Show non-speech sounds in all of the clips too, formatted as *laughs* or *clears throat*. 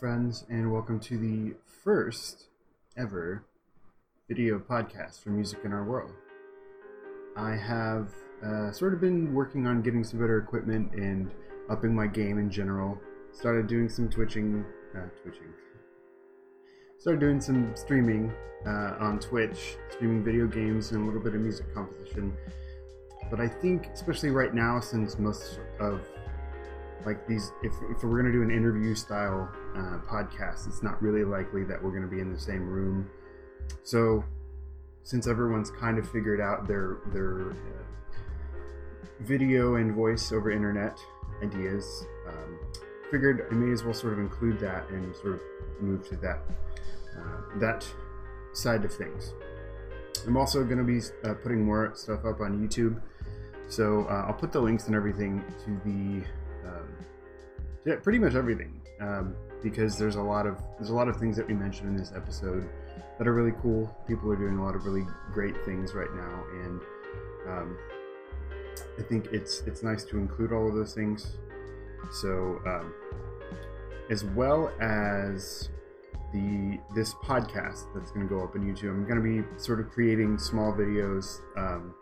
friends, and welcome to the first ever video podcast for Music in Our World. I have uh, sort of been working on getting some better equipment and upping my game in general. Started doing some twitching, uh, twitching. *laughs* Started doing some streaming uh, on Twitch, streaming video games and a little bit of music composition. But I think, especially right now, since most of like these if, if we're going to do an interview style uh, podcast it's not really likely that we're going to be in the same room. So since everyone's kind of figured out their their uh, video and voice over internet ideas um, figured i may as well sort of include that and sort of move to that uh, that side of things. I'm also going to be uh, putting more stuff up on youtube. So uh, i'll put the links and everything to the yeah, pretty much everything. Um, because there's a lot of there's a lot of things that we mentioned in this episode that are really cool. People are doing a lot of really great things right now, and um, I think it's it's nice to include all of those things. So, um, as well as the this podcast that's going to go up on YouTube, I'm going to be sort of creating small videos um,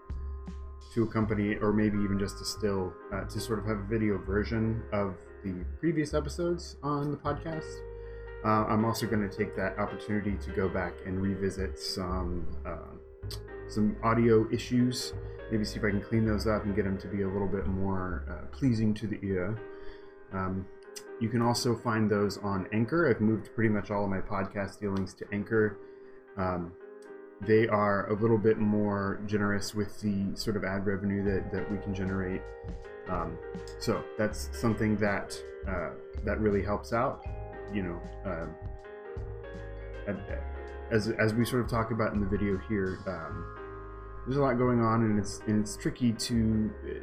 to accompany, or maybe even just to still uh, to sort of have a video version of the previous episodes on the podcast. Uh, I'm also going to take that opportunity to go back and revisit some uh, some audio issues. Maybe see if I can clean those up and get them to be a little bit more uh, pleasing to the ear. Um, you can also find those on Anchor. I've moved pretty much all of my podcast dealings to Anchor. Um, they are a little bit more generous with the sort of ad revenue that, that we can generate. Um, so that's something that uh, that really helps out. You know, uh, as as we sort of talk about in the video here, um, there's a lot going on, and it's and it's tricky to uh,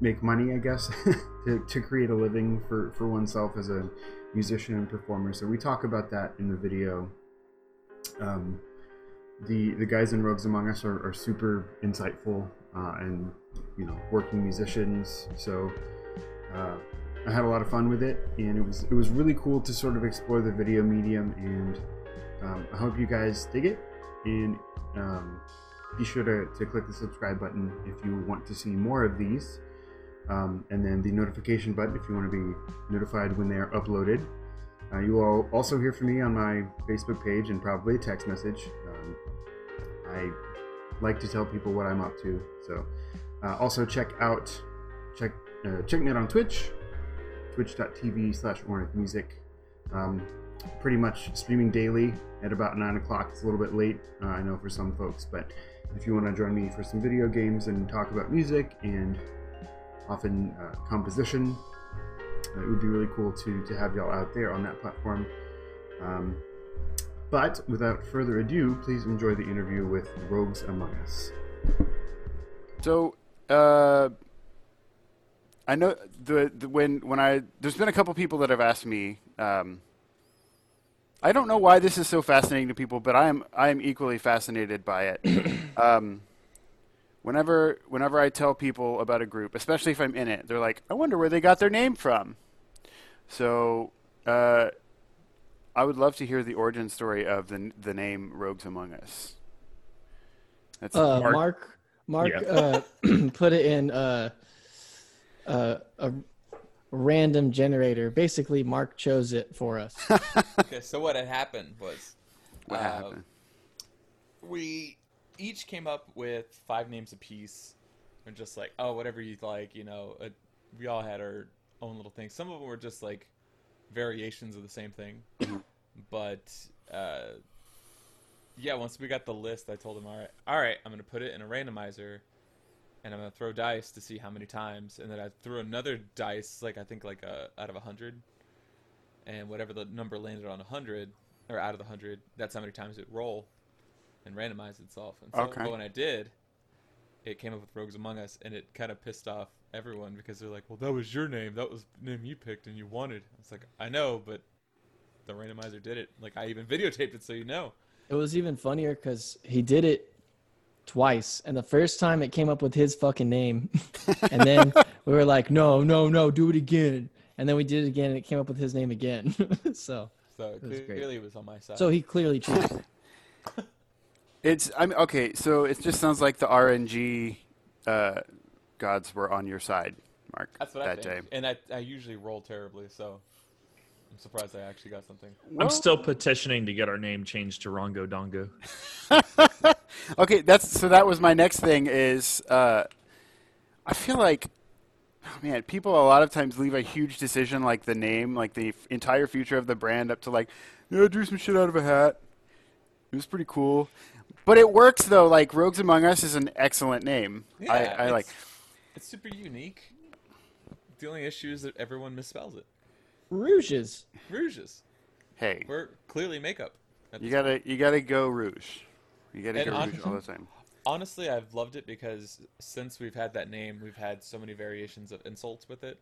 make money, I guess, *laughs* to, to create a living for for oneself as a musician and performer. So we talk about that in the video. Um, the the guys in Rogues Among Us are, are super insightful uh, and you know working musicians. So uh, I had a lot of fun with it, and it was it was really cool to sort of explore the video medium. And um, I hope you guys dig it. And um, be sure to, to click the subscribe button if you want to see more of these. Um, and then the notification button if you want to be notified when they are uploaded. Uh, you will also hear from me on my Facebook page and probably a text message. Um, I like to tell people what I'm up to. So uh, also check out check uh, check me out on Twitch, twitch.tv slash Music. Um, pretty much streaming daily at about nine o'clock. It's a little bit late, uh, I know for some folks, but if you want to join me for some video games and talk about music and often uh, composition, it would be really cool to to have y'all out there on that platform. Um, but without further ado, please enjoy the interview with Rogues Among Us. So, uh, I know the, the, when when I there's been a couple people that have asked me. Um, I don't know why this is so fascinating to people, but I am I am equally fascinated by it. *coughs* um, whenever whenever I tell people about a group, especially if I'm in it, they're like, "I wonder where they got their name from." So, uh, I would love to hear the origin story of the the name Rogues Among Us. That's uh, Mark. Mark, Mark yeah. uh, *clears throat* put it in uh, uh, a random generator. Basically, Mark chose it for us. *laughs* okay, so what had happened was, what happened? We each came up with five names apiece, and just like, oh, whatever you like, you know. Uh, we all had our own little things. Some of them were just like variations of the same thing. *coughs* but uh, yeah, once we got the list, I told him, all right, all right, I'm gonna put it in a randomizer, and I'm gonna throw dice to see how many times, and then I threw another dice, like I think like a, out of a hundred, and whatever the number landed on a hundred or out of the hundred, that's how many times it roll and randomize itself. And so okay. when I did, it came up with Rogues Among Us, and it kind of pissed off everyone because they're like, "Well, that was your name. That was the name you picked and you wanted." It's like, I know, but the randomizer did it. Like I even *laughs* videotaped it, so you know. It was even funnier because he did it twice, and the first time it came up with his fucking name, *laughs* and then we were like, "No, no, no, do it again." and then we did it again, and it came up with his name again. *laughs* so so clearly great. it was on my side. So he clearly cheated. it's I'm okay. So it just sounds like the RNG uh, gods were on your side, Mark. That's what that I think. Day. And I, I usually roll terribly, so I'm surprised I actually got something. Well, I'm still petitioning to get our name changed to Rongo Dongo. *laughs* okay, that's so. That was my next thing. Is uh, I feel like, oh man, people a lot of times leave a huge decision like the name, like the f- entire future of the brand, up to like, yeah, I drew some shit out of a hat. It was pretty cool, but it works though. Like Rogues Among Us is an excellent name. Yeah, I, I like. It's super unique. The only issue is that everyone misspells it. Rouges. Rouges. Hey, we're clearly makeup. You gotta, point. you gotta go rouge. You gotta and go rouge all the time. Honestly, I've loved it because since we've had that name, we've had so many variations of insults with it,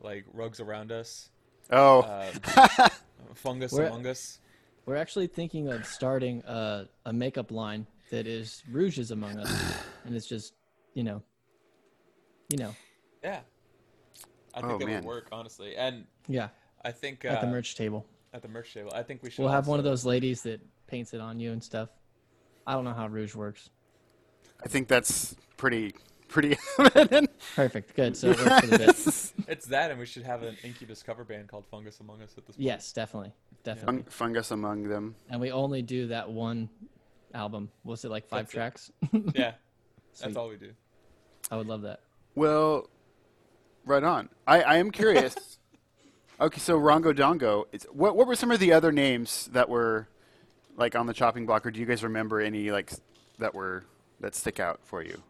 like rogues around us. Oh, um, *laughs* fungus we're, among us. We're actually thinking of starting a, a makeup line that is rouges among us, and it's just, you know, you know. Yeah, I think oh, it man. would work honestly, and yeah, I think at uh, the merch table. At the merch table, I think we should. We'll have also... one of those ladies that paints it on you and stuff. I don't know how rouge works. I think that's pretty pretty perfect. Good. So it works for the bit. *laughs* It's that, and we should have an Incubus cover band called Fungus Among Us at this point. Yes, definitely, definitely. Fung- fungus among them. And we only do that one album. Was it like five that's tracks? *laughs* yeah, that's all we do. I would love that. Well, right on. I, I am curious. *laughs* okay, so Rongo Dongo. what what were some of the other names that were like on the chopping block, or do you guys remember any like that were that stick out for you?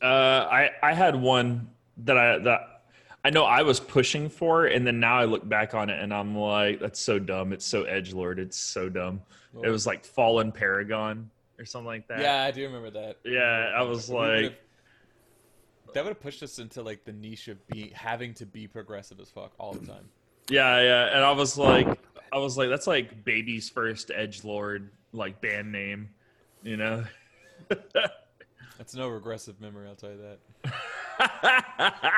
Uh, I I had one that I that I know I was pushing for, and then now I look back on it and I'm like, that's so dumb. It's so edge lord. It's so dumb. It was like Fallen Paragon or something like that. Yeah, I do remember that. Yeah, I was like. That would have pushed us into like the niche of be having to be progressive as fuck all the time. Yeah, yeah, and I was like, I was like, that's like baby's first edge lord like band name, you know. *laughs* That's no regressive memory, I'll tell you that.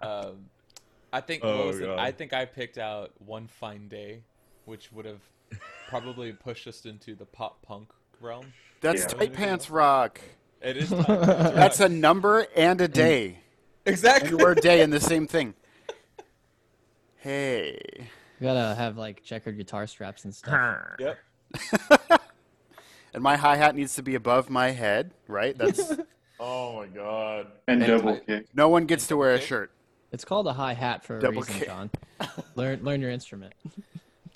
*laughs* um, I think oh, I think I picked out one fine day, which would have probably pushed us into the pop punk realm. That's yeah. tight pants rock. It is. *laughs* That's a number and a day. Exactly. And the word day in the same thing. Hey. You gotta have like checkered guitar straps and stuff. *laughs* yep. *laughs* and my hi hat needs to be above my head, right? That's. oh my god. And, and double kick. No one gets to wear a shirt. It's called a hi hat for a double reason, kick. John. learn learn your instrument.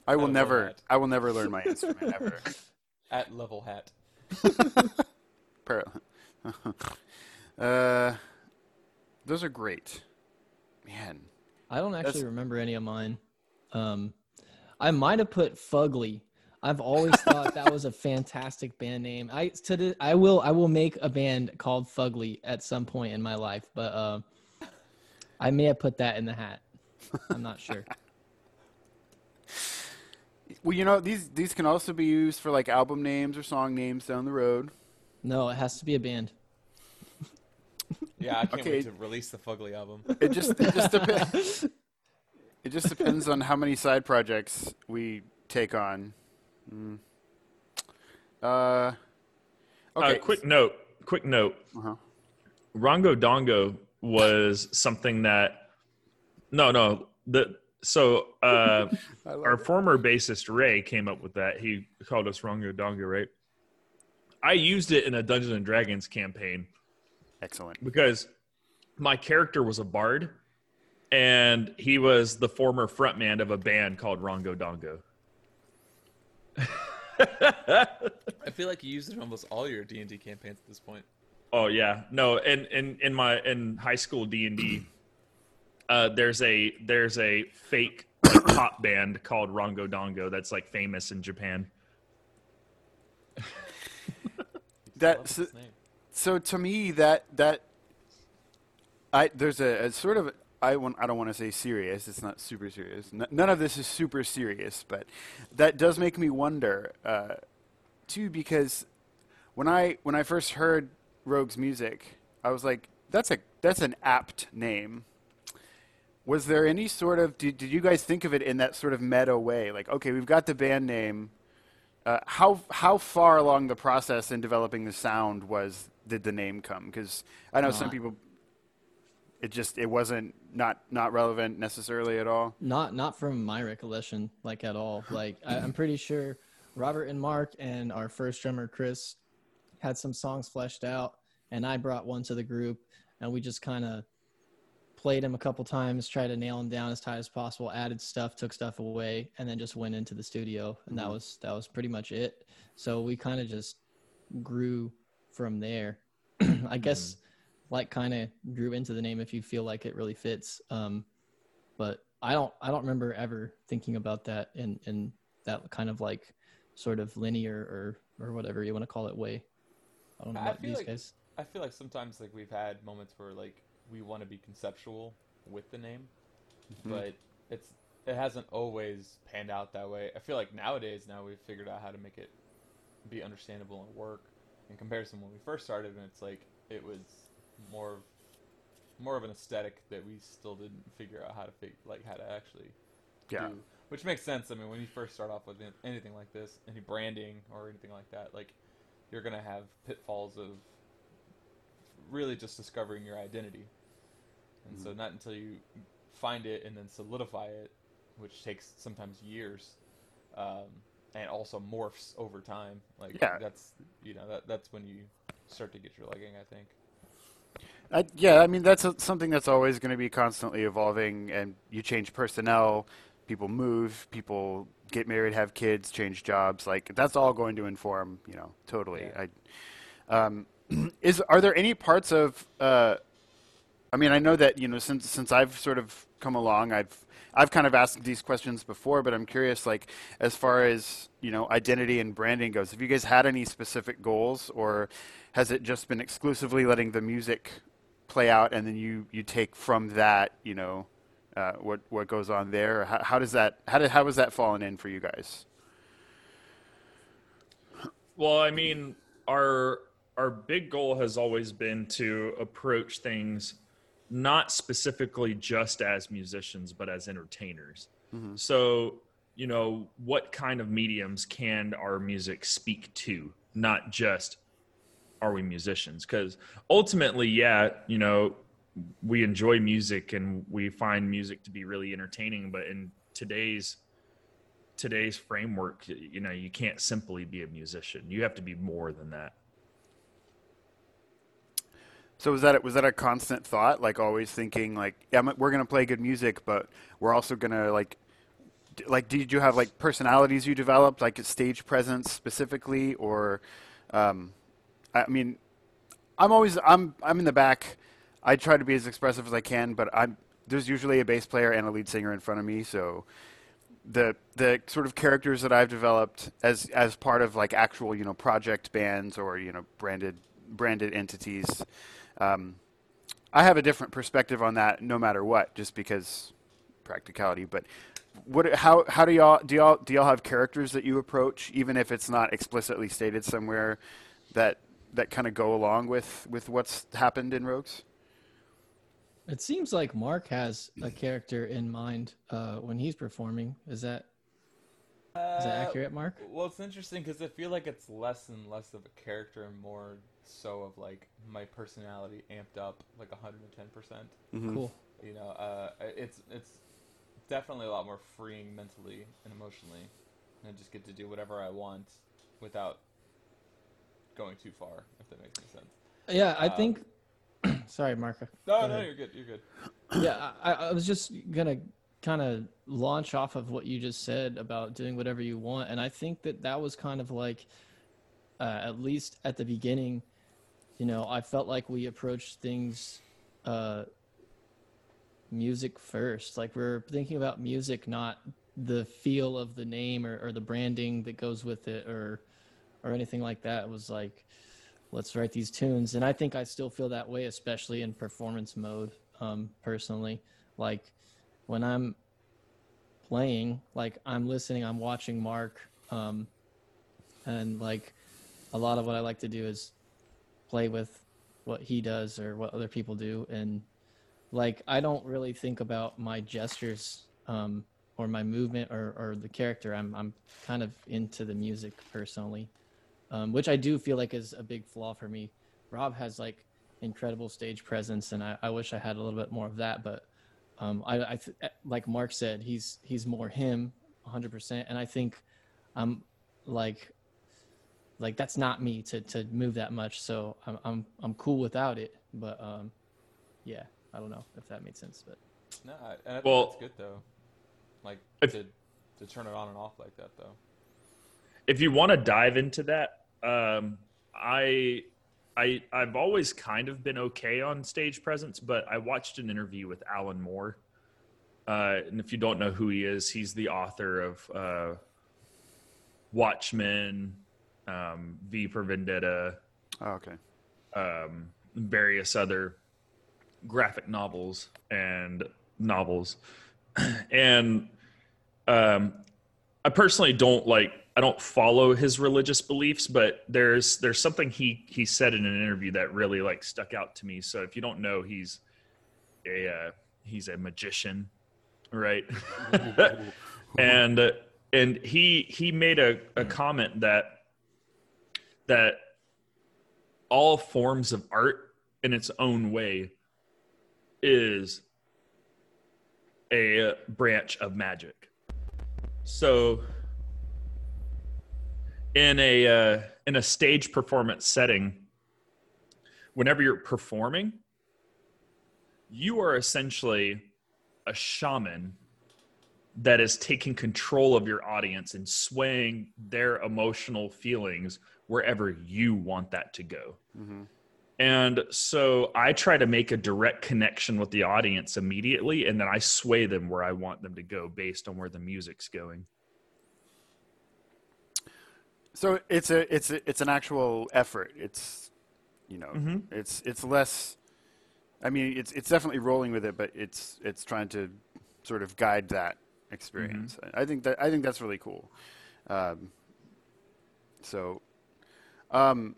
I will never. I will never learn my instrument ever. At level hat. *laughs* uh, those are great, man. I don't actually remember any of mine. Um, I might have put Fugly I've always thought that was a *laughs* fantastic band name. I to the, I will I will make a band called Fugly at some point in my life, but uh, I may have put that in the hat. I'm not sure. *laughs* well, you know these these can also be used for like album names or song names down the road. No, it has to be a band. Yeah, I can't okay. wait to release the Fugly album. It just it just depends. *laughs* it just depends on how many side projects we take on. Mm. Uh, okay. Uh, quick note. Quick note. Uh-huh. Rongo Dongo was something that. No, no. The so uh, *laughs* our it. former bassist Ray came up with that. He called us Rongo Dongo, right? I used it in a Dungeons and Dragons campaign. Excellent. Because my character was a bard, and he was the former frontman of a band called Rongo Dongo. *laughs* I feel like you use it in almost all your D and D campaigns at this point. Oh yeah, no, in in in my in high school D and D, uh, there's a there's a fake like, *coughs* pop band called Rongo Dongo that's like famous in Japan. that so, so, to me that that I there's a, a sort of I want I don't want to say serious. It's not super serious. N- none of this is super serious, but that does make me wonder uh, too because when I when I first heard Rogue's music, I was like, that's a that's an apt name. was there any sort of did, did you guys think of it in that sort of meta way? Like, okay, we've got the band name. Uh, how how far along the process in developing the sound was did the name come? Because I know not, some people, it just it wasn't not not relevant necessarily at all. Not not from my recollection, like at all. Like I, I'm pretty sure Robert and Mark and our first drummer Chris had some songs fleshed out, and I brought one to the group, and we just kind of played him a couple times, tried to nail him down as tight as possible, added stuff, took stuff away, and then just went into the studio, and mm-hmm. that was that was pretty much it. So we kind of just grew from there. *clears throat* I guess mm-hmm. like kind of grew into the name if you feel like it really fits. Um, but I don't I don't remember ever thinking about that in in that kind of like sort of linear or or whatever you want to call it way. I don't know about these like, guys. I feel like sometimes like we've had moments where like we want to be conceptual with the name, mm-hmm. but it's it hasn't always panned out that way. I feel like nowadays now we've figured out how to make it be understandable and work in comparison when we first started and it's like it was more of more of an aesthetic that we still didn't figure out how to fig- like how to actually yeah. do. Which makes sense. I mean, when you first start off with anything like this, any branding or anything like that, like you're gonna have pitfalls of really just discovering your identity. And mm-hmm. so, not until you find it and then solidify it, which takes sometimes years, um, and also morphs over time. Like yeah. that's you know that that's when you start to get your legging. I think. Uh, yeah, I mean that's a, something that's always going to be constantly evolving, and you change personnel, people move, people get married, have kids, change jobs. Like that's all going to inform, you know, totally. Yeah. I, um, *clears throat* is are there any parts of? Uh, I mean, I know that you know since since I've sort of come along, I've I've kind of asked these questions before, but I'm curious, like as far as you know, identity and branding goes. Have you guys had any specific goals, or has it just been exclusively letting the music play out, and then you you take from that, you know, uh, what what goes on there? How, how does that how did how was that falling in for you guys? Well, I mean, our our big goal has always been to approach things not specifically just as musicians but as entertainers. Mm-hmm. so you know what kind of mediums can our music speak to? Not just are we musicians? Because ultimately yeah you know we enjoy music and we find music to be really entertaining but in today's today's framework you know you can't simply be a musician. You have to be more than that so was that was that a constant thought, like always thinking like, yeah, we're gonna play good music, but we're also gonna like, like, did you have like personalities you developed, like stage presence specifically, or, um, I mean, I'm always I'm I'm in the back. I try to be as expressive as I can, but I'm there's usually a bass player and a lead singer in front of me, so the the sort of characters that I've developed as as part of like actual you know project bands or you know branded branded entities um, I have a different perspective on that, no matter what, just because practicality. But what, how, how do y'all do y'all do y'all have characters that you approach, even if it's not explicitly stated somewhere, that that kind of go along with with what's happened in Rogues? It seems like Mark has a character in mind uh, when he's performing. Is that is that uh, accurate, Mark? Well, it's interesting because I feel like it's less and less of a character and more so of like my personality amped up like 110 percent. Mm-hmm. Cool. You know, uh, it's it's definitely a lot more freeing mentally and emotionally, and I just get to do whatever I want without going too far. If that makes any sense. Yeah, I um, think. *clears throat* sorry, Marco. No, Go no, ahead. you're good. You're good. yeah, I, I was just gonna kind of launch off of what you just said about doing whatever you want, and I think that that was kind of like, uh, at least at the beginning you know, I felt like we approached things uh, music first. Like we're thinking about music, not the feel of the name or, or the branding that goes with it or or anything like that. It was like, let's write these tunes. And I think I still feel that way, especially in performance mode, um, personally. Like when I'm playing, like I'm listening, I'm watching Mark, um, and like a lot of what I like to do is play with what he does or what other people do and like I don't really think about my gestures um, or my movement or, or the character. I'm I'm kind of into the music personally, um, which I do feel like is a big flaw for me. Rob has like incredible stage presence, and I, I wish I had a little bit more of that. But um, I, I th- eh, like Mark said, he's he's more him, 100. percent And I think I'm like like that's not me to to move that much. So I'm I'm I'm cool without it. But um, yeah, I don't know if that made sense, but no, and I think well, that's good though. Like if, to to turn it on and off like that though. If you want to dive into that, um, I I I've always kind of been okay on stage presence, but I watched an interview with Alan Moore. Uh, and if you don't know who he is, he's the author of uh, Watchmen, um, V for Vendetta. Oh, okay. Um, various other graphic novels and novels, *clears throat* and um, I personally don't like I don't follow his religious beliefs, but there's there's something he he said in an interview that really like stuck out to me. So if you don't know, he's a uh, he's a magician, right? *laughs* *laughs* and uh, and he he made a, a comment that that all forms of art in its own way is a branch of magic. So in a uh, in a stage performance setting whenever you're performing you are essentially a shaman that is taking control of your audience and swaying their emotional feelings wherever you want that to go mm-hmm. and so i try to make a direct connection with the audience immediately and then i sway them where i want them to go based on where the music's going so it's a it's a, it's an actual effort. It's you know mm-hmm. it's it's less. I mean, it's it's definitely rolling with it, but it's it's trying to sort of guide that experience. Mm-hmm. I think that I think that's really cool. Um, so, um,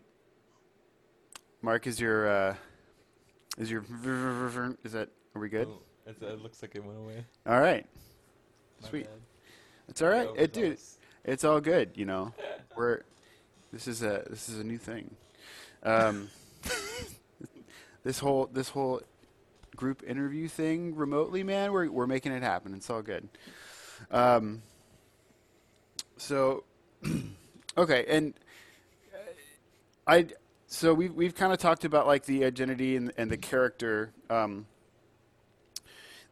Mark, is your uh, is your is that are we good? Oh, it looks like it went away. All right, My sweet. Bad. It's all right, it, dude it's all good. You know, *laughs* we're this is a this is a new thing. Um, *laughs* this whole this whole group interview thing remotely, man, we're we're making it happen. It's all good. Um, so, *clears throat* okay, and uh, I so we've we've kind of talked about like the identity and and the character. Um,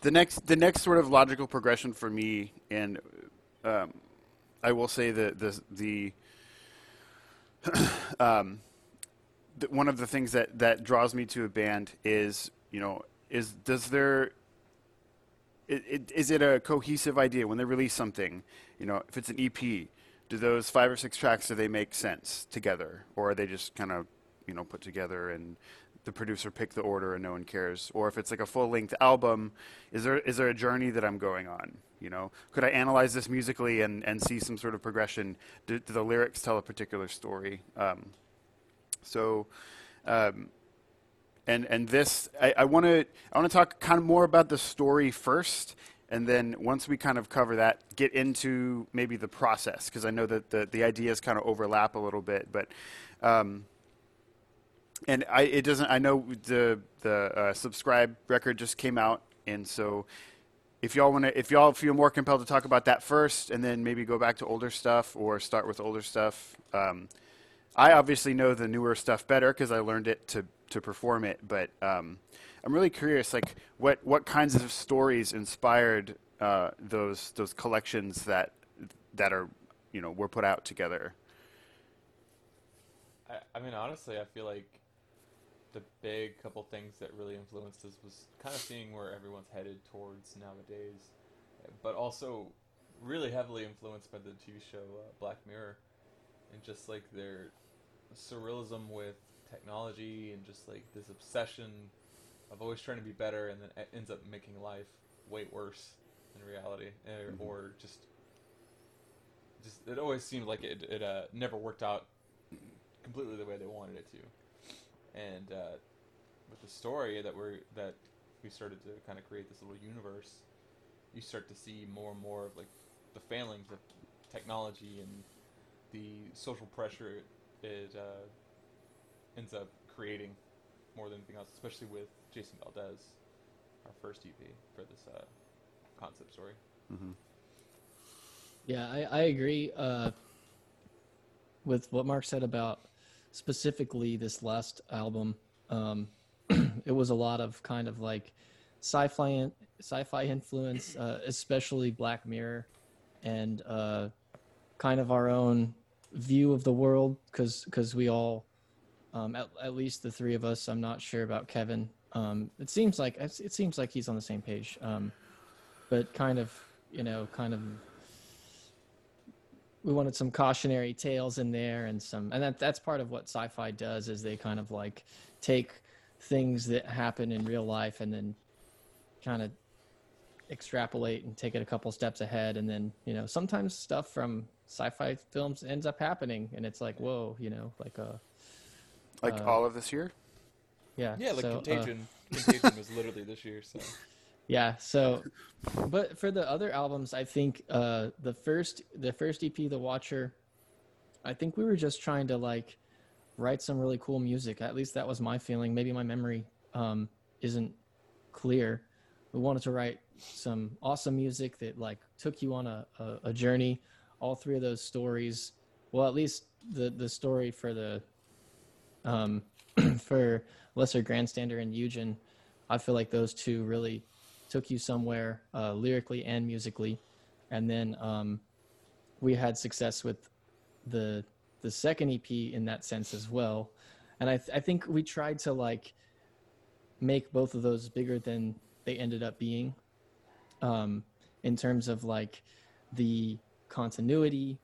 the next the next sort of logical progression for me and um, I will say that the the, *clears throat* um, the, one of the things that that draws me to a band is you know is does there it, it, is it a cohesive idea when they release something you know if it's an ep do those five or six tracks do they make sense together? Or are they just kind of you know put together and the producer pick the order and no one cares? Or if it's like a full length album is there is there a journey that i'm going on you know? Could i analyze this musically and and see some sort of progression? Do, do the lyrics tell a particular story? Um, so um, and and this i want to i want to talk kind of more about the story first and then once we kind of cover that get into maybe the process because i know that the, the ideas kind of overlap a little bit but um, and I it doesn't. I know the the uh, subscribe record just came out, and so if y'all want to, if y'all feel more compelled to talk about that first, and then maybe go back to older stuff or start with older stuff. Um, I obviously know the newer stuff better because I learned it to to perform it, but um, I'm really curious, like what what kinds of stories inspired uh, those those collections that that are you know were put out together. I, I mean, honestly, I feel like the big couple things that really influenced us was kind of seeing where everyone's headed towards nowadays, but also really heavily influenced by the TV show uh, Black Mirror, and just like their surrealism with technology and just like this obsession of always trying to be better, and then it ends up making life way worse in reality, or, mm-hmm. or just just it always seemed like it it uh, never worked out completely the way they wanted it to and uh, with the story that we're that we started to kind of create this little universe, you start to see more and more of like the failings of technology and the social pressure it uh, ends up creating more than anything else, especially with Jason Valdez, our first EP for this uh, concept story. Mm-hmm. Yeah, I, I agree uh, with what Mark said about specifically this last album. Um, *clears throat* it was a lot of kind of like sci-fi sci-fi influence, uh, especially Black Mirror, and uh, kind of our own view of the world because because we all um, at, at least the three of us i'm not sure about kevin. Um, it seems like it seems like he's on the same page. Um, but kind of you know kind of we wanted some cautionary tales in there and some and that that's part of what sci-fi does is they kind of like take things that happen in real life and then kind of extrapolate and take it a couple steps ahead. And then you know sometimes stuff from sci-fi films ends up happening and it's like whoa you know like a uh, like uh, all of this year? Yeah yeah like so, uh, contagion. Uh, *laughs* contagion was literally this year so. Yeah so but for the other albums i think uh the first the first ep the watcher i think we were just trying to like write some really cool music. At least that was my feeling. Maybe my memory um isn't clear. We wanted to write some awesome music that like took you on a, a, a journey. All three of those stories well at least the the story for the um *clears throat* for lesser grandstander and eugen i feel like those two really took you somewhere uh, lyrically and musically. And then um we had success with the the second ep in that sense as well. And i th- i think we tried to like make both of those bigger than they ended up being. Um in terms of like the continuity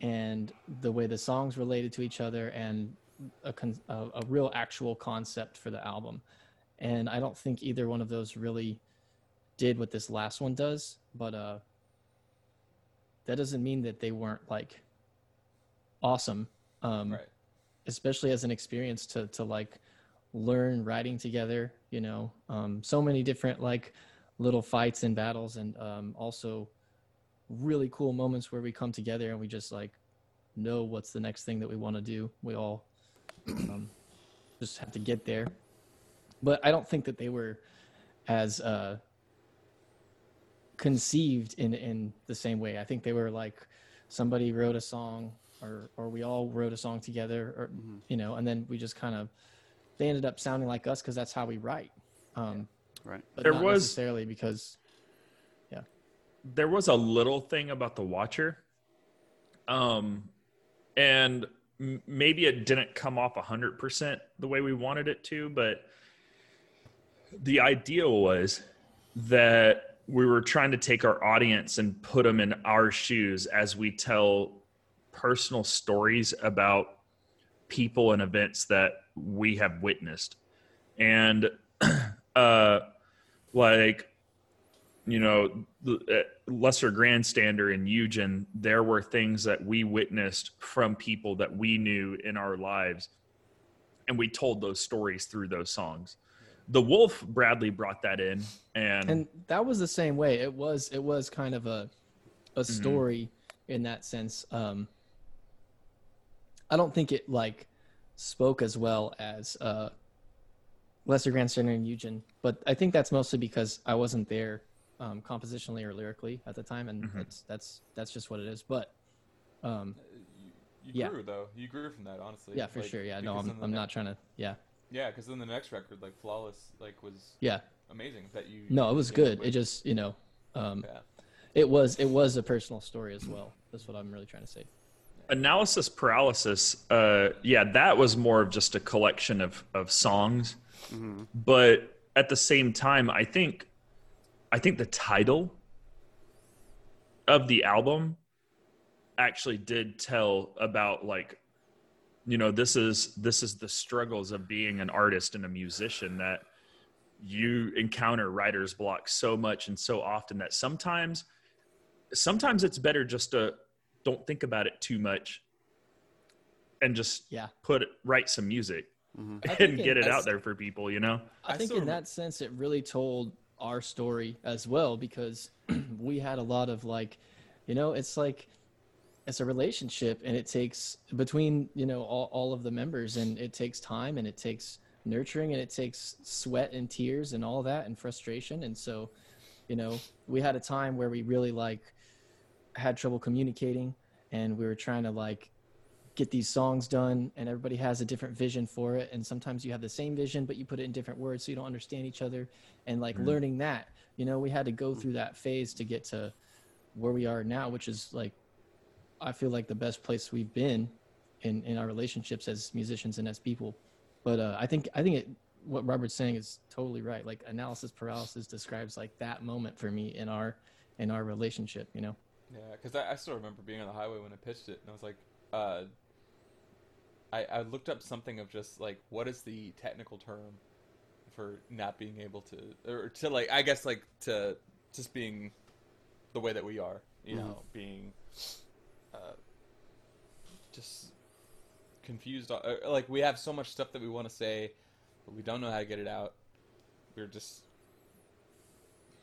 and the way the songs related to each other and a, con- a, a, real actual concept for the album. And I don't think either one of those really did what this last one does, but uh, that doesn't mean that they weren't like awesome. Um, right. Especially as an experience to to like learn writing together. You know, um, so many different like little fights and battles, and um, also really cool moments where we come together and we just like know what's the next thing that we want to do. We all um, just have to get there. But I don't think that they were as uh, conceived in in the same way. I think they were like somebody wrote a song or or we all wrote a song together or mm-hmm. you know and then we just kind of they ended up sounding like us because that's how we write um, right but there not was necessarily because yeah, there was a little thing about the Watcher, um, and m- maybe it didn't come off hundred percent the way we wanted it to, but the idea was that we were trying to take our audience and put them in our shoes as we tell personal stories about people and events that we have witnessed. And *clears throat* uh like you know, uh, lesser grandstander in Eugen, there were things that we witnessed from people that we knew in our lives, and we told those stories through those songs. The Wolf Bradley brought that in, and and that was the same way. It was it was kind of a a mm-hmm. story mm-hmm. in that sense. Um, I don't think it like spoke as well as uh, Lesser Grandstander and Eugen, but I think that's mostly because I wasn't there um, compositionally or lyrically at the time, and mm-hmm. that's that's that's just what it is. But um, you, you yeah. grew though. You grew from that, honestly. Yeah, for like, sure. Yeah, no, I'm I'm next, not trying to. Yeah. Yeah, because then the next record, like Flawless, like was yeah amazing that you. No, it was good. It just you know, um, yeah. it was it was a personal story as well. That's what I'm really trying to say. Analysis paralysis. Uh, yeah, that was more of just a collection of of songs, mm-hmm. but at the same time, I think I think the title of the album actually did tell about like you know this is this is the struggles of being an artist and a musician that you encounter writer's block so much and so often that sometimes sometimes it's better just to don't think about it too much and just yeah put write some music mm-hmm. *laughs* and get it out there for people. You know, I, I think in that sense, it really told our story as well because *clears throat* we had a lot of like, you know, it's like it's a relationship and it takes between you know all, all of the members and it takes time and it takes nurturing and it takes sweat and tears and all that and frustration and so you know we had a time where we really like had trouble communicating and we were trying to like get these songs done and everybody has a different vision for it and sometimes you have the same vision but you put it in different words so you don't understand each other and like mm-hmm. learning that you know we had to go through that phase to get to where we are now which is like i feel like the best place we've been in in our relationships as musicians and as people. But uh, i think i think it what robert's saying is totally right. Like analysis paralysis describes like that moment for me in our in our relationship you know? Yeah because I, I still remember being on the highway when i pitched it and i was like uh I, I looked up something of just like what is the technical term for not being able to or to like I guess like to just being the way that we are, you mm-hmm. know, being uh, just confused. Uh, like we have so much stuff that we want to say, but we don't know how to get it out. We're just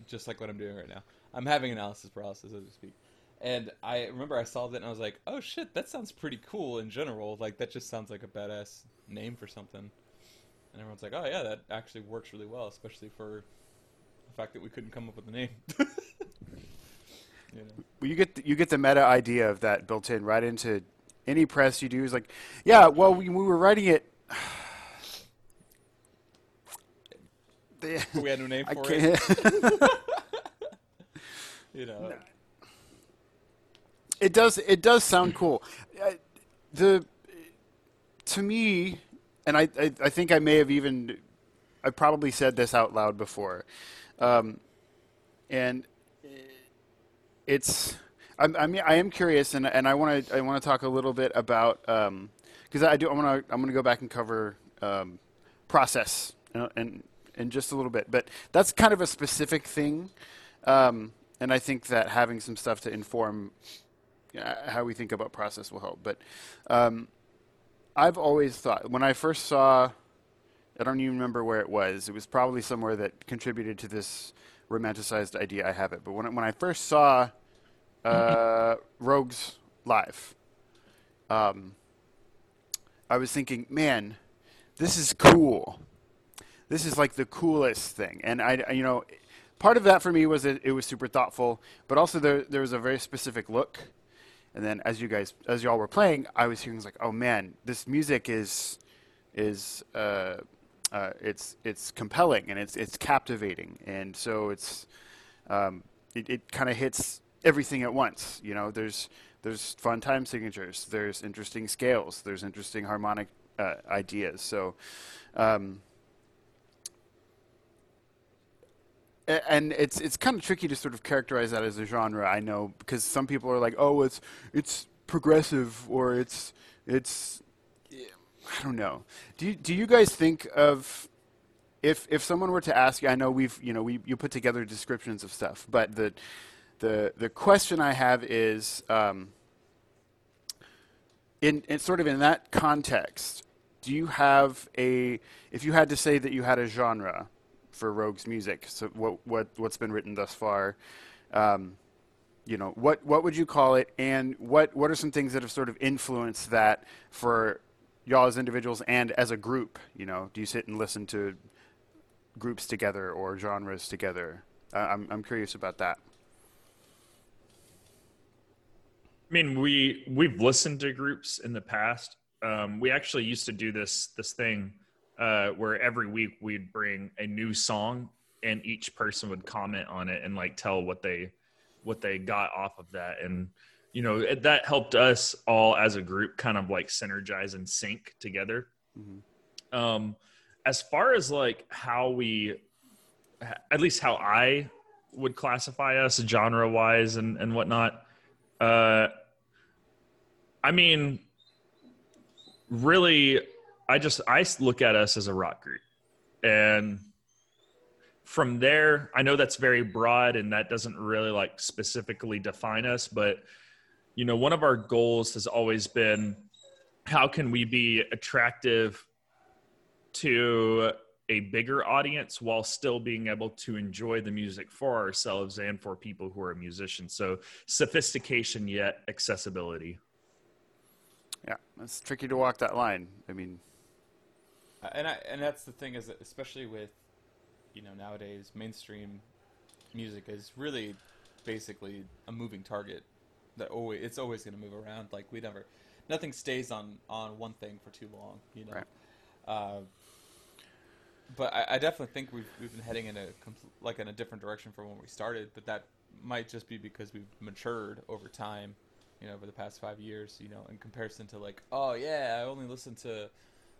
just like what I'm doing right now. I'm having analysis paralysis as we speak. And I remember I saw that and I was like, oh shit, that sounds pretty cool in general. Like, that just sounds like a badass name for something. And everyone's like, oh yeah, that actually works really well, especially for the fact that we couldn't come up with a name. *laughs* you, know. well, you get the, you get the meta idea of that built in right into any press you do. Is like, yeah, well, we, we were writing it. *sighs* we had no name for it. *laughs* *laughs* you know. It does. It does sound cool. Uh, the to me, and I, I, I, think I may have even, I probably said this out loud before, um, and it's. I'm, I mean, I am curious, and, and I want to I want to talk a little bit about because um, I do I want to I'm going to go back and cover um, process and in just a little bit, but that's kind of a specific thing, um, and I think that having some stuff to inform how we think about process will help. But um, I've always thought when I first saw, I don't even remember where it was. It was probably somewhere that contributed to this romanticized idea I have it. But when when I first saw uh, *laughs* Rogues live, um, I was thinking, man, this is cool. This is like the coolest thing, and I, you know, part of that for me was that it was super thoughtful, but also there there was a very specific look and then as you guys as y'all were playing, I was hearing like, oh man, this music is is uh, uh, it's it's compelling and it's it's captivating, and so it's um, it, it kind of hits everything at once. You know, there's there's fun time signatures, there's interesting scales, there's interesting harmonic uh, ideas. So. Um, and it's it's kind of tricky to sort of characterize that as a genre. I know because some people are like, oh, it's it's progressive or it's it's I don't know. Do you, do you guys think of if if someone were to ask you? I know we've you know we you put together descriptions of stuff, but the the the question I have is um, in in sort of in that context. Do you have a if you had to say that you had a genre? For Rogue's music. So what what what's been written thus far? Um, you know, what what would you call it, and what what are some things that have sort of influenced that for y'all as individuals and as a group? You know, do you sit and listen to groups together or genres together? Uh, I'm I'm curious about that. I mean, we we've listened to groups in the past. Um, we actually used to do this this thing uh, where every week we'd bring a new song and each person would comment on it and like tell what they what they got off of that and you know it, that helped us all as a group kind of like synergize and sync together mm-hmm. um as far as like how we at least how i would classify us genre wise and and whatnot uh i mean really I just I look at us as a rock group, and from there, I know that's very broad and that doesn't really like specifically define us, but you know, one of our goals has always been how can we be attractive to a bigger audience while still being able to enjoy the music for ourselves and for people who are musicians. So sophistication yet accessibility. Yeah, it's tricky to walk that line. I mean, and I and that's the thing is that especially with you know nowadays mainstream music is really basically a moving target that always it's always going to move around. Like we never, nothing stays on on one thing for too long. You know. Right. Uh, but I, I, definitely think we've we've been heading in a like in a different direction from when we started. But that might just be because we've matured over time. You know, over the past five years. You know, in comparison to like, oh yeah, I only listen to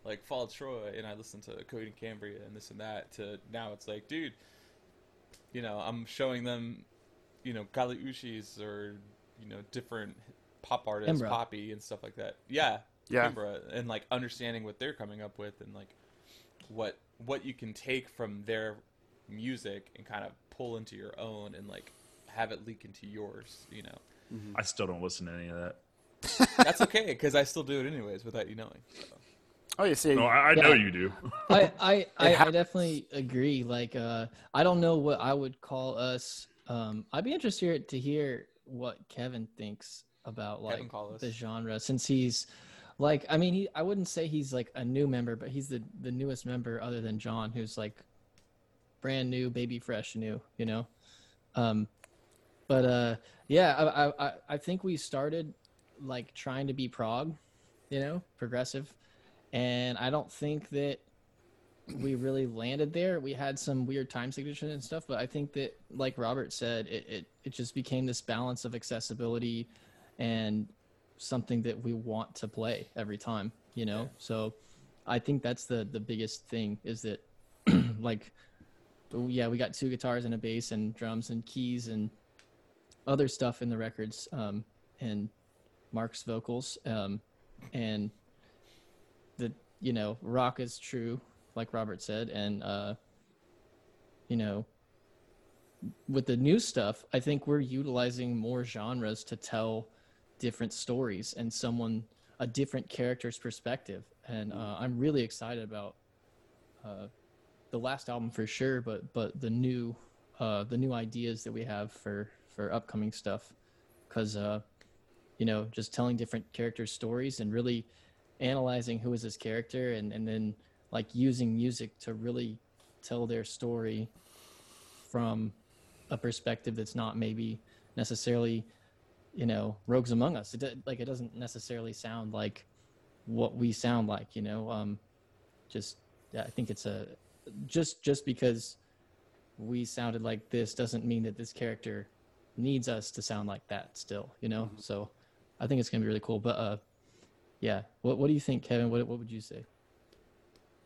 like Fall Troy and I listened to Coheed and Cambria and this and that. To now, it's like, dude, you know, I'm showing them, you know, Kali Uchis or you know different pop artists, Poppy and stuff like that. Yeah, yeah, and like understanding what they're coming up with and like what what you can take from their music and kind of pull into your own and like have it leak into yours. You know, mm-hmm. I still don't listen to any of that. That's okay because I still do it anyways without you knowing. So. Oh, you see, no, I, I yeah. know you do. I *laughs* I, I, I, definitely agree. Like, uh, I don't know what I would call us. Um, I'd be interested to hear what Kevin thinks about like the genre since he's like I mean he I wouldn't say he's like a new member but he's the the newest member other than John who's like brand new baby fresh new you know um but uh yeah I I I think we started like trying to be prog you know progressive and I don't think that we really landed there. We had some weird time signatures and stuff, but I think that, like Robert said, it, it, it just became this balance of accessibility and something that we want to play every time, you know? So I think that's the, the biggest thing is that, *clears throat* like, yeah, we got two guitars and a bass and drums and keys and other stuff in the records um, and Mark's vocals. Um, and the, you know, rock is true like Robert said, and uh, you know, with the new stuff, I think we're utilizing more genres to tell different stories and someone a different character's perspective, and uh, I'm really excited about uh, the last album for sure, but but the new uh, the new ideas that we have for for upcoming stuff, because uh, you know, just telling different characters' stories and really analyzing who is this character and and then like using music to really tell their story from a perspective that's not maybe necessarily you know rogues among us. It like it doesn't necessarily sound like what we sound like you know? Um just yeah, i think it's a just just because we sounded like this doesn't mean that this character needs us to sound like that still you know? Mm-hmm. so i think it's going to be really cool. But uh yeah what what do you think kevin what what would you say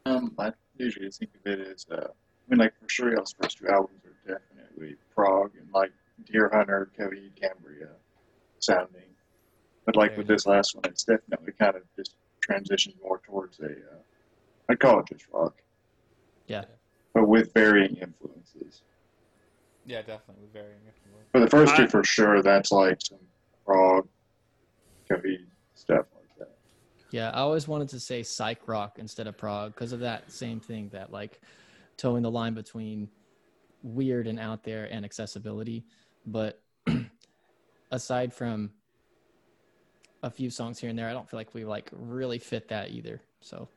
um, I usually think of it as, uh, I mean, like for sure, y'all's first two albums are definitely prog and like Deerhunter, Kevin Cambria sounding. But like with this last one, it's definitely kind of just transitioned more towards a, uh, I'd call it just rock. Yeah. But with varying influences. Yeah, definitely with varying influences. For the first two, for sure, that's like some prog, Coheed stuff yeah, I always wanted to say psych rock instead of prog because of that same thing that like toeing the line between weird and out there and accessibility. But *clears throat* aside from a few songs here and there, I don't feel like we like really fit that either. So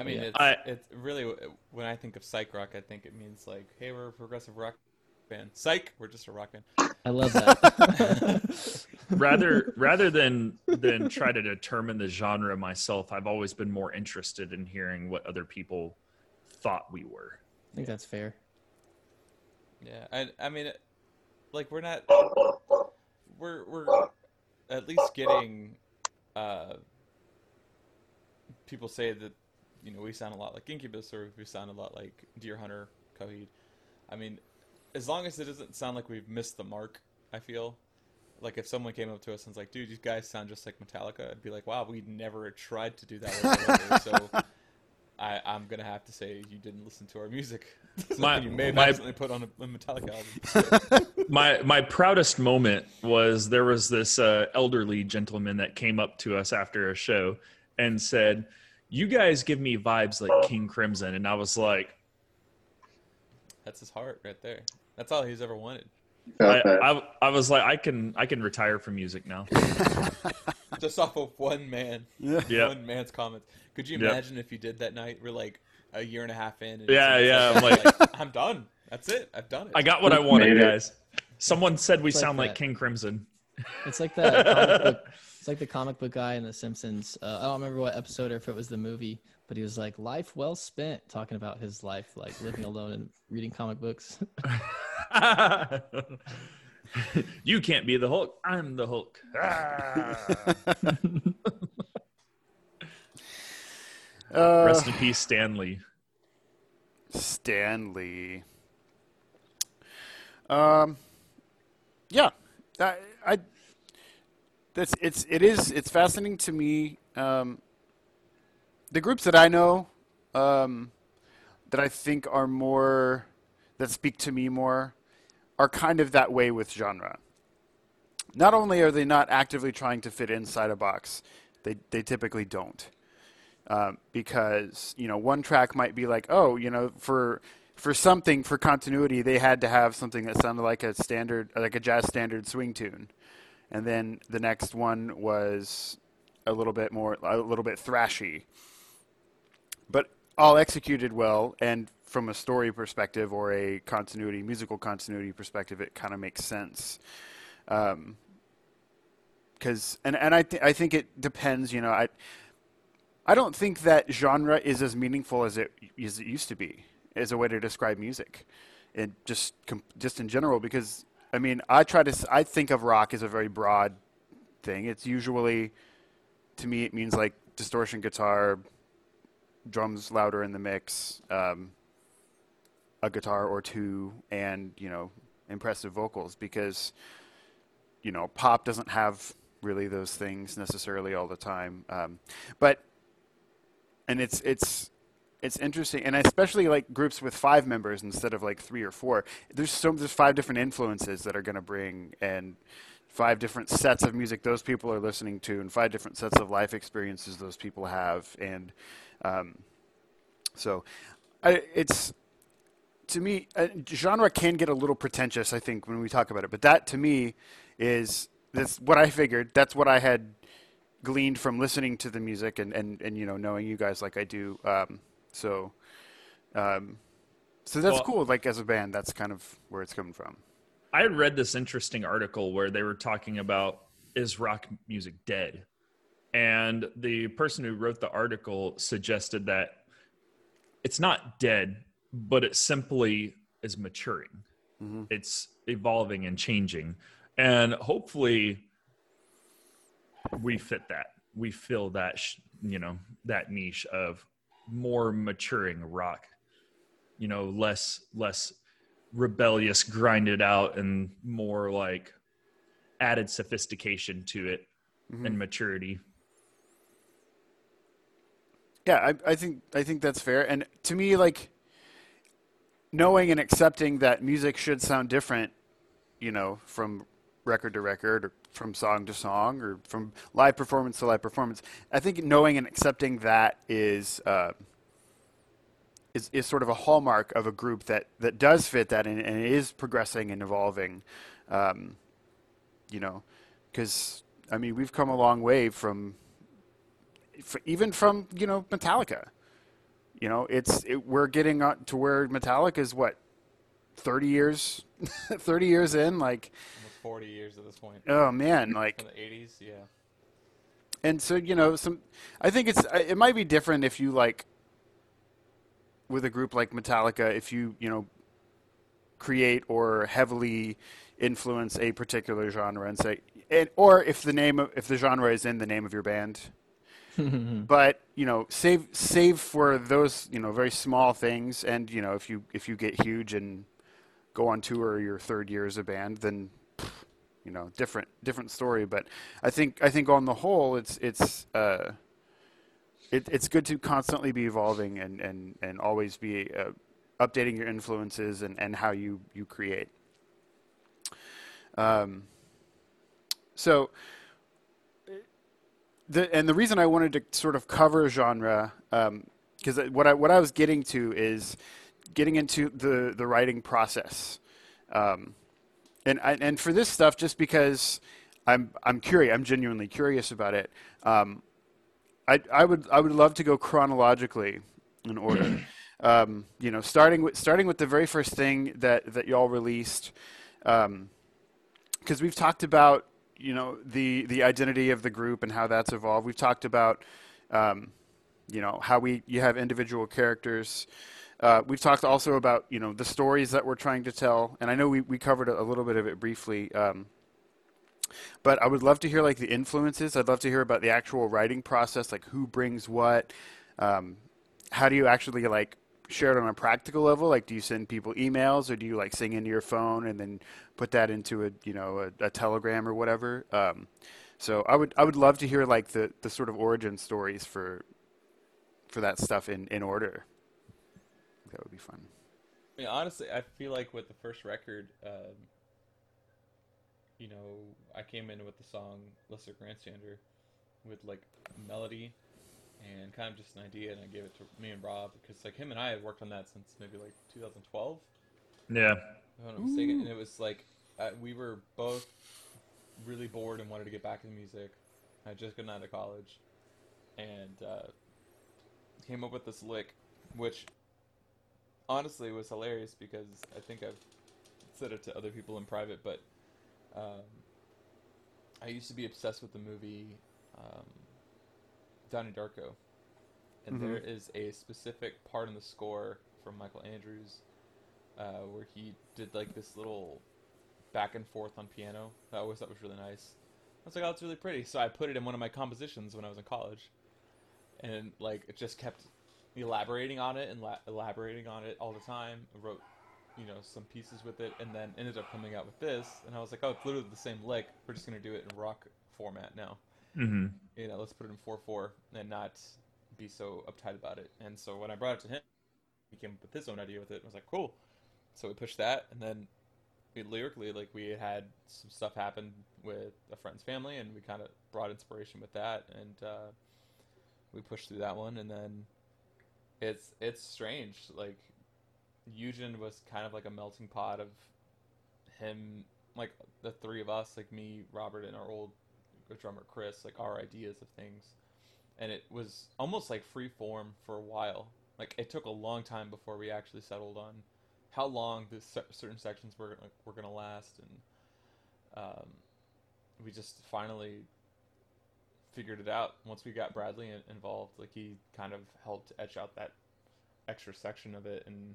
I mean, yeah. it's, I, it's really when I think of psych rock, I think it means like, hey, we're a progressive rock band. Psych, we're just a rock band. I love that. *laughs* rather rather than than try to determine the genre myself, I've always been more interested in hearing what other people thought we were. I think that's fair. Yeah, I I mean, like we're not we're we're at least getting uh people say that you know we sound a lot like Incubus or we sound a lot like Deerhunter, Coheed. I mean, as long as it doesn't sound like we've missed the mark, I feel like if someone came up to us and was like, "Dude, you guys sound just like Metallica," I'd be like, "Wow, we never tried to do that." So *laughs* I, I'm gonna have to say you didn't listen to our music. *laughs* my, you may have my, accidentally put on a, a Metallica album. *laughs* my my proudest moment was there was this uh, elderly gentleman that came up to us after a show and said, you guys give me vibes like King Crimson, and I was like, that's his heart right there. That's all he's ever wanted. I, I, I, was like, I can I can retire from music now. *laughs* Just off of one man, yeah, one man's comments. Could you imagine yep. if you did that night? We're like a year and a half in. yeah, yeah. I'm like, *laughs* like, I'm done. That's it. I've done it. I got what I wanted, guys. Someone said we it's sound like, like King Crimson. It's like that comic *laughs* book. It's like the comic book guy in The Simpsons. Uh, I don't remember what episode or if it was the movie, but he was like, "Life well spent," talking about his life, like living alone and reading comic books. *laughs* you can't be the Hulk. I'm the Hulk. *laughs* uh, Rest in peace, Stan Lee. Stanley. Um, yeah, I, I that's it's it is it's fascinating to me. Um, the groups that I know, um, that I think are more that speak to me more, are kind of that way with genre. Not only are they not actively trying to fit inside a box, they they typically don't. Um, because you know one track might be like oh you know for for something for continuity they had to have something that sounded like a standard like a jazz standard swing tune and then the next one was a little bit more a little bit thrashy but all executed well and from a story perspective or a continuity musical continuity perspective it kind of makes sense um, because and and I th- I think it depends you know I I don't think that genre is as meaningful as it as it used to be as a way to describe music, and just just in general. Because I mean, I try to I think of rock as a very broad thing. It's usually to me it means like distortion guitar, drums louder in the mix, um, a guitar or two, and you know impressive vocals. Because you know pop doesn't have really those things necessarily all the time. Um, but and it's it's it's interesting, and especially like groups with five members instead of like three or four. There's so there's five different influences that are going to bring and five different sets of music those people are listening to, and five different sets of life experiences those people have, and um, so I, it's to me uh, genre can get a little pretentious. I think when we talk about it, but that to me is that's what I figured. That's what I had gleaned from listening to the music and, and, and you know knowing you guys like I do. Um, so, um, so that's well, cool. Like as a band, that's kind of where it's coming from. I had read this interesting article where they were talking about is rock music dead, and the person who wrote the article suggested that it's not dead, but it simply is maturing. Mm-hmm. It's evolving and changing, and hopefully we fit that we fill that sh- you know that niche of more maturing rock you know less less rebellious grinded out and more like added sophistication to it mm-hmm. and maturity yeah I, I think i think that's fair and to me like knowing and accepting that music should sound different you know from record to record or from song to song or from live performance to live performance. I think knowing and accepting that is uh, is, is sort of a hallmark of a group that, that does fit that and, and is progressing and evolving. Um, you know, because I mean we've come a long way from even from you know Metallica. You know, it's it, we're getting to where Metallica is what thirty years, *laughs* thirty years in, like 40 years at this point. Oh man, like the 80s, yeah. And so you know, some I think it's it might be different if you like with a group like Metallica if you you know create or heavily influence a particular genre and say and, or if the name of, if the genre is in the name of your band *laughs* but you know save save for those you know very small things and you know if you if you get huge and go on tour your third year as a band then you know, different different story. But I think I think on the whole, it's it's uh, it, it's good to constantly be evolving and and and always be uh, updating your influences and and how you you create. Um, so the and the reason I wanted to sort of cover genre, because um, what I what I was getting to is getting into the the writing process, um, and I, and for this stuff, just because I'm I'm curious, I'm genuinely curious about it. Um, I I would I would love to go chronologically in order. *clears throat* Um, you know, starting with starting with the very first thing that that y'all released, because um, we've talked about you know the the identity of the group and how that's evolved. We've talked about um, you know how we you have individual characters. Uh, we've talked also about you know the stories that we're trying to tell, and I know we, we covered a, little bit of it briefly. Um, but I would love to hear like the influences. I'd love to hear about the actual writing process, like who brings what. Um, how do you actually like share it on a practical level? Like, do you send people emails, or do you like sing into your phone and then put that into a you know a, a telegram or whatever? Um, so I would I would love to hear like the the sort of origin stories for for that stuff in in order. That would be fun. I mean, honestly, I feel like with the first record, um, you know, I came in with the song "Lesser Grandstander" with like melody and kind of just an idea, and I gave it to me and Rob because like him and I had worked on that since maybe like 2012. Yeah. If I'm not mistaken, and it was like uh, we were both really bored and wanted to get back into music. I just gotten out of college, and uh, came up with this lick, which honestly was hilarious because I think I've said it to other people in private, but um, I used to be obsessed with the movie um, Donnie Darko, and mm-hmm. there is a specific part in the score from Michael Andrews uh, where he did like this little back and forth on piano. That I always thought was really nice. I was like, oh, it's really pretty. So I put it in one of my compositions when I was in college, and like it just kept elaborating on it and la- elaborating on it all the time. I wrote, you know, some pieces with it, and then ended up coming out with this. And I was like, oh, it's literally the same lick. We're just gonna do it in rock format now. Mm-hmm. You know, let's put it in four four and not be so uptight about it. And so when I brought it to him, he came up with his own idea with it. I was like, cool. So we pushed that, and then we, lyrically, like we had some stuff happen with a friend's family, and we kind of brought inspiration with that, and uh, we pushed through that one, and then it's it's strange. Like Eugen was kind of like a melting pot of him, like the three of us, like me, Robert, and our old drummer Chris, like our ideas of things, and it was almost like free form for a while. Like it took a long time before we actually settled on how long the certain sections were like, were gonna last, and um, we just finally figured it out once we got Bradley involved. Like he kind of helped etch out that extra section of it and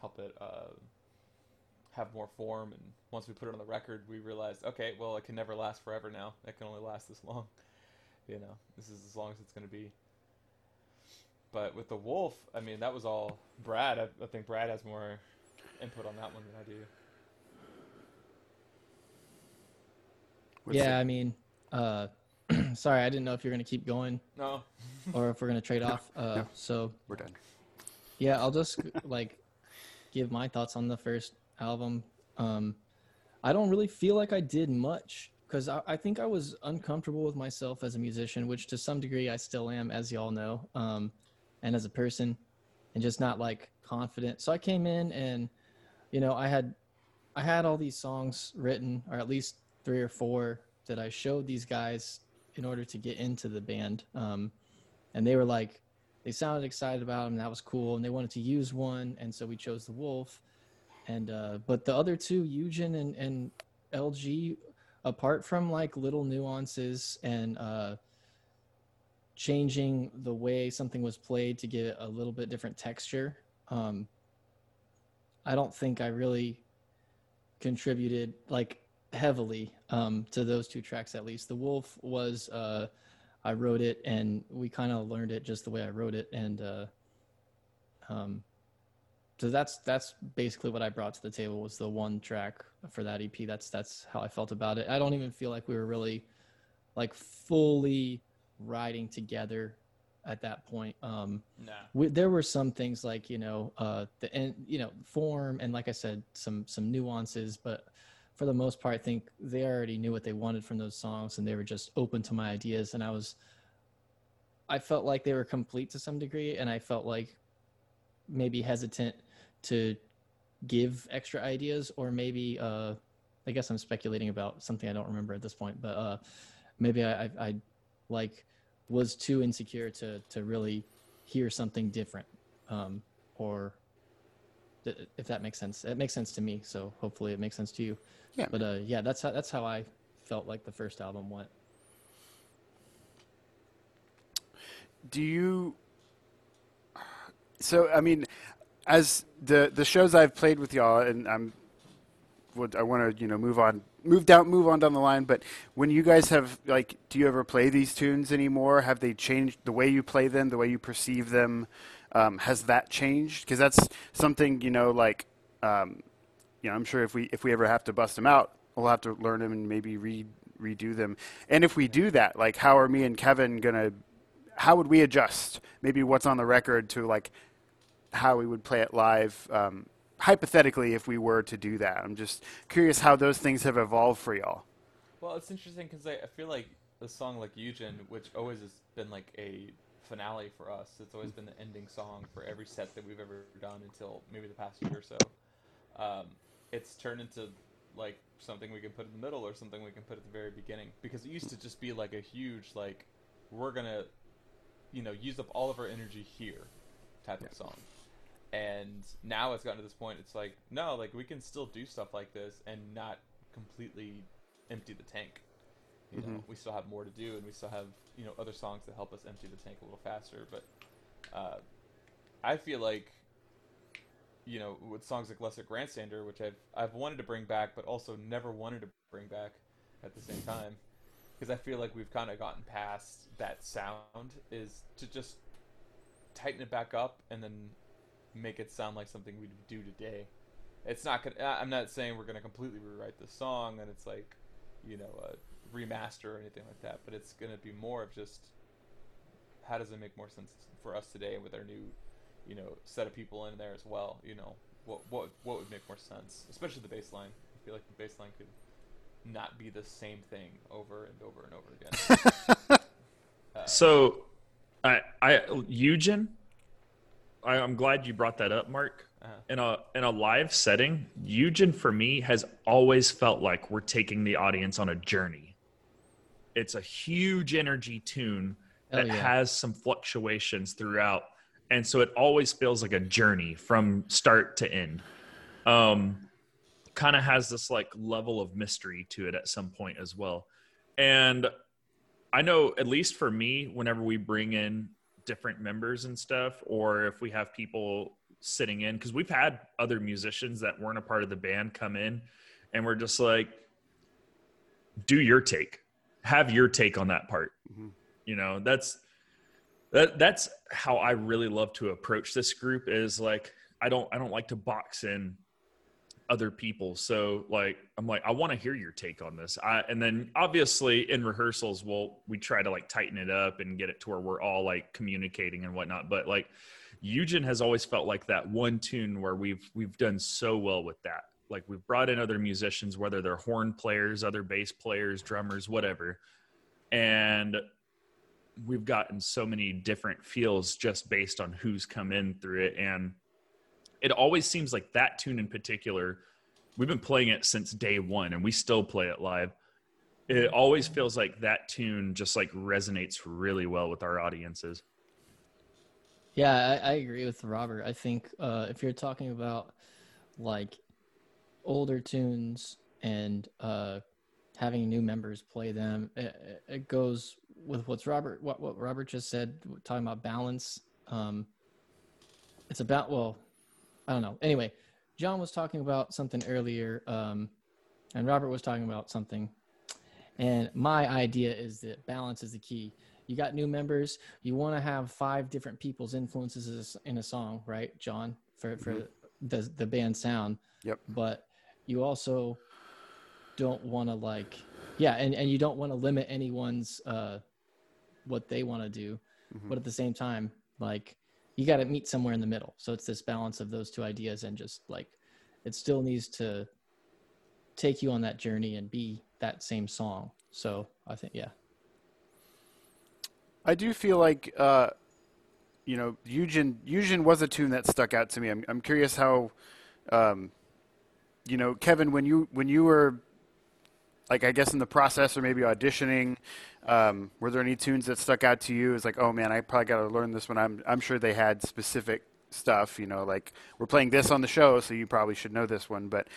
help it uh, have more form. And once we put it on the record, we realized, okay, well, it can never last forever now. It can only last this long. *laughs* You know, this is as long as it's going to be. But with the Wolf, I mean, that was all Brad. I, I think Brad has more input on that one than I do. What's yeah, it? I mean, uh, *clears throat* sorry, I didn't know if you're going to keep going. No. *laughs* or if we're going to trade off. *laughs* Uh, no, so we're done. Yeah, I'll just like give my thoughts on the first album. Um, I don't really feel like I did much because I, I, think I was uncomfortable with myself as a musician, which to some degree I still am, as y'all know, um, and as a person, and just not like confident. So I came in and, you know, I had, I had all these songs written, or at least three or four that I showed these guys in order to get into the band, um, and they were like, they sounded excited about them. That was cool, and they wanted to use one, and so we chose the Wolf and uh, but the other two, Eugen and, and LG, apart from like little nuances and uh, changing the way something was played to get a little bit different texture, um, I don't think I really contributed like heavily um, to those two tracks at least. The Wolf was uh, I wrote it and we kind of learned it just the way I wrote it and uh, um, so that's that's basically what I brought to the table was the one track for that EP. That's that's how I felt about it. I don't even feel like we were really like fully riding together at that point. Um, nah. We, there were some things like you know uh, the you know form and like I said some some nuances, but for the most part, I think they already knew what they wanted from those songs, and they were just open to my ideas. And I was, I felt like they were complete to some degree, and I felt like maybe hesitant to give extra ideas, or maybe, uh, I guess I'm speculating about something I don't remember at this point, but uh, maybe I, I, I like was too insecure to to really hear something different, um, or if that makes sense. It makes sense to me, so hopefully it makes sense to you. Yeah. But uh, yeah, that's how that's how I felt like the first album went. Do you? So I mean, as the the shows I've played with y'all, and I'm, I want to you know move on, move down, move on down the line. But when you guys have like, do you ever play these tunes anymore? Have they changed the way you play them, the way you perceive them? Um, has that changed? Because that's something you know, like, um, you know, I'm sure if we if we ever have to bust them out, we'll have to learn them and maybe re redo them. And if we do that, like, how are me and Kevin gonna? How would we adjust? Maybe what's on the record to like how we would play it live. Um, hypothetically, if we were to do that, I'm just curious how those things have evolved for y'all. Well, it's interesting because I, I feel like a song like Eugen, which always has been like a finale for us. It's always been the ending song for every set that we've ever done until maybe the past year or so. Um, it's turned into like something we can put in the middle or something we can put at the very beginning because it used to just be like a huge like we're gonna you know use up all of our energy here type yeah. of song and now it's gotten to this point it's like no like we can still do stuff like this and not completely empty the tank you mm-hmm. know, we still have more to do, and we still have you know other songs that help us empty the tank a little faster. But uh, I feel like you know with songs like Lesser Grandstander, which I've I've wanted to bring back, but also never wanted to bring back at the same time, because I feel like we've kind of gotten past that sound. Is to just tighten it back up and then make it sound like something we'd do today. It's not gonna. I'm not saying we're gonna completely rewrite the song, and it's like, you know, uh, remaster or anything like that, but it's going to be more of just how does it make more sense for us today with our new, you know, set of people in there as well. You know, what what what would make more sense, especially the bass line. I feel like the bass line could not be the same thing over and over and over again. *laughs* uh, so, I I Eugen, I, I'm glad you brought that up, Mark. Uh-huh. In a in a live setting, Eugen for me has always felt like we're taking the audience on a journey it's a huge energy tune that yeah. has some fluctuations throughout and so it always feels like a journey from start to end um kind of has this like level of mystery to it at some point as well and i know at least for me whenever we bring in different members and stuff or if we have people sitting in because we've had other musicians that weren't a part of the band come in and we're just like do your take have your take on that part. Mm-hmm. You know, that's that that's how I really love to approach this group is like I don't I don't like to box in other people. So like I'm like I want to hear your take on this. I and then obviously in rehearsals we'll we try to like tighten it up and get it to where we're all like communicating and whatnot. But like Eugen has always felt like that one tune where we've we've done so well with that like we've brought in other musicians whether they're horn players other bass players drummers whatever and we've gotten so many different feels just based on who's come in through it and it always seems like that tune in particular we've been playing it since day one and we still play it live. It always feels like that tune just like resonates really well with our audiences. Yeah i, I agree with robert. I think uh, if you're talking about like older tunes and uh, having new members play them, it, it, goes with what's Robert what what Robert just said, talking about balance. Um, it's about well, I don't know. Anyway, John was talking about something earlier, um, and Robert was talking about something. And my idea is that balance is the key. You got new members. You want to have five different people's influences in a song, right, John? For for mm-hmm. the the band sound. Yep. But you also don't want to like yeah and, and you don't want to limit anyone's uh what they want to do mm-hmm. but at the same time like you got to meet somewhere in the middle so it's this balance of those two ideas and just like it still needs to take you on that journey and be that same song. So I think yeah. I do feel like uh, you know Eugen Eugen was a tune that stuck out to me. I'm I'm curious how um, you know Kevin when you when you were like I guess in the process or maybe auditioning, um, were there any tunes that stuck out to you? It's like, oh man, I probably got to learn this one. I'm I'm sure they had specific stuff, you know, like we're playing this on the show, so you probably should know this one. But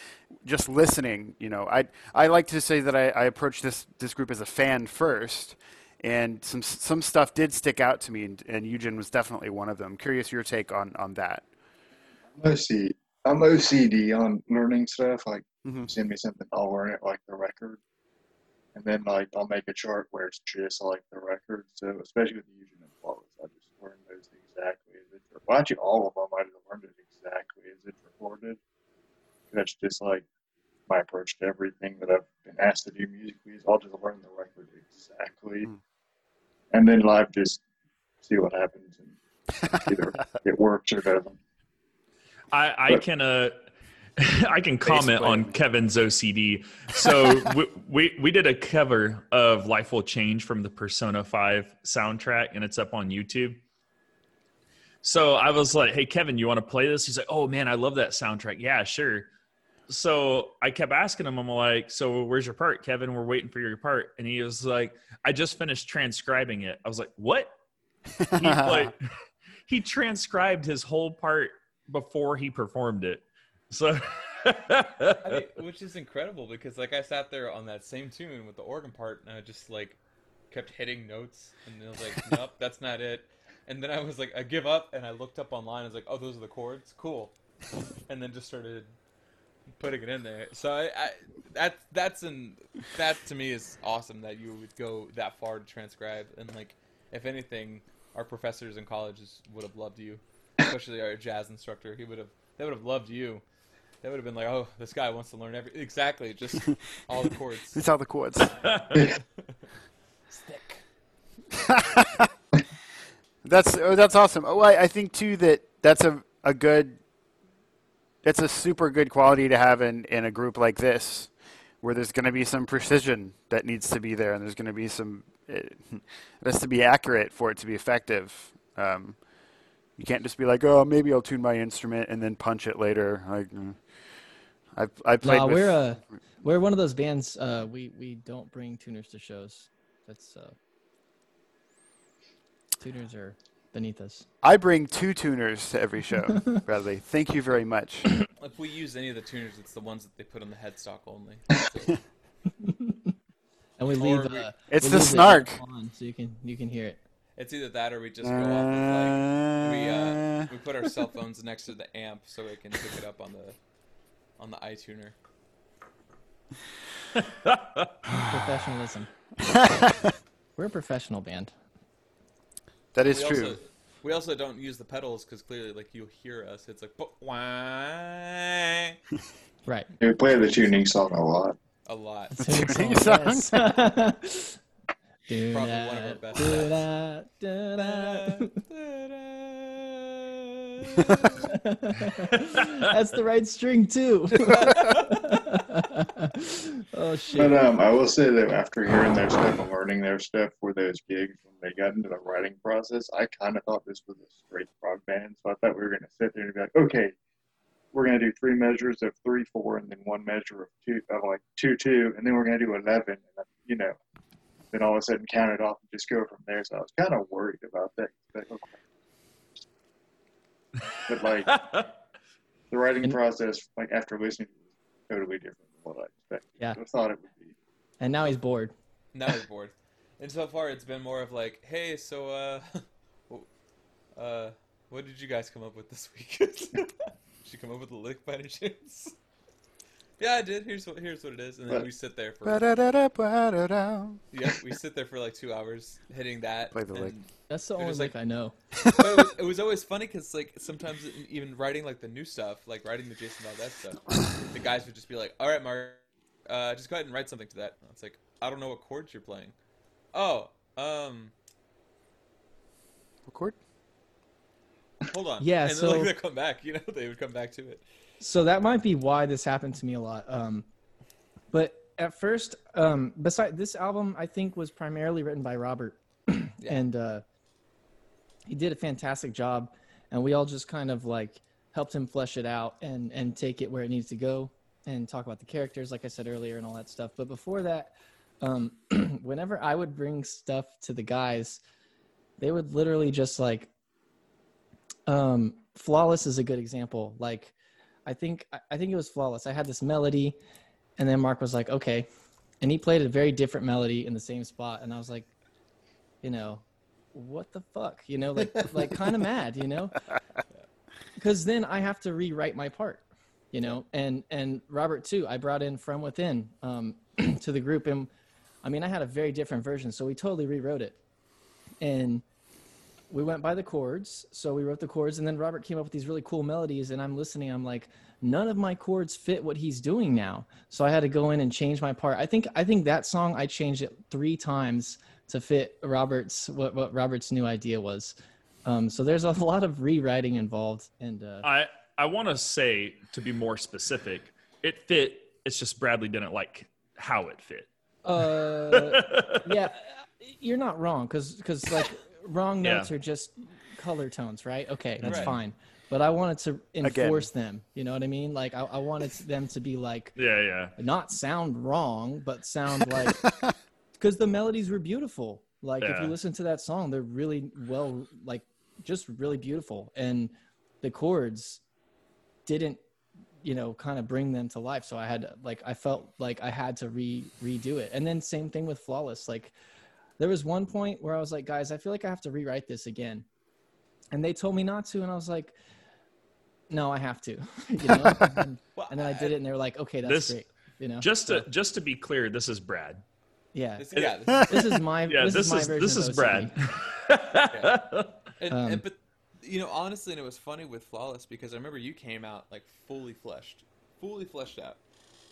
just listening, you know, I I like to say that I, I approach this this group as a fan first, and some some stuff did stick out to me, and, and Eugen was definitely one of them. curious your take on on that. Mostly, I'm OCD on learning stuff. Like, mm-hmm. send me something, I'll learn it like the record, and then like I'll make a chart where it's just like the record. So especially with Eugen and Flawless, I just learn those exactly as it's. Well, actually, all of them I just learned it exactly as it's recorded. That's just like my approach to everything that I've been asked to do musically is I'll just learn the record exactly, mm. and then live just see what happens and *laughs* either it works or doesn't. I, I but, can uh, *laughs* I can comment on Kevin's OCD. So *laughs* we, we, we did a cover of "Life Will Change" from the Persona Five soundtrack, and it's up on YouTube. So I was like, "Hey Kevin, you want to play this?" He's like, "Oh man, I love that soundtrack." Yeah, sure. So I kept asking him, I'm like, "So where's your part, Kevin? We're waiting for your part." And he was like, "I just finished transcribing it." I was like, "What?" he like *laughs* he transcribed his whole part before he performed it. So, I mean, which is incredible because like I sat there on that same tune with the organ part, and I just like kept hitting notes, and I was like, *laughs* nope, that's not it. And then I was like, I give up, and I looked up online. I was like, oh, those are the chords, cool. And then just started putting it in there. So I, I that that's an that to me is awesome that you would go that far to transcribe and like if anything, our professors in colleges would have loved you, especially our jazz instructor. He would have they would have loved you. They would have been like, "Oh, this guy wants to learn every exactly just *laughs* all the chords." It's all the chords. *laughs* Stick. *laughs* that's oh, that's awesome. Oh, I, I think too that that's a a good. It's a super good quality to have in in a group like this, where there's going to be some precision that needs to be there, and there's going to be some. It, it has to be accurate for it to be effective. Um, you can't just be like, oh, maybe I'll tune my instrument and then punch it later. Like, mm. I I played. Nah, with... we're uh, we're one of those bands. Uh, we we don't bring tuners to shows. That's uh, tuners are beneath us. I bring two tuners to every show, *laughs* Bradley. Thank you very much. *coughs* If we use any of the tuners, it's the ones that they put on the headstock only. So. *laughs* and we leave. Uh, it's we the leave snark. on so you can you can hear it. It's either that or we just go off of like we uh, we put our cell phones next to the amp so we can pick it up on the on the iTuner. *laughs* Professionalism. We're a professional band. That is we true. Also, we also don't use the pedals because clearly, like you'll hear us. It's like why? *laughs* right. We play the tuning song a lot. A lot. tuning *laughs* song. Probably one of our best. *laughs* That's the right string too. *laughs* oh shit! But um, I will say that after hearing their stuff and learning their stuff for those gigs when they got into the writing process, I kind of thought this was a straight prog band. So I thought we were going to sit there and be like, okay, we're going to do three measures of three four, and then one measure of two of like two two, and then we're going to do eleven. And you know, then all of a sudden count it off and just go from there. So I was kind of worried about that. But like *laughs* the writing process, like after listening, was totally different than what I expected. Yeah, I thought it would be. And now he's bored. Now he's bored. And so far, it's been more of like, hey, so uh, *laughs* uh, what did you guys come up with this week? *laughs* did you come up with a lick by any chance? yeah, I did. Here's what here's what it is, and then we sit there for yeah, we sit there for like two hours hitting that. Play the lick. That's the only lick like, I know. *laughs* but it was, it was always funny because like sometimes even writing like the new stuff, like writing the Jason all that stuff, *coughs* the guys would just be like, "All right, Mark, uh, just go ahead and write something to that." And it's like, I don't know what chords you're playing. Oh, um, what chord? Hold on. Yeah, and so then, like, *laughs* they come back. You know, *laughs* they would come back to it so that might be why this happened to me a lot. Um, but at first, um, beside this album, I think was primarily written by Robert, yeah. and uh, he did a fantastic job, and we all just kind of like helped him flesh it out and and take it where it needs to go and talk about the characters, like I said earlier, and all that stuff. But before that, um, *clears throat* whenever I would bring stuff to the guys, they would literally just like, um, flawless is a good example. Like, I think I think it was flawless. I had this melody, and then Mark was like, okay, and he played a very different melody in the same spot, and I was like, you know, what the fuck, you know, like like kind of mad, you know, *laughs* because then I have to rewrite my part you know? And and robert too i brought in from within um, *clears throat* to the group and i mean i had a very different version so we totally rewrote it. And we went by the chords so we wrote the chords and then robert came up with these really cool melodies and i'm listening i'm like none of my chords fit what he's doing now. So i had to go in and change my part. I think i think that song i changed it three times to fit robert's what, what robert's new idea was um, so there's a lot of rewriting involved and uh, i I want to say to be more specific, it fit. It's just Bradley didn't like how it fit. Uh, *laughs* yeah, you're not wrong because because like wrong notes yeah. are just color tones, right? Okay, that's right. fine. But I wanted to enforce Again. them. You know what I mean? Like I, I wanted them to be like yeah, yeah, not sound wrong, but sound like *laughs* because the melodies were beautiful. Like yeah. if you listen to that song, they're really well, like just really beautiful, and the chords didn't you know kind of bring them to life. So i had like i felt like i had to re redo it. And then same thing with flawless. Like there was one point where i was like guys i feel like i have to rewrite this again. And they told me not to and i was like no i have to. *laughs* You know? And, *laughs* and, then i did it and they were like okay that's this, great you know? just to so, just to be clear this is brad yeah this, yeah, this, this is my yeah, this, this is my this is brad *laughs* yeah. and, um, and, but you know, honestly, and it was funny with Flawless because I remember you came out like fully fleshed, fully fleshed out,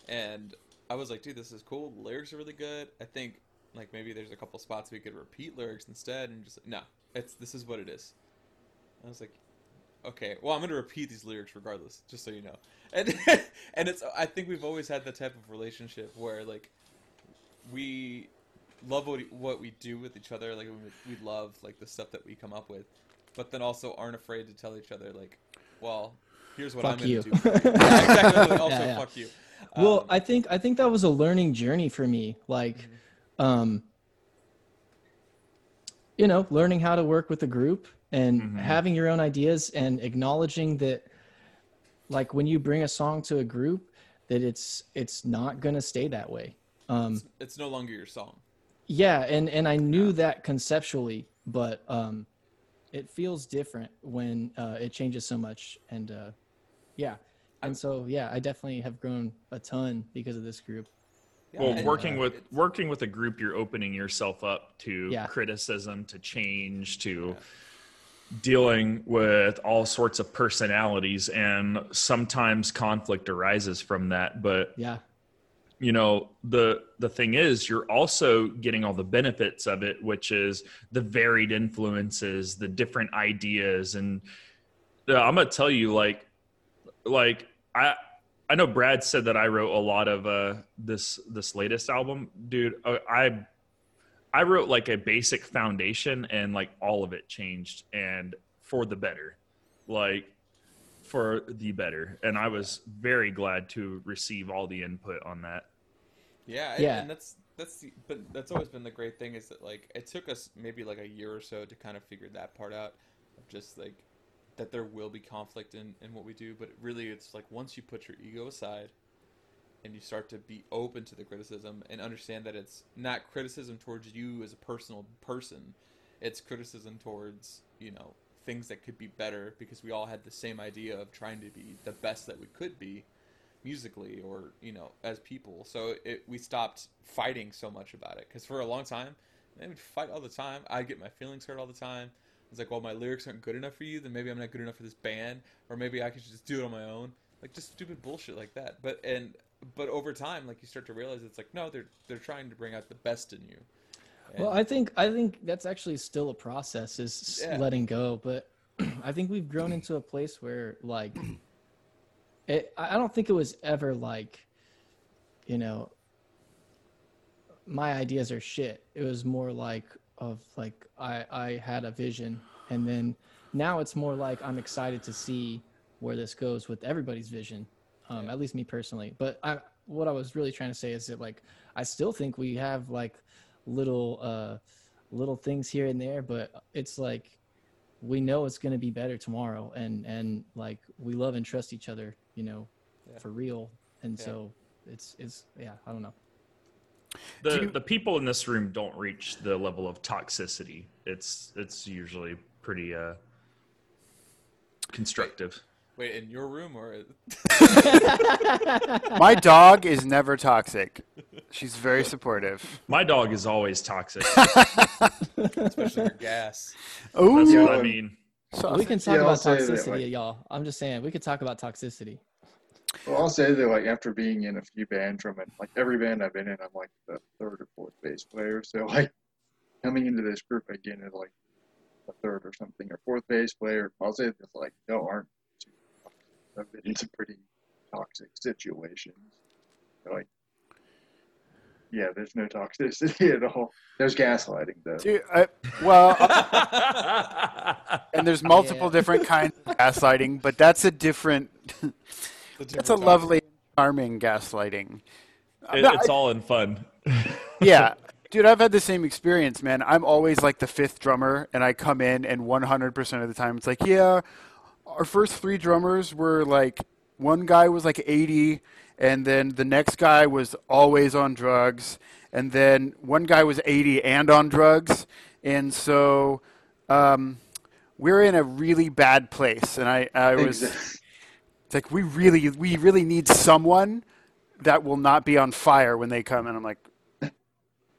and I was like, dude, this is cool. The lyrics are really good. I think like maybe there's a couple spots we could repeat lyrics instead, and just no, it's this is what it is. I was like, okay, well, I'm gonna repeat these lyrics regardless, just so you know. And *laughs* and it's I think we've always had the type of relationship where like we love what we, what we do with each other, like we, we love like the stuff that we come up with but then also aren't afraid to tell each other like, well, here's what fuck I'm going to do. *laughs* yeah, exactly. Also, *laughs* yeah, yeah. fuck you. Well, um, I think I think that was a learning journey for me. Like, mm-hmm. um, you know, learning how to work with a group and mm-hmm. having your own ideas and acknowledging that, like, when you bring a song to a group, that it's it's not gonna stay that way. Um, it's, it's no longer your song. Yeah, and and I knew that conceptually, but um, it feels different when uh, it changes so much and uh, yeah and so yeah i definitely have grown a ton because of this group yeah, well and, working uh, with working with a group you're opening yourself up to yeah. criticism to change to yeah. dealing with all sorts of personalities and sometimes conflict arises from that but yeah you know the the thing is you're also getting all the benefits of it which is the varied influences the different ideas. And uh, i'm gonna tell you like like i i know brad said that i wrote a lot of uh this this latest album. Dude uh, i i wrote like a basic foundation and like all of it changed and for the better. Like for the better. And I was very glad to receive all the input on that. Yeah, yeah. And that's that's the, but that's always been the great thing is that like it took us maybe like a year or so to kind of figure that part out of just like that there will be conflict in, in what we do, but really it's like once you put your ego aside and you start to be open to the criticism and understand that it's not criticism towards you as a personal person, it's criticism towards, you know, things that could be better because we all had the same idea of trying to be the best that we could be musically or you know as people. So it, we stopped fighting so much about it because for a long time we'd fight all the time. I'd get my feelings hurt all the time. It's like well my lyrics aren't good enough for you then maybe i'm not good enough for this band or maybe i could just do it on my own. Like just stupid bullshit like that. But and but over time like you start to realize it's like no they're they're trying to bring out the best in you well, I think I think that's actually still a process is yeah. letting go, but *clears throat* I think we've grown into a place where like *clears throat* it, I don't think it was ever like, you know, my ideas are shit. It was more like of like I I had a vision, and then now it's more like I'm excited to see where this goes with everybody's vision. Um, at least me personally. But I what I was really trying to say is that like I still think we have like little uh little things here and there, but it's like we know it's going to be better tomorrow and and like we love and trust each other, you know, yeah. for real. And yeah. so it's it's yeah, I don't know. The you, the people in this room don't reach the level of toxicity. It's it's usually pretty uh constructive. Wait, in your room or? *laughs* My dog is never toxic. She's very supportive. My dog is always toxic. *laughs* Especially your gas. Oh, that's what I mean. So, we can talk yeah, about toxicity, that, like, y'all. I'm just saying we could talk about toxicity. Well, I'll say that like after being in a few bands from it, like every band I've been in, I'm like the third or fourth bass player. So like coming into this group again as like a third or something or fourth bass player, I'll say that like no aren't I've been in some pretty toxic situations. Like, yeah, there's no toxicity *laughs* at all. There's gaslighting though. Dude, I, well, *laughs* and there's multiple yeah. different kinds of gaslighting, but that's a different. *laughs* that's a lovely, charming gaslighting. It, no, it's I, all in fun. yeah, dude, I've had the same experience, man. I'm always like the fifth drummer, and I come in, and 100% of the time, it's like, yeah, our first three drummers were like one guy was like 80 and then the next guy was always on drugs and then one guy was 80 and on drugs and so um, we're in a really bad place and i, I was exactly. it's like we really we really need someone that will not be on fire when they come and i'm like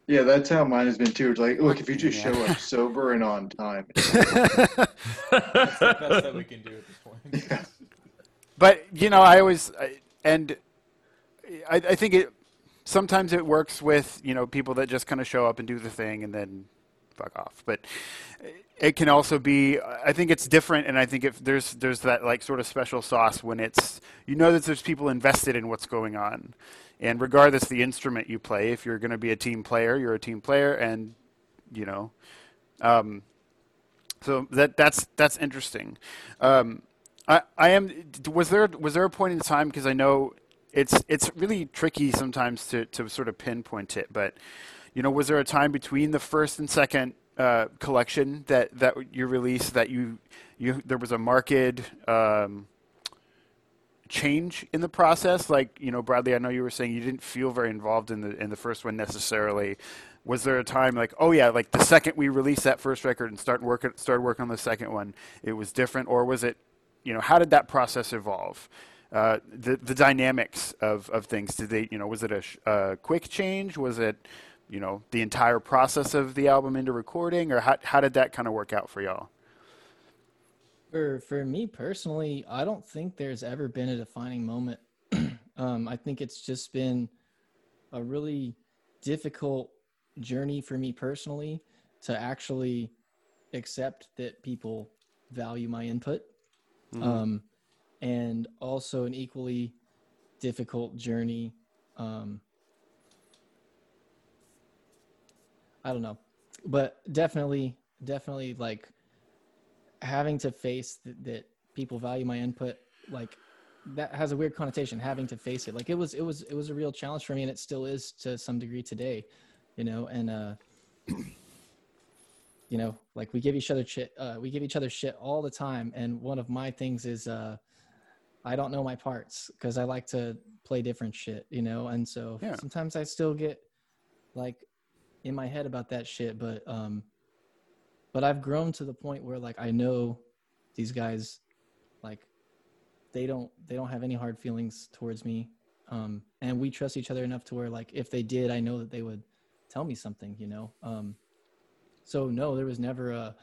yeah, that's how mine has been too. It's like, look, if you just show up sober and on time. that's the best that we can do at this point. *laughs* Yeah. But you know, I always and I, I think it sometimes it works with you know people that just kind of show up and do the thing and then fuck off. But it can also be. I think it's different, and I think if there's there's that like sort of special sauce when it's you know that there's people invested in what's going on and regardless the instrument you play, if you're going to be a team player, you're a team player, and you know, um, so that that's that's interesting. Um, I I am. Was there was there a point in time because I know it's it's really tricky sometimes to to sort of pinpoint it, but you know, was there a time between the first and second uh, collection that that you released that you you there was a marked um, change in the process? Like, you know, Bradley, I know you were saying you didn't feel very involved in the in the first one necessarily. Was there a time like, oh yeah, like the second we released that first record and start working started working on the second one, it was different, or was it, you know, how did that process evolve? Uh, the the dynamics of, of things did they you know was it a, sh- a quick change was it you know the entire process of the album into recording or how, how did that kind of work out for y'all for for me personally, I don't think there's ever been a defining moment. *clears throat* um, I think it's just been a really difficult journey for me personally to actually accept that people value my input. Mm-hmm. Um, and also an equally difficult journey. Um, I don't know, but definitely, definitely like having to face th- that people value my input like that has a weird connotation having to face it like it was it was it was a real challenge for me and it still is to some degree today you know and uh *clears throat* you know like we give each other shit uh we give each other shit all the time and one of my things is uh i don't know my parts because i like to play different shit you know and so yeah. sometimes i still get like in my head about that shit but um but I've grown to the point where like I know these guys like they don't they don't have any hard feelings towards me. Um and we trust each other enough to where like if they did I know that they would tell me something you know? Um so no there was never a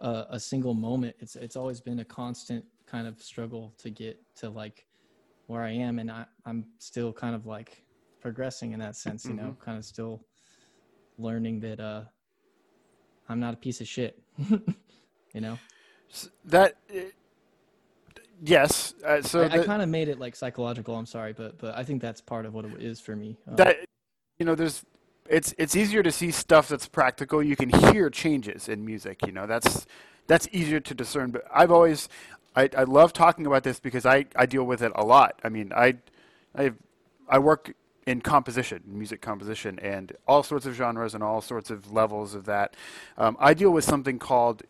a, a single moment. It's it's always been a constant kind of struggle to get to like where I am. And I I'm still kind of like progressing in that sense you know? Mm-hmm. kind of still learning that uh I'm not a piece of shit. *laughs* you know. That. yes. Uh, so I, I kind of made it like psychological. I'm sorry, but but I think that's part of what it is for me. Um, that you know, there's it's it's easier to see stuff that's practical. You can hear changes in music. You know, that's that's easier to discern. But I've always I, I love talking about this because I, I deal with it a lot. I mean, I I I work in composition, music composition, and all sorts of genres and all sorts of levels of that. Um, I deal with something called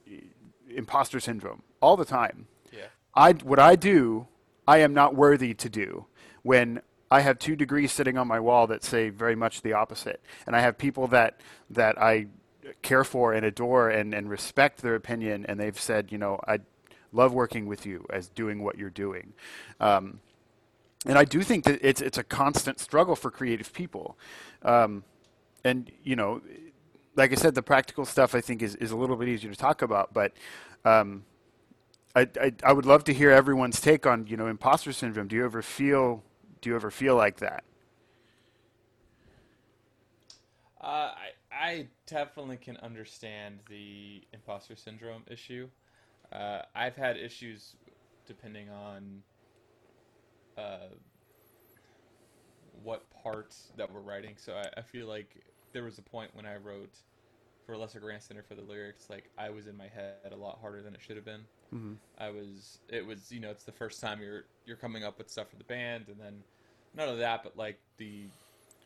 imposter syndrome all the time. Yeah. I what I do, I am not worthy to do. When I have two degrees sitting on my wall that say very much the opposite, and I have people that that I care for and adore and, and respect their opinion, and they've said, you know, I love working with you as doing what you're doing. Um, and I do think that it's it's a constant struggle for creative people, um, and you know, like I said, the practical stuff I think is, is a little bit easier to talk about, but um, I, I, I would love to hear everyone's take on you know imposter syndrome. Do you ever feel do you ever feel like that? Uh, I I definitely can understand the imposter syndrome issue. Uh, I've had issues depending on uh, what parts that we're writing. So I, I, feel like there was a point when I wrote for Lesser Grand Center for the lyrics, like I was in my head a lot harder than it should have been. Mm-hmm. I was, it was, you know, it's the first time you're you're coming up with stuff for the band, and then none of that, but like the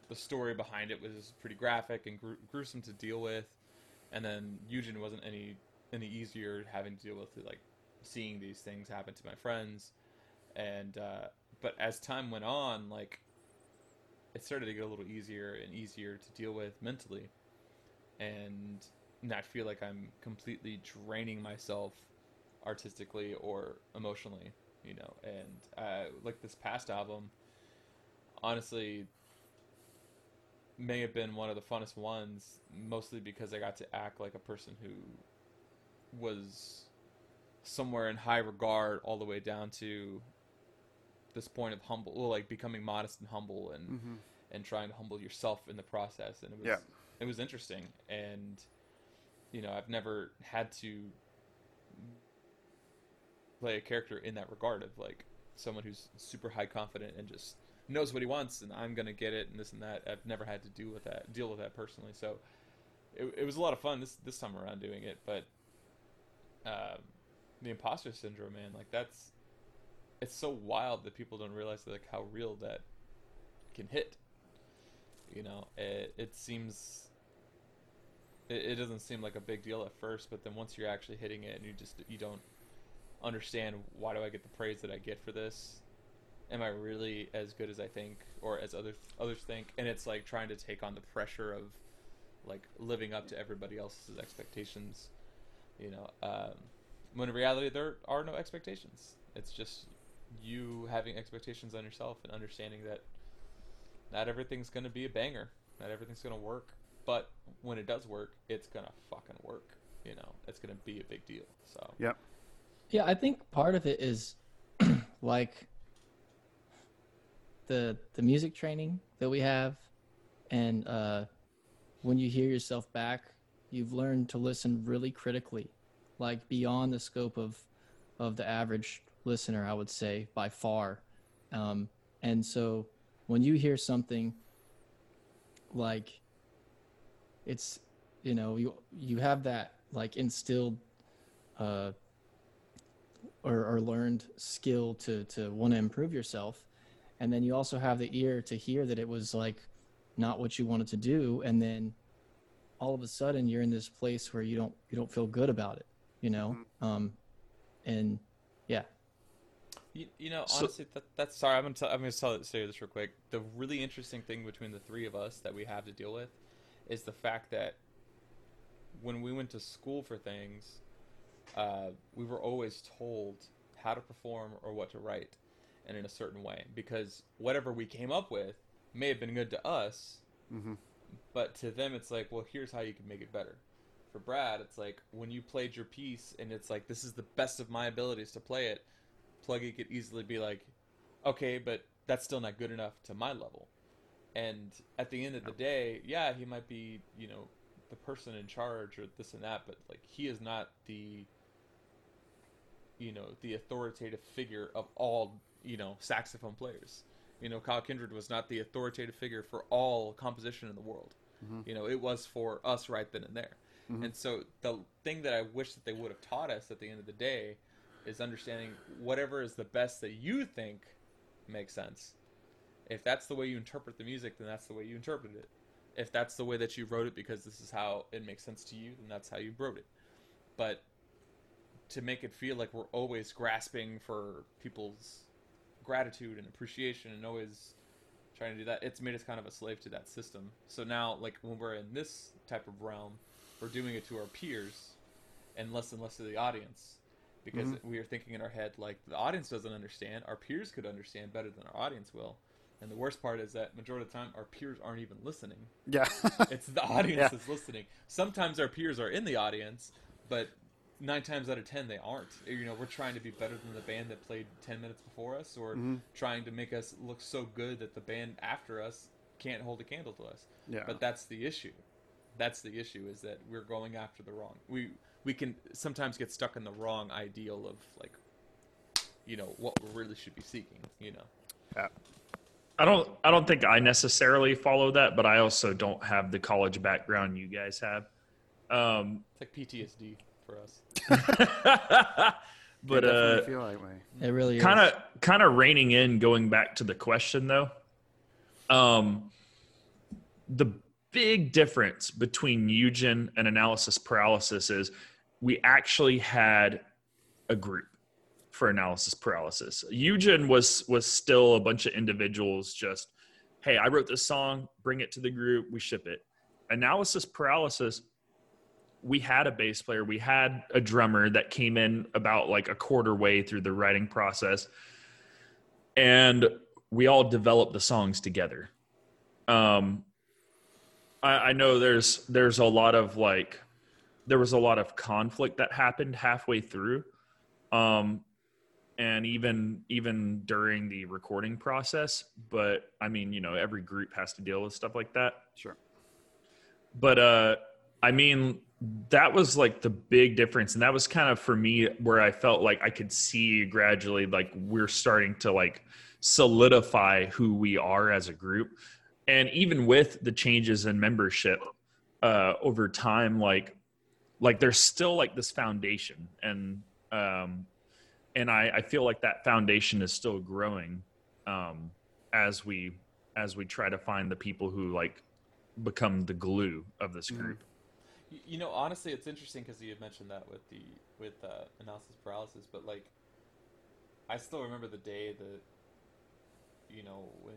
the story behind it was pretty graphic and gru- gruesome to deal with, and then Eugen wasn't any any easier having to deal with like seeing these things happen to my friends, and uh, but as time went on, like it started to get a little easier and easier to deal with mentally, and not feel like I'm completely draining myself artistically or emotionally, you know. And uh, like this past album, honestly, may have been one of the funnest ones, mostly because I got to act like a person who was somewhere in high regard all the way down to this point of humble like becoming modest and humble and mm-hmm. and trying to humble yourself in the process. And it was yeah. it was interesting. And you know I've never had to play a character in that regard of like someone who's super high confident and just knows what he wants and I'm gonna get it and this and that. I've never had to deal with that deal with that personally. So it, it was a lot of fun this this time around doing it. But uh, the imposter syndrome, man, like that's it's so wild that people don't realize like how real that can hit. You know, it it seems it, it doesn't seem like a big deal at first, but then once you're actually hitting it and you just you don't understand why do I get the praise that I get for this? Am I really as good as I think or as other others think? And it's like trying to take on the pressure of like living up to everybody else's expectations you know, um, when in reality there are no expectations. It's just you having expectations on yourself and understanding that not everything's gonna be a banger, not everything's gonna work. But when it does work, it's gonna fucking work. You know, it's gonna be a big deal. So. Yep. Yeah, I think part of it is *clears throat* like the the music training that we have, and uh, when you hear yourself back you've learned to listen really critically, like beyond the scope of of the average listener, I would say by far. Um, and so when you hear something like it's you know you you have that like instilled uh, or, or learned skill to to want to improve yourself and then you also have the ear to hear that it was like not what you wanted to do and then all of a sudden you're in this place where you don't you don't feel good about it you know mm-hmm. um and yeah you, you know honestly so, that, that's sorry i'm gonna tell, i'm gonna tell, say this real quick. The really interesting thing between the three of us that we have to deal with is the fact that when we went to school for things uh, we were always told how to perform or what to write and in a certain way because whatever we came up with may have been good to us mm-hmm. but to them it's like well here's how you can make it better. For brad it's like when you played your piece and it's like this is the best of my abilities to play it pluggy could easily be like okay but that's still not good enough to my level and at the end of the day yeah he might be you know the person in charge or this and that but like he is not the you know the authoritative figure of all you know saxophone players you know, Kyle Kindred was not the authoritative figure for all composition in the world. Mm-hmm. You know, it was for us right then and there. Mm-hmm. And so the thing that I wish that they would have taught us at the end of the day is understanding whatever is the best that you think makes sense. If that's the way you interpret the music, then that's the way you interpret it. If that's the way that you wrote it because this is how it makes sense to you, then that's how you wrote it. But to make it feel like we're always grasping for people's gratitude and appreciation and always trying to do that, it's made us kind of a slave to that system. So now, like when we're in this type of realm, we're doing it to our peers and less and less to the audience because mm-hmm. we are thinking in our head like the audience doesn't understand our peers could understand better than our audience will. And the worst part is that majority of the time our peers aren't even listening. Yeah. *laughs* It's the audience yeah. that's listening. Sometimes our peers are in the audience but nine times out of ten they aren't. You know we're trying to be better than the band that played 10 minutes before us or mm-hmm. trying to make us look so good that the band after us can't hold a candle to us. Yeah. But that's the issue. That's the issue is that we're going after the wrong. We we can sometimes get stuck in the wrong ideal of like you know what we really should be seeking you know? Yeah. I don't i don't think i necessarily follow that but i also don't have the college background you guys have. Um it's like ptsd for us. *laughs* But uh feel that way. it really is. kind of kind of reining in going back to the question though. Um the big difference between Eugen and analysis paralysis is we actually had a group for analysis paralysis. Eugen was was still a bunch of individuals just, hey, I wrote this song, bring it to the group, we ship it. Analysis paralysis, we had a bass player, we had a drummer that came in about like a quarter way through the writing process, and we all developed the songs together. Um, I, I know there's there's a lot of like there was a lot of conflict that happened halfway through um and even even during the recording process but i mean you know every group has to deal with stuff like that. Sure. But uh i mean that was like the big difference and that was kind of for me where i felt like i could see gradually like we're starting to like solidify who we are as a group. And even with the changes in membership uh, over time, like like there's still like this foundation, and um, and I, I feel like that foundation is still growing um, as we as we try to find the people who like become the glue of this mm-hmm. group. You know, honestly, it's interesting because you had mentioned that with the with uh, analysis paralysis, but like, I still remember the day that, you know, when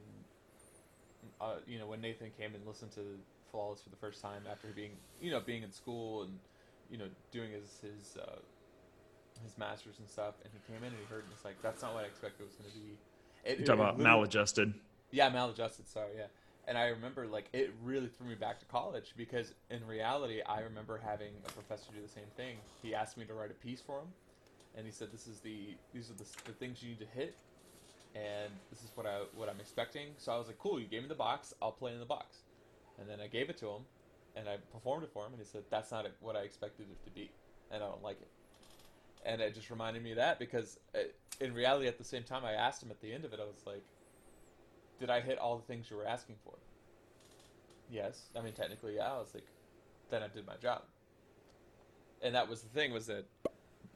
uh, you know, when Nathan came and listened to Flawless for the first time after being, you know, being in school and, you know, doing his his uh, his masters and stuff, and he came in and he heard and it's like that's not what I expected it was going to be. It, You're talking about maladjusted. Yeah, maladjusted. Sorry, yeah. And I remember like it really threw me back to college because in reality, I remember having a professor do the same thing. He asked me to write a piece for him, and he said, "This is the these are the, the things you need to hit and this is what I what I'm expecting. So I was like, cool, you gave me the box, I'll play in the box. And then I gave it to him, and I performed it for him, and he said, that's not what I expected it to be, and I don't like it. And it just reminded me of that because it, uh, in reality, at the same time, I asked him at the end of it, I was like, did I hit all the things you were asking for? Yes. I mean, technically, yeah. I was like, then I did my job. And that was the thing was that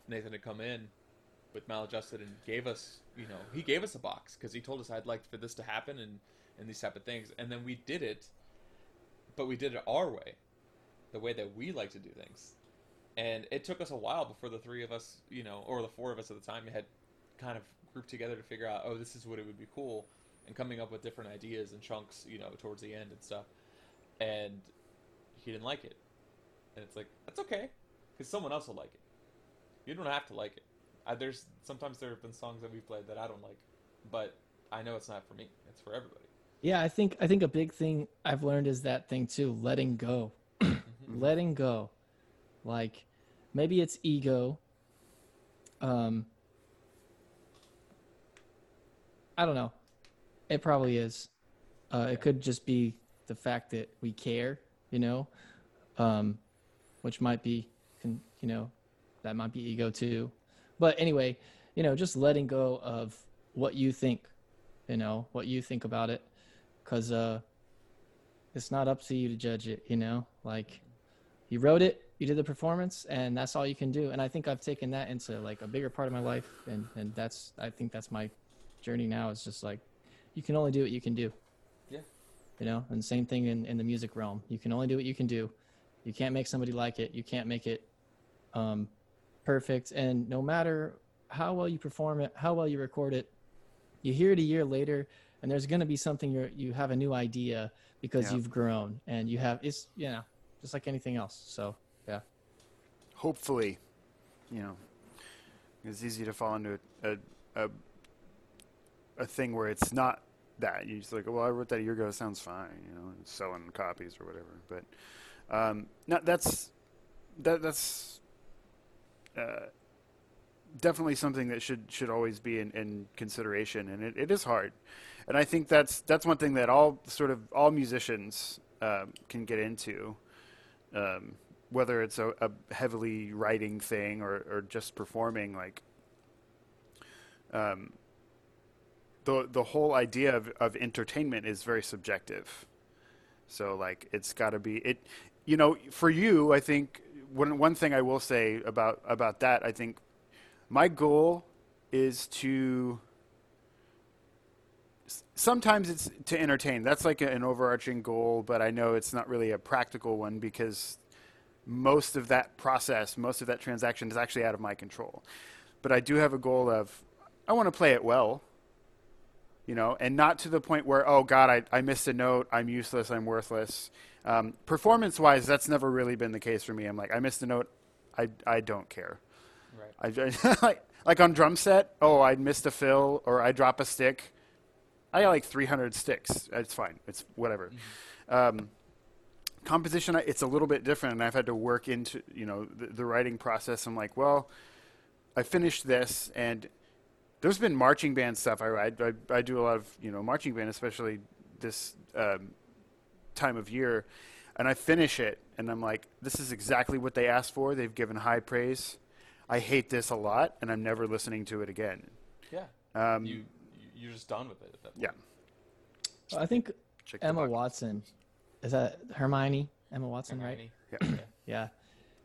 Nathan had come in with maladjusted and gave us you know he gave us a box because he told us i'd like for this to happen and and these type of things and then we did it but we did it our way the way that we like to do things. And it took us a while before the three of us you know or the four of us at the time had kind of grouped together to figure out oh this is what it would be cool and coming up with different ideas and chunks you know towards the end and stuff. And he didn't like it. And it's like that's okay because someone else will like it. You don't have to like it. I, there's sometimes there have been songs that we've played that I don't like, but I know it's not for me. It's for everybody. Yeah, I think I think a big thing I've learned is that thing too, letting go. Mm-hmm. letting go. Like maybe it's ego. Um I don't know. It probably is. Uh, it could just be the fact that we care, you know, um, which might be, you know, that might be ego too. But anyway, you know, just letting go of what you think, you know, what you think about it. Cause, uh, it's not up to you to judge it. You know, like you wrote it, you did the performance, and that's all you can do. And I think I've taken that into like a bigger part of my life, and and that's I think that's my journey now. Is just like you can only do what you can do. Yeah. You know, and same thing in in the music realm. You can only do what you can do. You can't make somebody like it. You can't make it um, perfect. And no matter how well you perform it, how well you record it, you hear it a year later, and there's going to be something you you have a new idea because yeah. you've grown and you have it's you know just like anything else. So yeah. Hopefully, you know, it's easy to fall into a a, a thing where it's not that you just like, well, I wrote that a year ago. It sounds fine, you know, selling copies or whatever. But um, no, that's that that's uh, definitely something that should should always be in, in consideration, and it, it is hard. And I think that's that's one thing that all sort of all musicians um, can get into, um, whether it's a, a, heavily writing thing or, or just performing. Like, um, the the whole idea of, of entertainment is very subjective. So like, it's got to be it. You know, for you, I think one one thing I will say about about that, I think my goal is to sometimes it's to entertain. That's like an overarching goal, but I know it's not really a practical one because most of that process, most of that transaction is actually out of my control. But I do have a goal of I want to play it well. You know, and not to the point where, oh God, I, I missed a note, I'm useless, I'm worthless. Um, performance wise, that's never really been the case for me. I'm like, I missed a note, I, I don't care. Right. I, *laughs* like, like on drum set, oh, I missed a fill or I drop a stick. I got like 300 sticks. It's fine. It's whatever. Mm-hmm. Um, composition, it's a little bit different, and I've had to work into you know the, the, writing process. I'm like, well, I finished this, and there's been marching band stuff I write. I, I do a lot of you know marching band, especially this um, time of year, and I finish it, and I'm like, this is exactly what they asked for. They've given high praise. I hate this a lot, and I'm never listening to it again. Yeah. Um, you you're just done with it at that point. Yeah. I think Check Emma Watson is that Hermione? Emma Watson, Hermione. right? Yeah. yeah.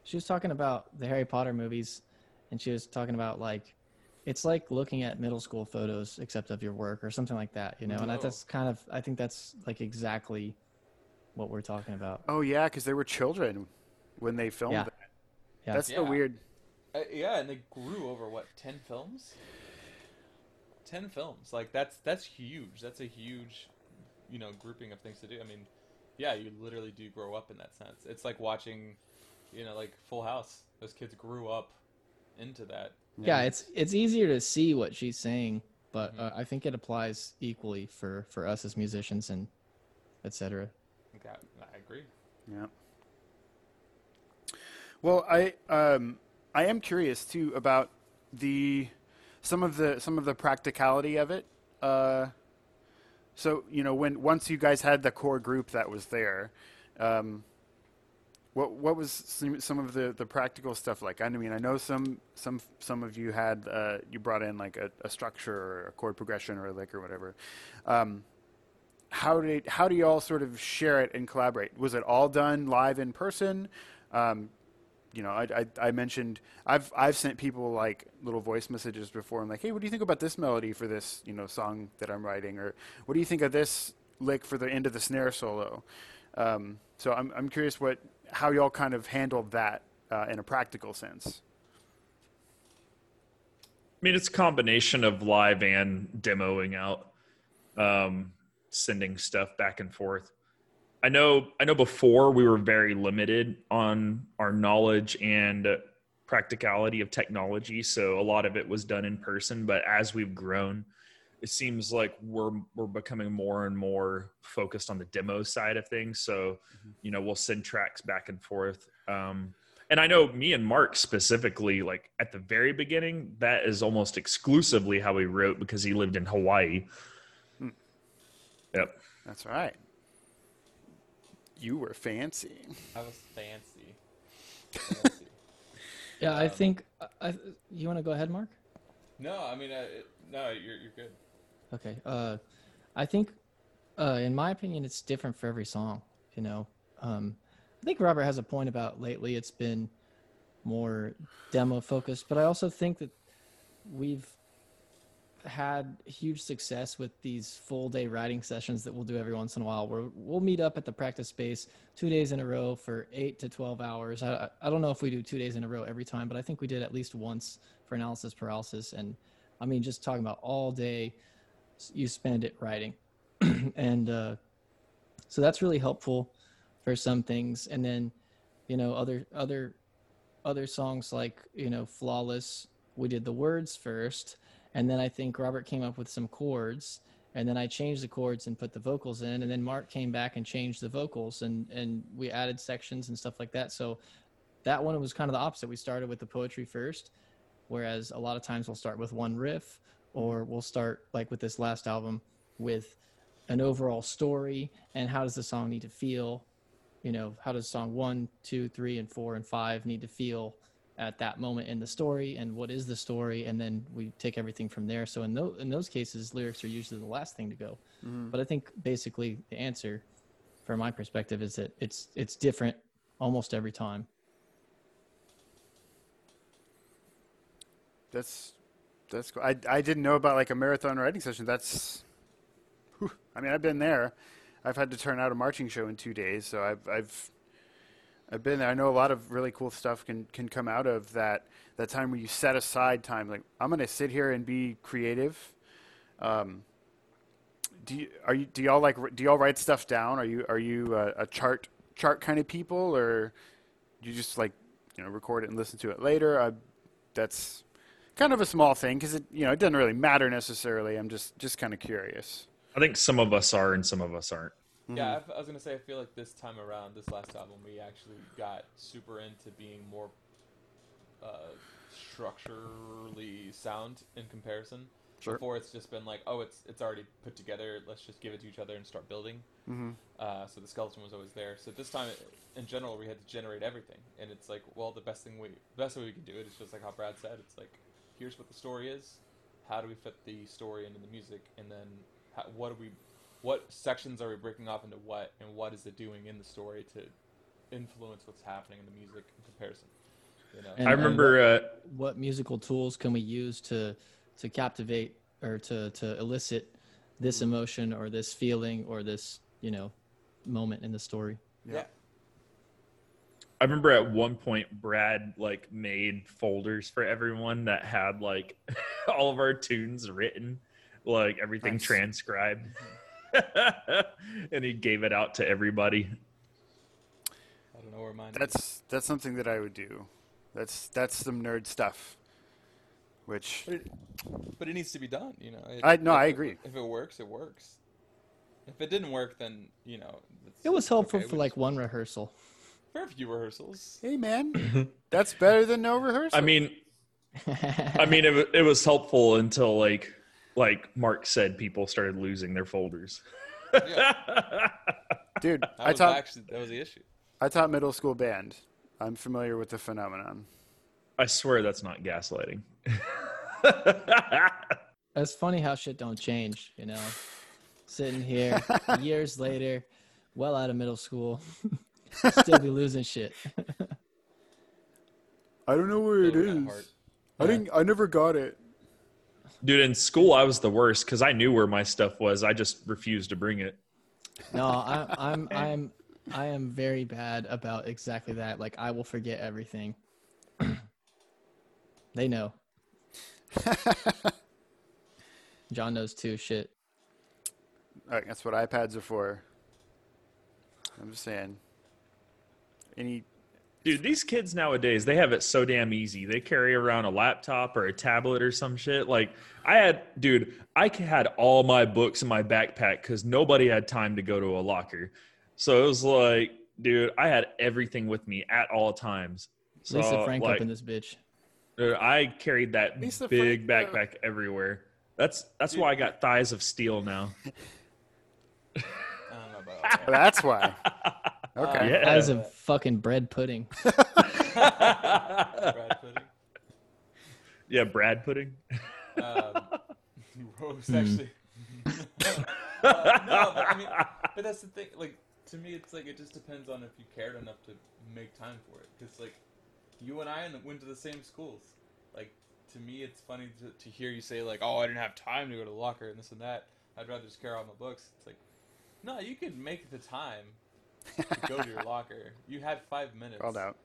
She was talking about the Harry Potter movies, and she was talking about like it's like looking at middle school photos except of your work or something like that, you know. And that's kind of I think that's like exactly what we're talking about. Oh yeah, because they were children when they filmed yeah. it. Yeah. That's yeah. the weird. Uh, yeah, and they grew over what ten films. Ten films, like that's that's huge. That's a huge, you know, grouping of things to do. I mean, yeah, you literally do grow up in that sense. It's like watching, you know, like Full House. Those kids grew up into that. Yeah, it's it's easier to see what she's saying, but mm-hmm. uh, I think it applies equally for for us as musicians and etc. Okay, I agree. Yeah. Well, I um I am curious too about the some of the some of the practicality of it. Uh, so you know, when once you guys had the core group that was there, um, what what was some, some, of the, the practical stuff like? I mean, I know some some some of you had uh, you brought in like a, a, structure or a chord progression or a lick or whatever. Um, how did how do you all sort of share it and collaborate? Was it all done live in person? Um, you know, I, I, I, mentioned I've I've sent people like little voice messages before. I'm like, hey, what do you think about this melody for this you know song that I'm writing, or what do you think of this lick for the end of the snare solo? Um, so I'm I'm curious what how y'all kind of handled that uh, in a practical sense. I mean, it's a combination of live and demoing out, um, sending stuff back and forth. I know I know before we were very limited on our knowledge and practicality of technology, so a lot of it was done in person, but as we've grown, it seems like we're we're becoming more and more focused on the demo side of things. So, mm-hmm. you know, we'll send tracks back and forth. Um, and I know me and Mark specifically, like at the very beginning, that is almost exclusively how he wrote because he lived in Hawaii. Hmm. Yep. That's right. You were fancy. I was fancy. fancy. *laughs* yeah, um, I think. I, you want to go ahead, Mark? No, I mean, uh, it, no, you're you're good. Okay. Uh, I think, uh, in my opinion, it's different for every song. you know, um, I think Robert has a point about lately it's been more demo focused, but I also think that we've had huge success with these full day writing sessions that we'll do every once in a while where we'll meet up at the practice space two days in a row for eight to 12 hours. I, I don't know if we do two days in a row every time, but I think we did at least once for analysis paralysis. And I mean, just talking about all day, you spend it writing. *clears throat* and uh, so that's really helpful for some things. And then, you know, other, other, other songs like, you know, Flawless, we did the words first and then I think Robert came up with some chords, and then I changed the chords and put the vocals in, and then Mark came back and changed the vocals, and and we added sections and stuff like that. So that one was kind of the opposite. We started with the poetry first, whereas a lot of times we'll start with one riff, or we'll start like with this last album with an overall story and how does the song need to feel you know how does song one two three and four and five need to feel at that moment in the story and what is the story and then we take everything from there. So in, those in those cases lyrics are usually the last thing to go. Mm-hmm. but i think basically the answer from my perspective is that it's it's different almost every time. That's that's cool. I, I didn't know about like a marathon writing session. That's whew, i mean i've been there. I've had to turn out a marching show in two days so i've i've I've been there. I know a lot of really cool stuff can, can come out of that that time where you set aside time. Like I'm to sit here and be creative. Um, do you, are you do y'all like do y'all write stuff down? Are you are you a, a chart chart kind of people, or do you just like you know record it and listen to it later? I, that's kind of a small thing because it you know it doesn't really matter necessarily. I'm just just kind of curious. I think some of us are and some of us aren't. Mm-hmm. Yeah, I, I was gonna say I feel like this time around, this last album, we actually got super into being more uh, structurally sound in comparison. Sure. Before it's just been like, oh, it's it's already put together. Let's just give it to each other and start building. Mm-hmm. Uh, so the skeleton was always there. So this time, in general, we had to generate everything, and it's like, well, the best thing we, the best way we can do it is just like how Brad said. It's like, here's what the story is. How do we fit the story into the music, and then how, what do we what sections are we breaking off into what, and what is it doing in the story to influence what's happening in the music in comparison. You know? And, I remember what, uh, what, musical tools can we use to to captivate or to to elicit this emotion or this feeling or this you know moment in the story. Yeah. I remember at one point Brad like made folders for everyone that had like *laughs* all of our tunes written, like everything nice. transcribed. *laughs* And he gave it out to everybody. I don't know where mine. That's is. that's something that I would do. That's that's some nerd stuff. Which, but it, but it needs to be done. You know. It, I no, I agree. If it works, it works. If it didn't work, then you know. It was helpful okay. for like one rehearsal. For a few rehearsals. Hey man, *laughs* that's better than no rehearsal. I mean, I mean, it, it was helpful until like like Mark said, people started losing their folders. Dude, that I taught actually that was the issue. I taught middle school band. I'm familiar with the phenomenon. I swear that's not gaslighting. *laughs* it's funny how shit don't change, you know. Sitting here *laughs* years later, well out of middle school, *laughs* still be losing shit. I don't know where it is. I didn't. I never got it. Dude, in school I was the worst because I knew where my stuff was. I just refused to bring it. No, *laughs* I, I'm I'm I am very bad about exactly that. Like I will forget everything. *clears throat* they know. *laughs* John knows too. Shit. All right, that's what iPads are for. I'm just saying. Any Dude, these kids nowadays, they have it so damn easy. They carry around a laptop or a tablet or some shit. Like, I had, dude, I had all my books in my backpack because nobody had time to go to a locker. So it was like, dude, I had everything with me at all times. So, Lisa Frank like, up in this bitch. Dude, I carried that Lisa big Frank, backpack uh, everywhere. That's that's dude. why I got thighs of steel now. *laughs* That's why. *laughs* Okay. Uh, yeah. That is a fucking bread pudding. *laughs* bread pudding. Yeah, Brad pudding. Um, *laughs* Rose hmm. actually. *laughs* uh, no, but I mean, but that's the thing. Like to me, it's like it just depends on if you cared enough to make time for it. Because like, you and I went to the same schools. Like, to me, it's funny to, to hear you say like, "Oh, I didn't have time to go to the locker and this and that. I'd rather just carry on my books." It's like, no, you could make the time to *laughs* go to your locker. You had five minutes. Called out.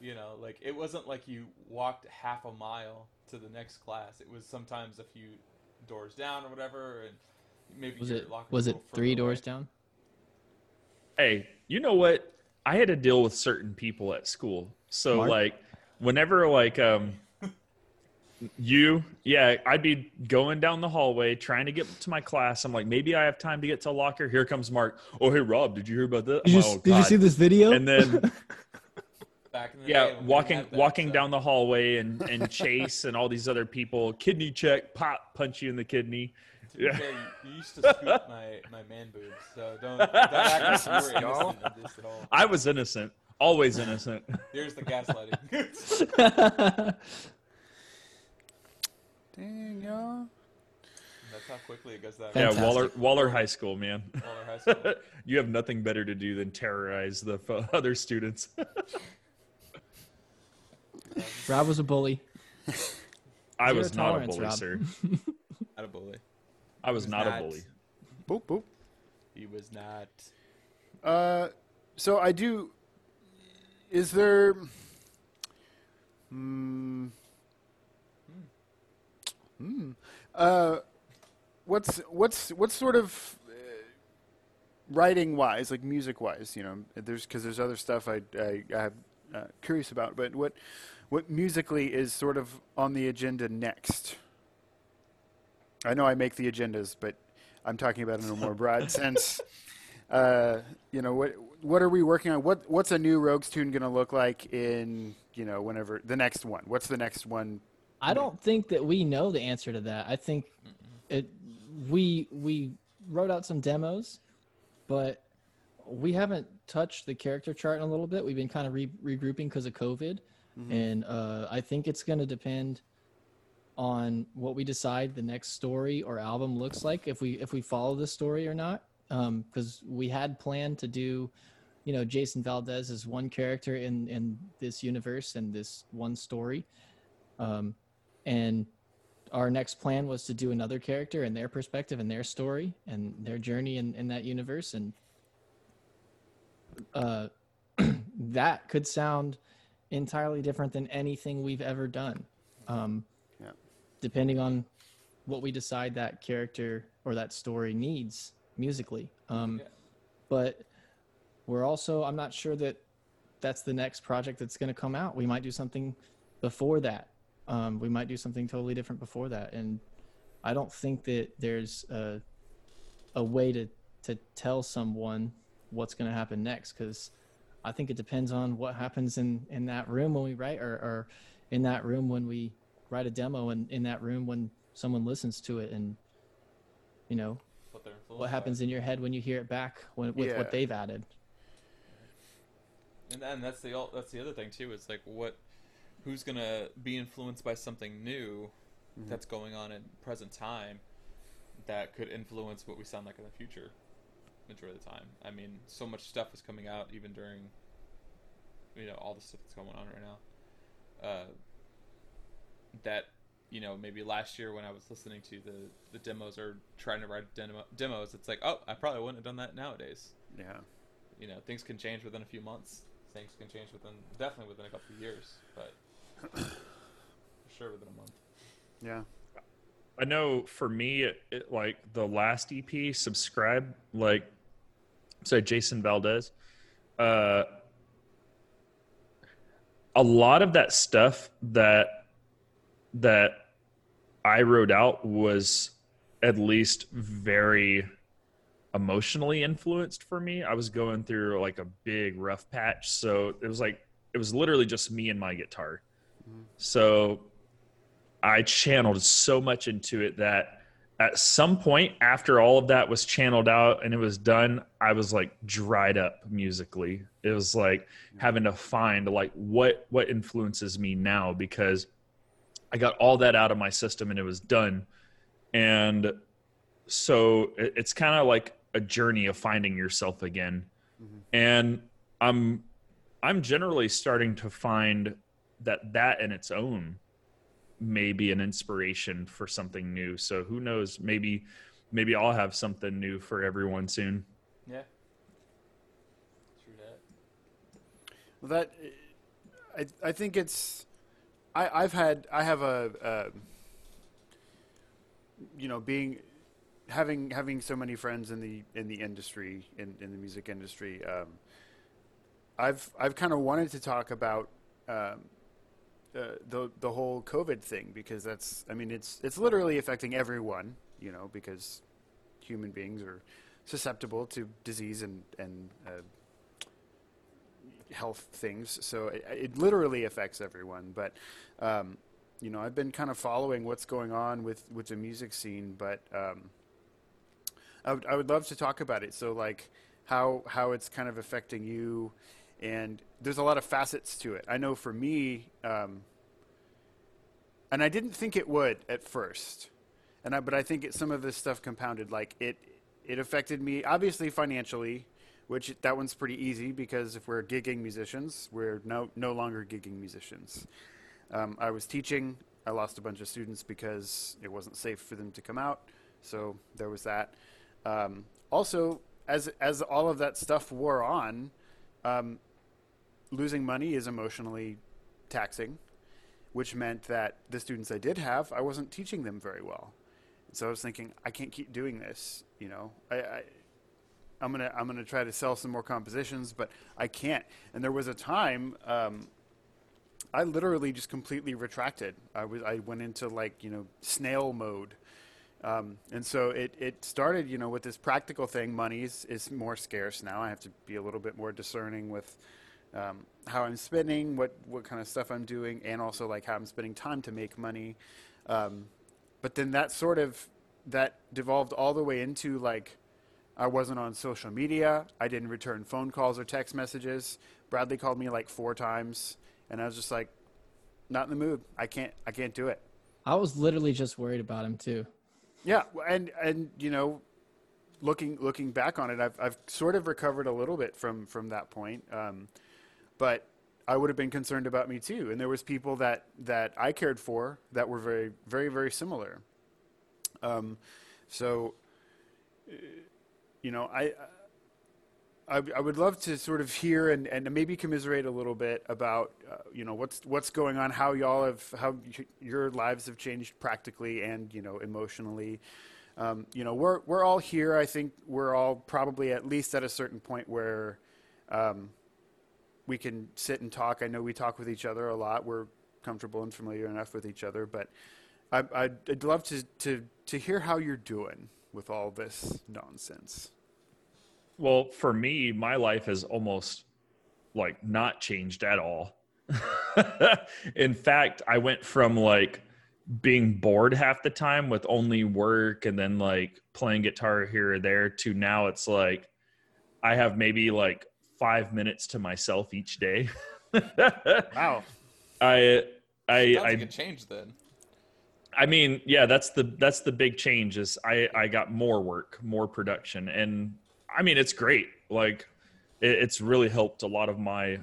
You know, like it wasn't like you walked half a mile to the next class. It was sometimes a few doors down or whatever, and maybe Was your it locker was it three further doors away. down? hey, you know what? I had to deal with certain people at school. So Mark? like whenever like um you yeah i'd be going down the hallway trying to get to my class i'm like maybe i have time to get to a locker here comes mark oh hey rob did you hear about that Did you, like, "Oh, did you see this video? and then *laughs* Back in the day yeah when walking that walking stuff. down the hallway and and chase and all these other people kidney check pop punch you in the kidney Yeah. be you, you used to scoop *laughs* my, my man boobs, so don't, don't act like *laughs* you were Y'all. innocent of this at all. i was innocent always innocent Here's the gaslighting. Dang, y'all. That's how quickly it goes that yeah waller waller high school man Waller High School. *laughs* you have nothing better to do than terrorize the f- *laughs* other students *laughs* Rob was a bully. i Zero was not a bully Rob. sir Not a bully. i was was not a bully Boop boop. He was not. Uh, so I do. Is there? Hmm. Hmm. Uh, what's what's what's sort of uh, writing wise, like music wise? You know, there's because there's other stuff I I, I have uh, curious about, but what what musically is sort of on the agenda next? I know I make the agendas, but I'm talking about in a more broad *laughs* sense. Uh, you know what what are we working on? What what's a new Rogues tune going to look like in you know whenever the next one? What's the next one? I don't think that we know the answer to that. I think it we we wrote out some demos, but we haven't touched the character chart in a little bit. We've been kind of re- regrouping because of COVID, and uh, I think it's going to depend on what we decide the next story or album looks like. If we if we follow the story or not, because we had planned to do. You know, Jason Valdez is one character in in this universe and this one story, um, and our next plan was to do another character and their perspective and their story and their journey in, in that universe. And uh, *clears throat* that could sound entirely different than anything we've ever done. Um, Yeah. depending on what we decide that character or that story needs musically. Um, Yeah. but we're also i'm not sure that that's the next project that's going to come out. We might do something before that um, we might do something totally different before that and i don't think that there's a, a way to, to tell someone what's going to happen next because i think it depends on what happens in, in that room when we write or, or in that room when we write a demo and in that room when someone listens to it and you know What, they're what by. happens in your head when you hear it back when, with Yeah. what they've added And then that's the that's the other thing too. Is like what, who's gonna be influenced by something new that's going on in present time, that could influence what we sound like in the future. Majority of the time, I mean, so much stuff is coming out even during, you know, all the stuff that's going on right now. Uh, that you know maybe last year when I was listening to the the demos or trying to write demo, demos, it's like oh I probably wouldn't have done that nowadays Yeah. you know things can change within a few months things can change within definitely within a couple of years but sure within a month Yeah. I know for me, it, it, like the last EP, subscribe, like, so Jason Valdez, uh, a lot of that stuff that that I wrote out was at least very emotionally influenced for me. I was going through like a big rough patch, so it was like it was literally just me and my guitar. So I channeled so much into it that at some point after all of that was channeled out and it was done, I was like dried up musically. It was like having to find like what what influences me now because I got all that out of my system and it was done. And so it, it's kind of like a journey of finding yourself again. mm-hmm. and I'm I'm generally starting to find that that in its own may be an inspiration for something new. So who knows? Maybe maybe I'll have something new for everyone soon. Yeah. True that. Well, that I I think it's I I've had I have a. Uh, you know, being having having so many friends in the in the industry in, in the music industry, um, I've I've kind of wanted to talk about um, the the whole COVID thing because that's I mean it's it's literally affecting everyone, you know, because human beings are susceptible to disease and and uh, health things. So it, it, literally affects everyone. But um, you know, I've been kind of following what's going on with with the music scene, but um, I would I would love to talk about it. So like how how it's kind of affecting you, and there's a lot of facets to it. I know for me, um, and I didn't think it would at first, and I, but I think it, some of this stuff compounded. Like it it affected me obviously financially, which that one's pretty easy because if we're gigging musicians, we're no no longer gigging musicians. Um, I was teaching. I lost a bunch of students because it wasn't safe for them to come out. So there was that. Um, also, as as all of that stuff wore on, um, losing money is emotionally taxing, which meant that the students I did have, I wasn't teaching them very well. So I was thinking, I can't keep doing this. You know, I, I I'm gonna I'm gonna try to sell some more compositions, but I can't. And there was a time um, I literally just completely retracted. I was I went into like you know snail mode, um, and so it it started you know with this practical thing. Money is, is more scarce now. I have to be a little bit more discerning with um, how I'm spending, what what kind of stuff I'm doing, and also like how I'm spending time to make money. Um, but then that sort of that devolved all the way into like I wasn't on social media. I didn't return phone calls or text messages. Bradley called me like four times and I was just like, not in the mood. I can't. I can't do it. I was literally just worried about him too. Yeah, and and you know, looking looking back on it, I've I've sort of recovered a little bit from from that point. Um, but I would have been concerned about me too. And there was people that that I cared for that were very very very similar. Um, so, you know, I I, I, would love to sort of hear and, and maybe commiserate a little bit about uh, you know what's what's going on, how y'all have how your lives have changed practically and you know emotionally. Um, you know we're we're all here. I think we're all probably at least at a certain point where um, we can sit and talk. I know we talk with each other a lot. We're comfortable and familiar enough with each other, but I, I'd, I'd love to, to to hear how you're doing with all this nonsense. Well, for me, my life has almost like not changed at all. *laughs* In fact, I went from like being bored half the time with only work and then like playing guitar here or there to now it's like I have maybe like five minutes to myself each day. wow. *laughs* I I Sounds I like change then. I mean, yeah, that's the that's the big change is I I got more work, more production and I mean, it's great. Like, it, it's really helped a lot of my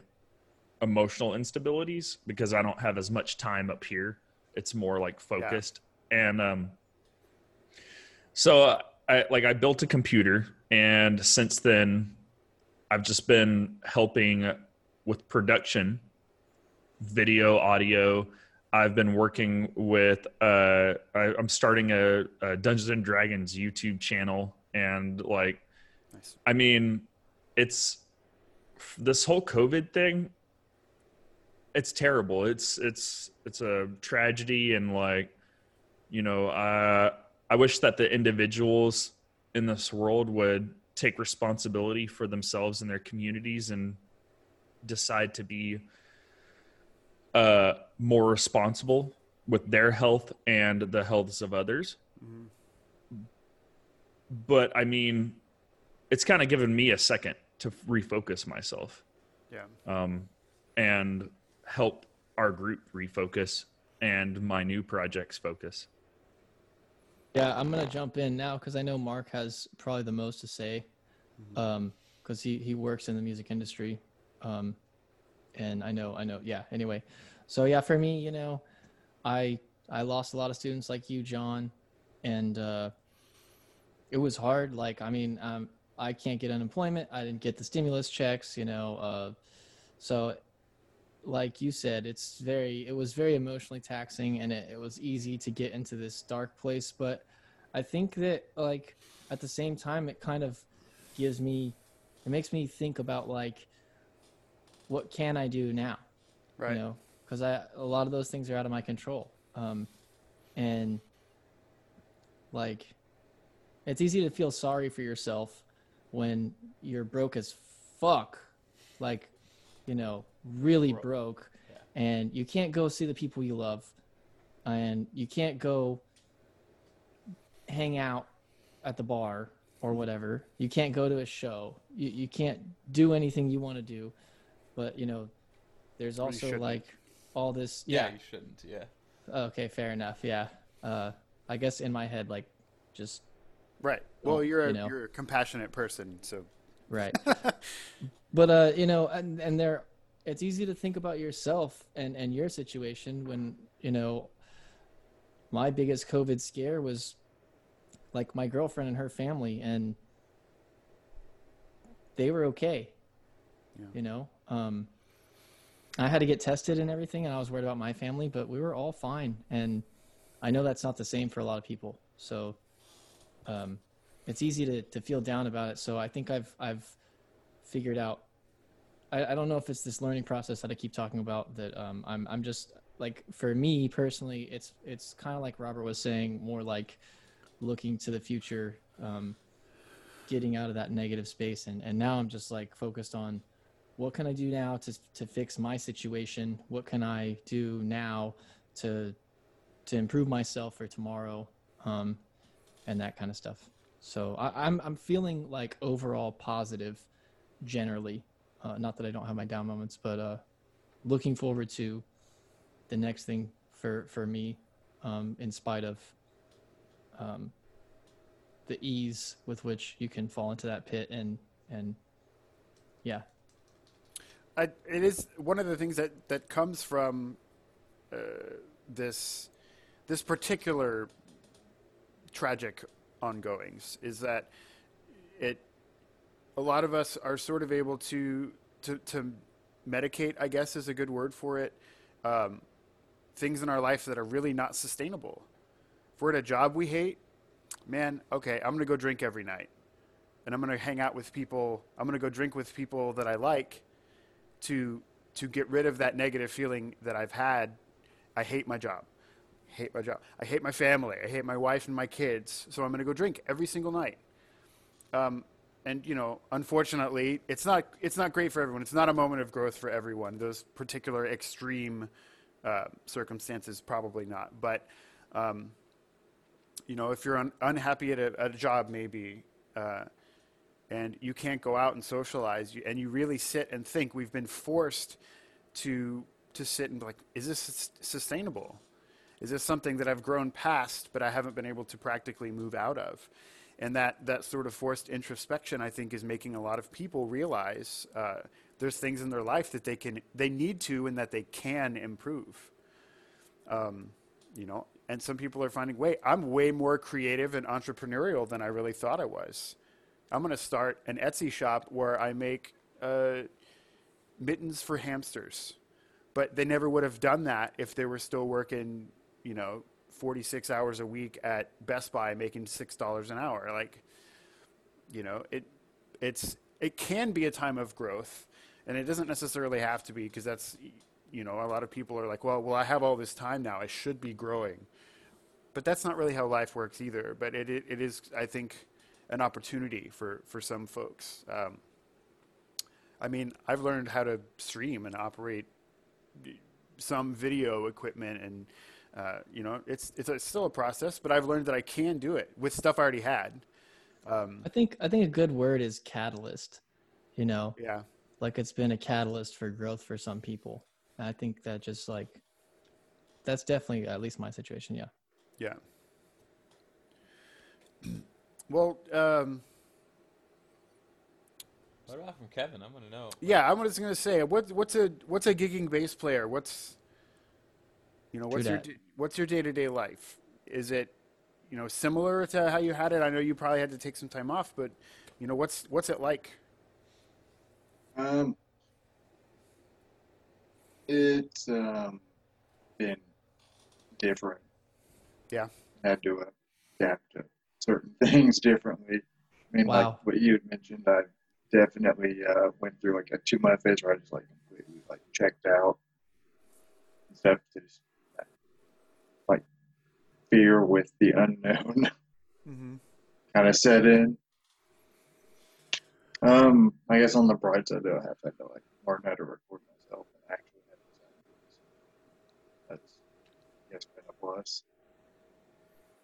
emotional instabilities because I don't have as much time up here. It's more like focused. Yeah. And um, so, uh, I like I built a computer, and since then, I've just been helping with production, video, audio. I've been working with. Uh, I, am starting a, a Dungeons and Dragons YouTube channel, and like Nice. I mean, it's this whole COVID thing. It's terrible. It's it's it's a tragedy, and like, you know, uh, I wish that the individuals in this world would take responsibility for themselves and their communities and decide to be uh, more responsible with their health and the healths of others. Mm-hmm. But I mean, it's kind of given me a second to refocus myself. Yeah. Um, and help our group refocus and my new projects focus. Yeah, I'm gonna jump in now because I know Mark has probably the most to say. Mm-hmm. Um, because he he works in the music industry, um, and I know I know yeah. Anyway, so yeah, for me, you know, I I lost a lot of students like you, John, and uh, it was hard. Like I mean, um, I can't get unemployment. I didn't get the stimulus checks, you know. Uh, so, like you said, it's very it was very emotionally taxing, and it, it was easy to get into this dark place. But I think that like at the same time, it kind of gives me it makes me think about like what can I do now, right? You know, because I a lot of those things are out of my control, um, and like it's easy to feel sorry for yourself when you're broke as fuck, like you know, really broke, broke yeah. and you can't go see the people you love, and you can't go hang out at the bar or whatever. You can't go to a show. You you can't do anything you want to do. But you know, there's also like all this. Yeah, yeah, you shouldn't. Yeah. Okay, fair enough. Yeah. Uh, I guess in my head, like, just. Right. Well, you're a you know. you're a compassionate person, so. Right. *laughs* but uh, you know, and and there, it's easy to think about yourself and and your situation when you know. My biggest COVID scare was like my girlfriend and her family and they were okay yeah. you know um, i had to get tested and everything and i was worried about my family but we were all fine and i know that's not the same for a lot of people so um, it's easy to, to feel down about it so i think i've i've figured out I, I don't know if it's this learning process that i keep talking about that um, i'm i'm just like for me personally it's it's kind of like robert was saying more like looking to the future, um, getting out of that negative space. And, and now I'm just like focused on what can I do now to, to fix my situation? What can I do now to, to improve myself for tomorrow? Um, and that kind of stuff. So I, I'm, I'm feeling like overall positive generally. Uh, not that I don't have my down moments, but uh, looking forward to the next thing for for me, um, in spite of um, the ease with which you can fall into that pit and and yeah I, it is one of the things that that comes from uh, this this particular tragic ongoings is that it a lot of us are sort of able to to, to medicate i guess is a good word for it um, things in our life that are really not sustainable if we're at a job we hate, man, okay, I'm going to go drink every night. And I'm going to hang out with people. I'm going to go drink with people that I like to, to get rid of that negative feeling that I've had. I hate my job. I hate my job. I hate my family. I hate my wife and my kids. So I'm going to go drink every single night. Um, and you know, unfortunately, it's not it's not great for everyone. It's not a moment of growth for everyone. Those particular extreme uh, circumstances, probably not. But um, you know, if you're un- unhappy at a, at a, job, maybe, uh, and you can't go out and socialize, you, and you really sit and think, we've been forced to to sit and be like, is this sustainable? Is this something that I've grown past, but I haven't been able to practically move out of? And that, that sort of forced introspection, I think, is making a lot of people realize uh, there's things in their life that they can, they need to, and that they can improve. Um, you know, and some people are finding, wait, I'm way more creative and entrepreneurial than I really thought I was. I'm going to start an Etsy shop where I make uh, mittens for hamsters. But they never would have done that if they were still working, you know, 46 hours a week at Best Buy making $6 an hour. Like, you know, it, it's, it can be a time of growth and it doesn't necessarily have to be because that's, you know, a lot of people are like, well, well, I have all this time now. I should be growing but that's not really how life works either. But it, it, it is, I think, an opportunity for, for some folks. Um, I mean, I've learned how to stream and operate some video equipment, and uh, you know, it's it's a, still a process. But I've learned that I can do it with stuff I already had. Um, I think I think a good word is catalyst. You know, yeah, like it's been a catalyst for growth for some people. And I think that just like that's definitely at least my situation. Yeah. Yeah. Well, um, What about from Kevin? I'm gonna know. Yeah, I'm just gonna say, what, what's a what's a gigging bass player? What's you know what's your what's your day to day life? Is it you know similar to how you had it? I know you probably had to take some time off, but you know what's what's it like? Um, it's um, been different. Yeah, had to adapt to certain *laughs* things differently. I mean, Wow. like what you had mentioned, I definitely uh, went through like a two month phase where I just like completely like checked out and stuff. Just like fear with the unknown *laughs* mm-hmm. kind of set in. Um, I guess on the bright side though, I have had to like learn how to record myself and actually have it. That's I guess been a plus.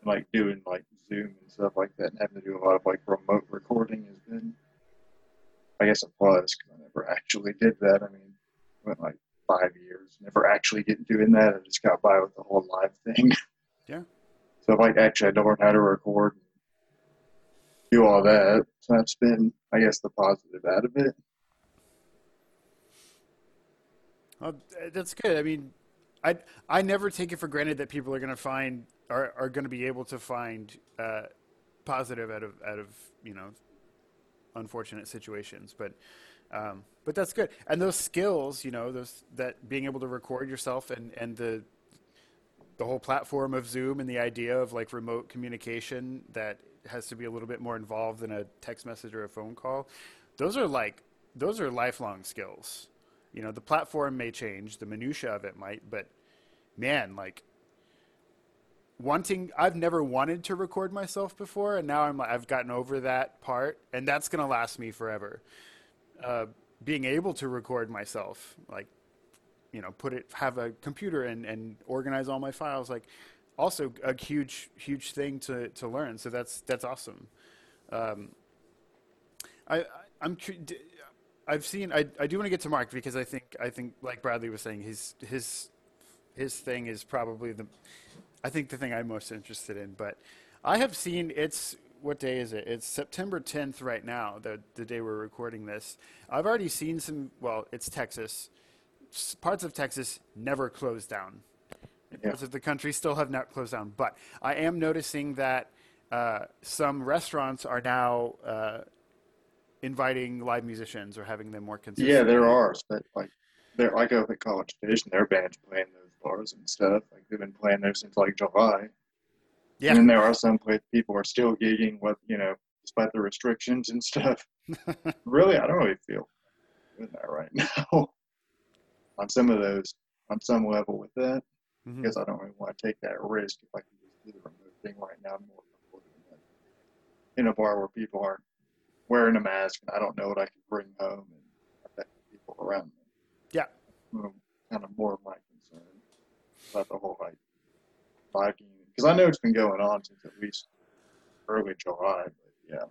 Like doing like Zoom and stuff like that, and having to do a lot of like remote recording has been, I guess, a plus because I never actually did that. I mean, went like five years, never actually getting doing that. I just got by with the whole live thing. *laughs* Yeah. So like actually had to learn how to record do all that. So that's been, I guess, the positive out of it. Well, that's good. I mean, I I never take it for granted that people are going to find are are going to be able to find uh, positive out of out of you know unfortunate situations, but. Um, but that's good, and those skills, you know, those that being able to record yourself and, and the the whole platform of Zoom and the idea of like remote communication that has to be a little bit more involved than a text message or a phone call. Those are like those are lifelong skills. You know, the platform may change, the minutia of it might, but man, like wanting I've never wanted to record myself before and now I'm like I've gotten over that part and that's going to last me forever. Uh, being able to record myself, like you know, put it, have a computer and, and organize all my files. Like, also a huge, huge thing to, to learn. So that's that's awesome. Um, I I'm I've seen I, I do want to get to Mark because I think I think like Bradley was saying his his his thing is probably the I think the thing I'm most interested in. But I have seen it's what day is it? It's September 10th right now, the the day we're recording this. I've already seen some. Well, it's Texas. Parts of Texas never closed down. Yeah. Parts of the country still have not closed down. But I am noticing that uh, some restaurants are now uh, inviting live musicians or having them more consistent. Yeah, there are. But like, there, I go at College Station. Their band's playing those bars and stuff. Like they've been playing there since like July. Yeah. And then there are some place people are still gigging with you know, despite the restrictions and stuff. *laughs* really, I don't really feel doing that right *laughs* now. On some of those, on some level with that, Mhm. because I don't really want to take that risk if I can just do the remote thing right now. I'm more comfortable doing that in a bar where people aren't wearing a mask and I don't know what I can bring home and affect people around me. Yeah. Um, kind of more of my concern about the whole like live because I know it's been going on since at least early July, but yeah.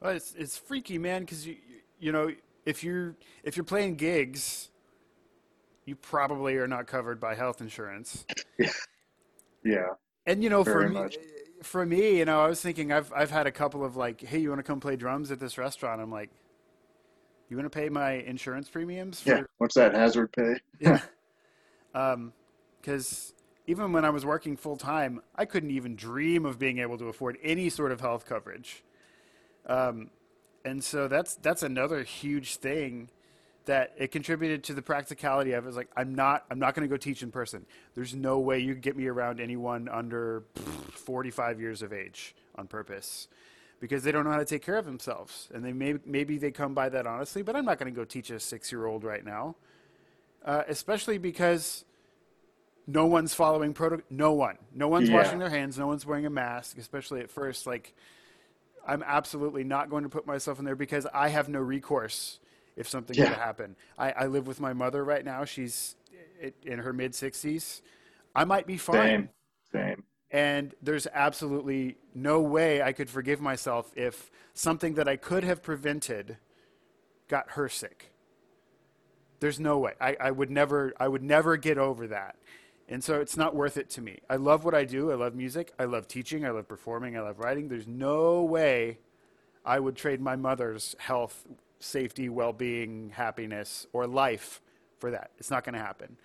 Well, it's it's freaky, man. Because you- you know if you're if you're playing gigs, you probably are not covered by health insurance. *laughs* Yeah. And you know, for Very me, for me, you know, I was thinking I've I've had a couple of like, hey, you want to come play drums at this restaurant? I'm like, you want to pay my insurance premiums? For, Yeah. What's that hazard pay? *laughs* Yeah. *laughs* Um, because even when I was working full time, I couldn't even dream of being able to afford any sort of health coverage. Um, and so that's that's another huge thing that it contributed to the practicality of it. it. Is like I'm not I'm not going to go teach in person. There's no way you can get me around anyone under pff, 45 years of age on purpose because they don't know how to take care of themselves and they may, maybe they come by that honestly but i'm not going to go teach a six year old right now uh, especially because no one's following protocol. No one. No one's Yeah. washing their hands. No one's wearing a mask, especially at first. Like, I'm absolutely not going to put myself in there because I have no recourse if something were to happen. I, I live with my mother right now. She's in her mid 60s. I might be fine. Same. Same. And there's absolutely no way I could forgive myself if something that I could have prevented got her sick. There's no way. I, I would never I would never get over that. And so it's not worth it to me. I love what I do. I love music. I love teaching. I love performing. I love writing. There's no way I would trade my mother's health, safety, well-being, happiness, or life for that. It's not going to happen.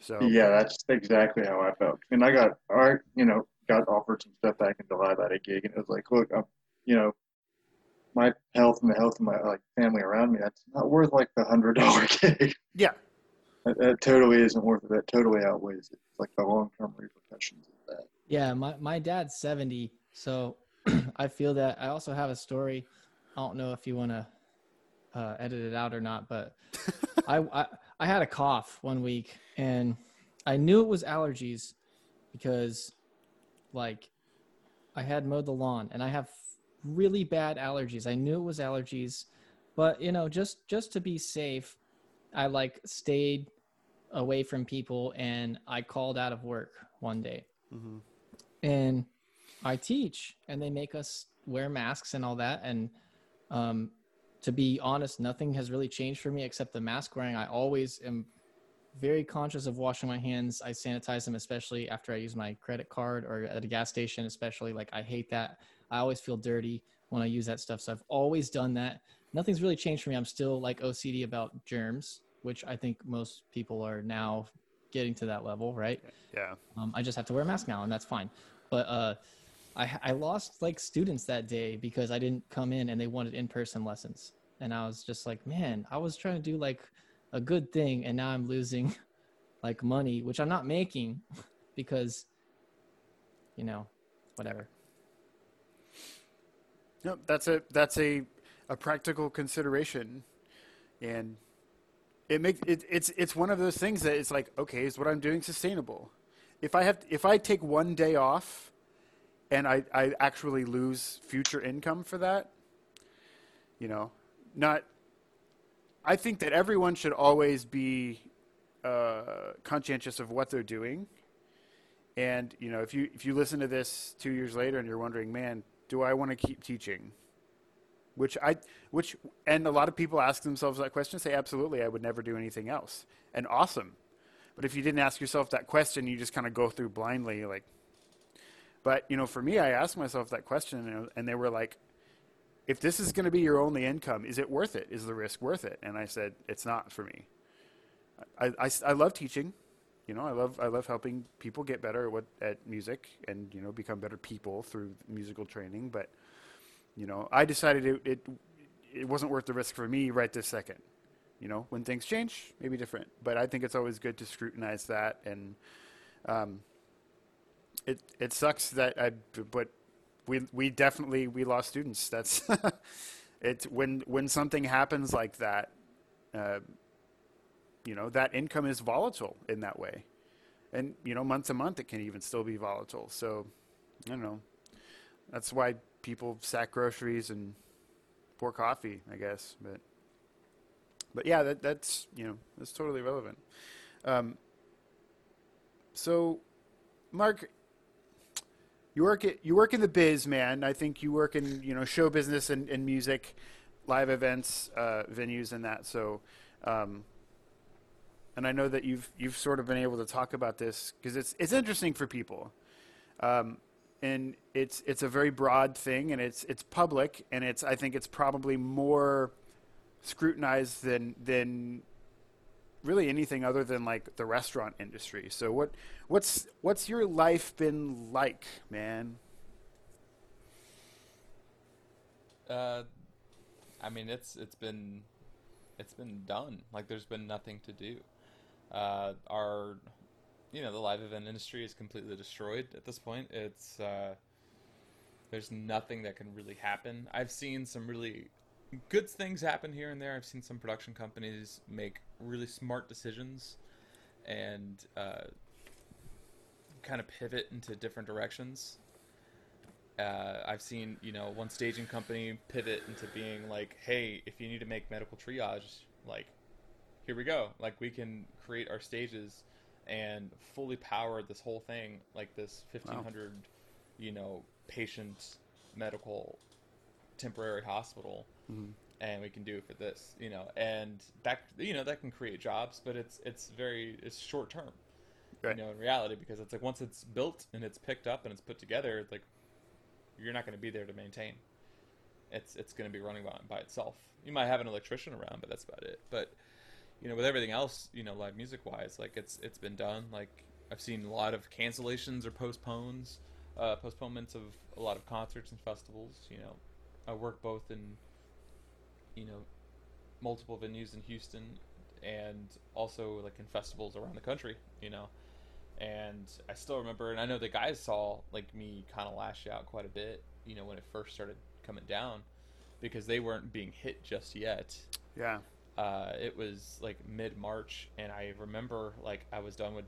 So yeah, that's exactly how I felt. And I got, I you know, got offered some stuff back in July about a gig, and it was like, look, I'm, you know, my health and the health of my like family around me, that's not worth like the hundred dollar *laughs* gig. Yeah, that, that, totally isn't worth it. That totally outweighs it. It's like the long term repercussions of that. Yeah, my my dad's seventy, so *clears throat* I feel that. I also have a story. I don't know if you want to uh, edit it out or not, but *laughs* I, I I had a cough one week and I knew it was allergies because like I had mowed the lawn and I have really bad allergies. I knew it was allergies, but you know, just just to be safe, I like stayed away from people and I called out of work one day. Mm-hmm. And I teach and they make us wear masks and all that and um to be honest, nothing has really changed for me except the mask wearing. I always am very conscious of washing my hands. I sanitize them, especially after I use my credit card or at a gas station, especially. Like, I hate that. I always feel dirty when I use that stuff. So I've always done that. Nothing's really changed for me. I'm still like OCD about germs, which I think most people are now getting to that level, right? Yeah. Um, I just have to wear a mask now, and that's fine. But uh, I, I lost like students that day because I didn't come in and they wanted in-person lessons. And I was just like, man, I was trying to do like a good thing and now I'm losing *laughs* like money, which I'm not making *laughs* because, you know, whatever. No, that's a that's a a practical consideration, and it makes it, it's it's one of those things that it's like okay, is what I'm doing sustainable? If I have if I take one day off and I, I actually lose future income for that, you know, not. I think that everyone should always be uh, conscientious of what they're doing. And you know, if you if you listen to this two years later and you're wondering, man, do I want to keep teaching? Which I, which, and a lot of people ask themselves that question. Say, absolutely, I would never do anything else. And awesome. But if you didn't ask yourself that question, you just kind of go through blindly, like, but you know, for me, I asked myself that question, and they were like, "If this is going to be your only income, is it worth it? Is the risk worth it?" And I said, "It's not for me. I, I, I love teaching. You know, I love I love helping people get better at what at music and you know become better people through musical training. But you know, I decided it it, it wasn't worth the risk for me right this second. You know, when things change, maybe different. But I think it's always good to scrutinize that and." Um, it it sucks that I, but we we definitely we lost students. That's *laughs* it. When when something happens like that, uh, you know that income is volatile in that way, and you know month to month it can even still be volatile. So I don't know. That's why people sack groceries and pour coffee, I guess. But but yeah, that that's you know that's totally relevant. Um, so, Mark, you work at, you work in the biz, man. I think you work in you know show business and, and music, live events, uh, venues, and that. So, um, and I know that you've you've sort of been able to talk about this because it's it's interesting for people, um, and it's it's a very broad thing, and it's it's public, and it's I think it's probably more scrutinized than than really anything other than like the restaurant industry. So what what's what's your life been like, man? Uh, I mean it's it's been it's been done. Like there's been nothing to do. Uh, our you know the live event industry is completely destroyed at this point. It's uh, there's nothing that can really happen. I've seen some really good things happen here and there. I've seen some production companies make really smart decisions and uh, kind of pivot into different directions. Uh, I've seen, you know, one staging company pivot into being like, hey, if you need to make medical triage, like, here we go. Like, we can create our stages and fully power this whole thing, like this 1500, wow. you know, patient medical temporary hospital mm-hmm. and we can do it for this you know and that you know that can create jobs but it's it's very it's short term right. you know in reality because it's like once it's built and it's picked up and it's put together it's like you're not going to be there to maintain it's it's going to be running by, by itself. You might have an electrician around, but that's about it. But you know, with everything else, you know, live music wise, like it's it's been done. Like I've seen a lot of cancellations or postpones, uh, postponements of a lot of concerts and festivals. You know, I work both in, you know, multiple venues in Houston and also like in festivals around the country. You know, and I still remember, and I know the guys saw like me kind of lash out quite a bit. You know, when it first started coming down, because they weren't being hit just yet. Yeah. Uh, it was like mid March, and I remember like I was done with,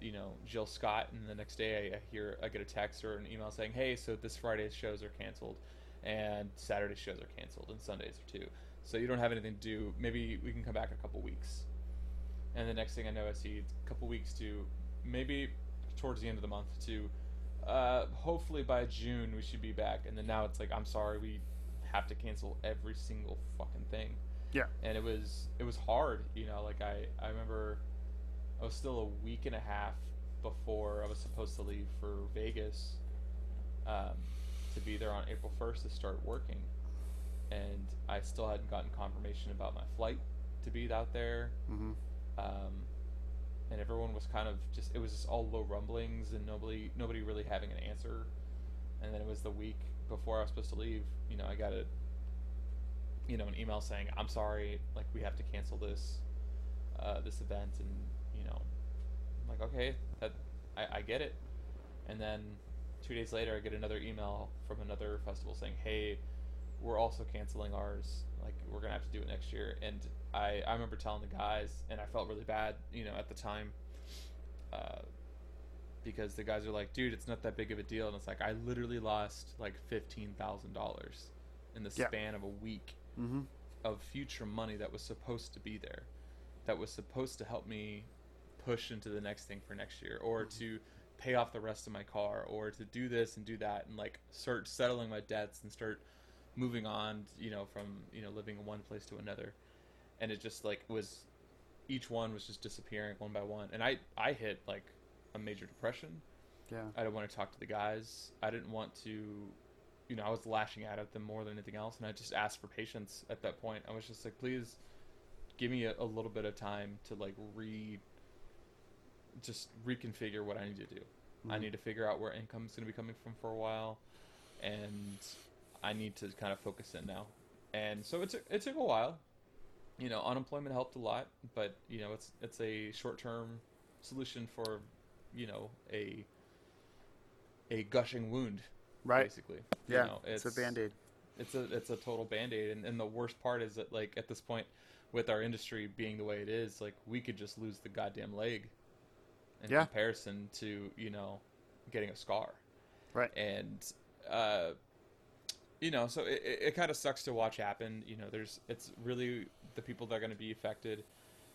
you know, Jill Scott, and the next day I, hear I get a text or an email saying, "Hey, so this Friday's shows are canceled, and Saturday's shows are canceled, and Sundays are too. So you don't have anything to do. Maybe we can come back a couple weeks." And the next thing I know, I see a couple weeks to maybe towards the end of the month to uh, hopefully by June we should be back. And then now it's like, I'm sorry, we have to cancel every single fucking thing. Yeah. And it was it was hard, you know. Like I I remember I was still a week and a half before I was supposed to leave for Vegas um, to be there on April 1st to start working, and I still hadn't gotten confirmation about my flight to be out there. Mm-hmm. Um, and everyone was kind of just it was just all low rumblings and nobody nobody really having an answer. And then it was the week before I was supposed to leave. You know, I got a you know an email saying I'm sorry, like we have to cancel this uh, this event, and you know, I'm like okay, that I, I get it. And then two days later, I get another email from another festival saying, hey, we're also canceling ours. Like we're gonna have to do it next year. And I I remember telling the guys, and I felt really bad, you know, at the time. Uh, because the guys are like, dude, it's not that big of a deal, and it's like I literally lost like fifteen thousand dollars in the Yeah. span of a week Mm-hmm. of future money that was supposed to be there, that was supposed to help me push into the next thing for next year, or to pay off the rest of my car, or to do this and do that, and like start settling my debts and start moving on, you know, from you know living in one place to another, and it just like was each one was just disappearing one by one, and I I hit like a major depression. Yeah. I didn't want to talk to the guys. I didn't want to, you know, I was lashing out at them more than anything else, and I just asked for patience at that point. I was just like, please, give me a, a little bit of time to like re, just reconfigure what I need to do. I Mhm. need to figure out where income is going to be coming from for a while, and I need to kind of focus in now. And so it took it took a while. You know, unemployment helped a lot, but you know, it's it's a short term solution for, you know, a a gushing wound, Right. basically. Yeah. you know, it's, a band aid. it's a it's a total band aid, and, and the worst part is that like at this point, with our industry being the way it is, like we could just lose the goddamn leg. In Yeah. comparison to you know, getting a scar. Right. And uh, you know, so it, it, it kind of sucks to watch happen. You know, there's it's really the people that are going to be affected.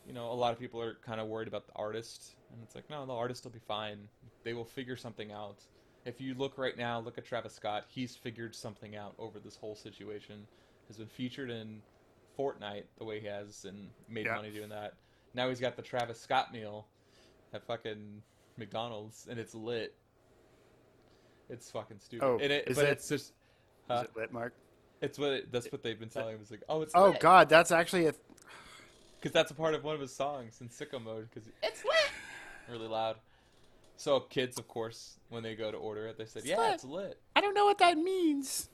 You know, a lot of people are kind of worried about the artist, and it's like, no, the artist will be fine. They will figure something out. If you look right now, look at Travis Scott. He's figured something out over this whole situation. Has been featured in Fortnite the way he has, and made Yeah. money doing that. Now he's got the Travis Scott meal at fucking McDonald's, and it's lit. It's fucking stupid. Oh, and it, is but it- it's just. Is it lit, Mark? It's what it, that's what they've been telling him. It's like, oh, it's Oh God, that's actually a. because that's a part of one of his songs in sicko mode because it's lit, really loud. So kids, of course, when they go to order it, they said, "Yeah, lit." it's lit." I don't know what that means.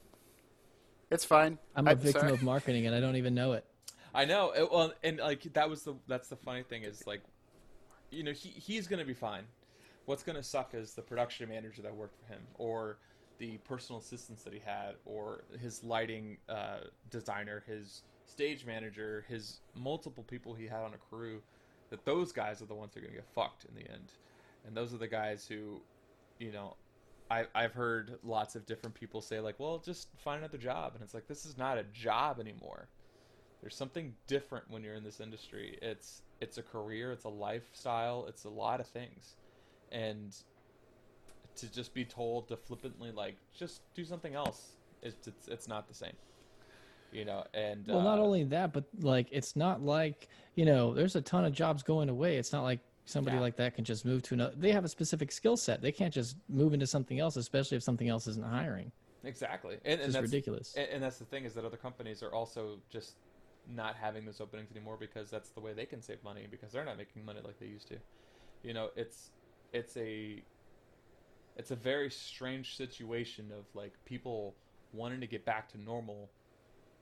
It's fine. I'm a I'm victim sorry. of marketing and I don't even know it. I know. It, well, and like that was the that's the funny thing is like, you know, he he's gonna be fine. What's gonna suck is the production manager that worked for him, or the personal assistants that he had, or his lighting uh, designer, his stage manager, his multiple people he had on a crew. That those guys are the ones that are gonna get fucked in the end, and those are the guys who, you know. I, I've heard lots of different people say like, well, just find another job, and it's like this is not a job anymore. There's something different when you're in this industry. It's it's a career. It's a lifestyle. It's a lot of things. And to just be told to flippantly like just do something else it's it's, it's not the same. You know and Well, not uh, only that, but like it's not like you know, there's a ton of jobs going away. It's not like somebody Yeah. like that can just move to another. They have a specific skill set. They can't just move into something else, especially if something else isn't hiring. Exactly, and, and that's ridiculous. And, and, that's the thing is that other companies are also just not having those openings anymore because that's the way they can save money because they're not making money like they used to. You know, it's it's a it's a very strange situation of like people wanting to get back to normal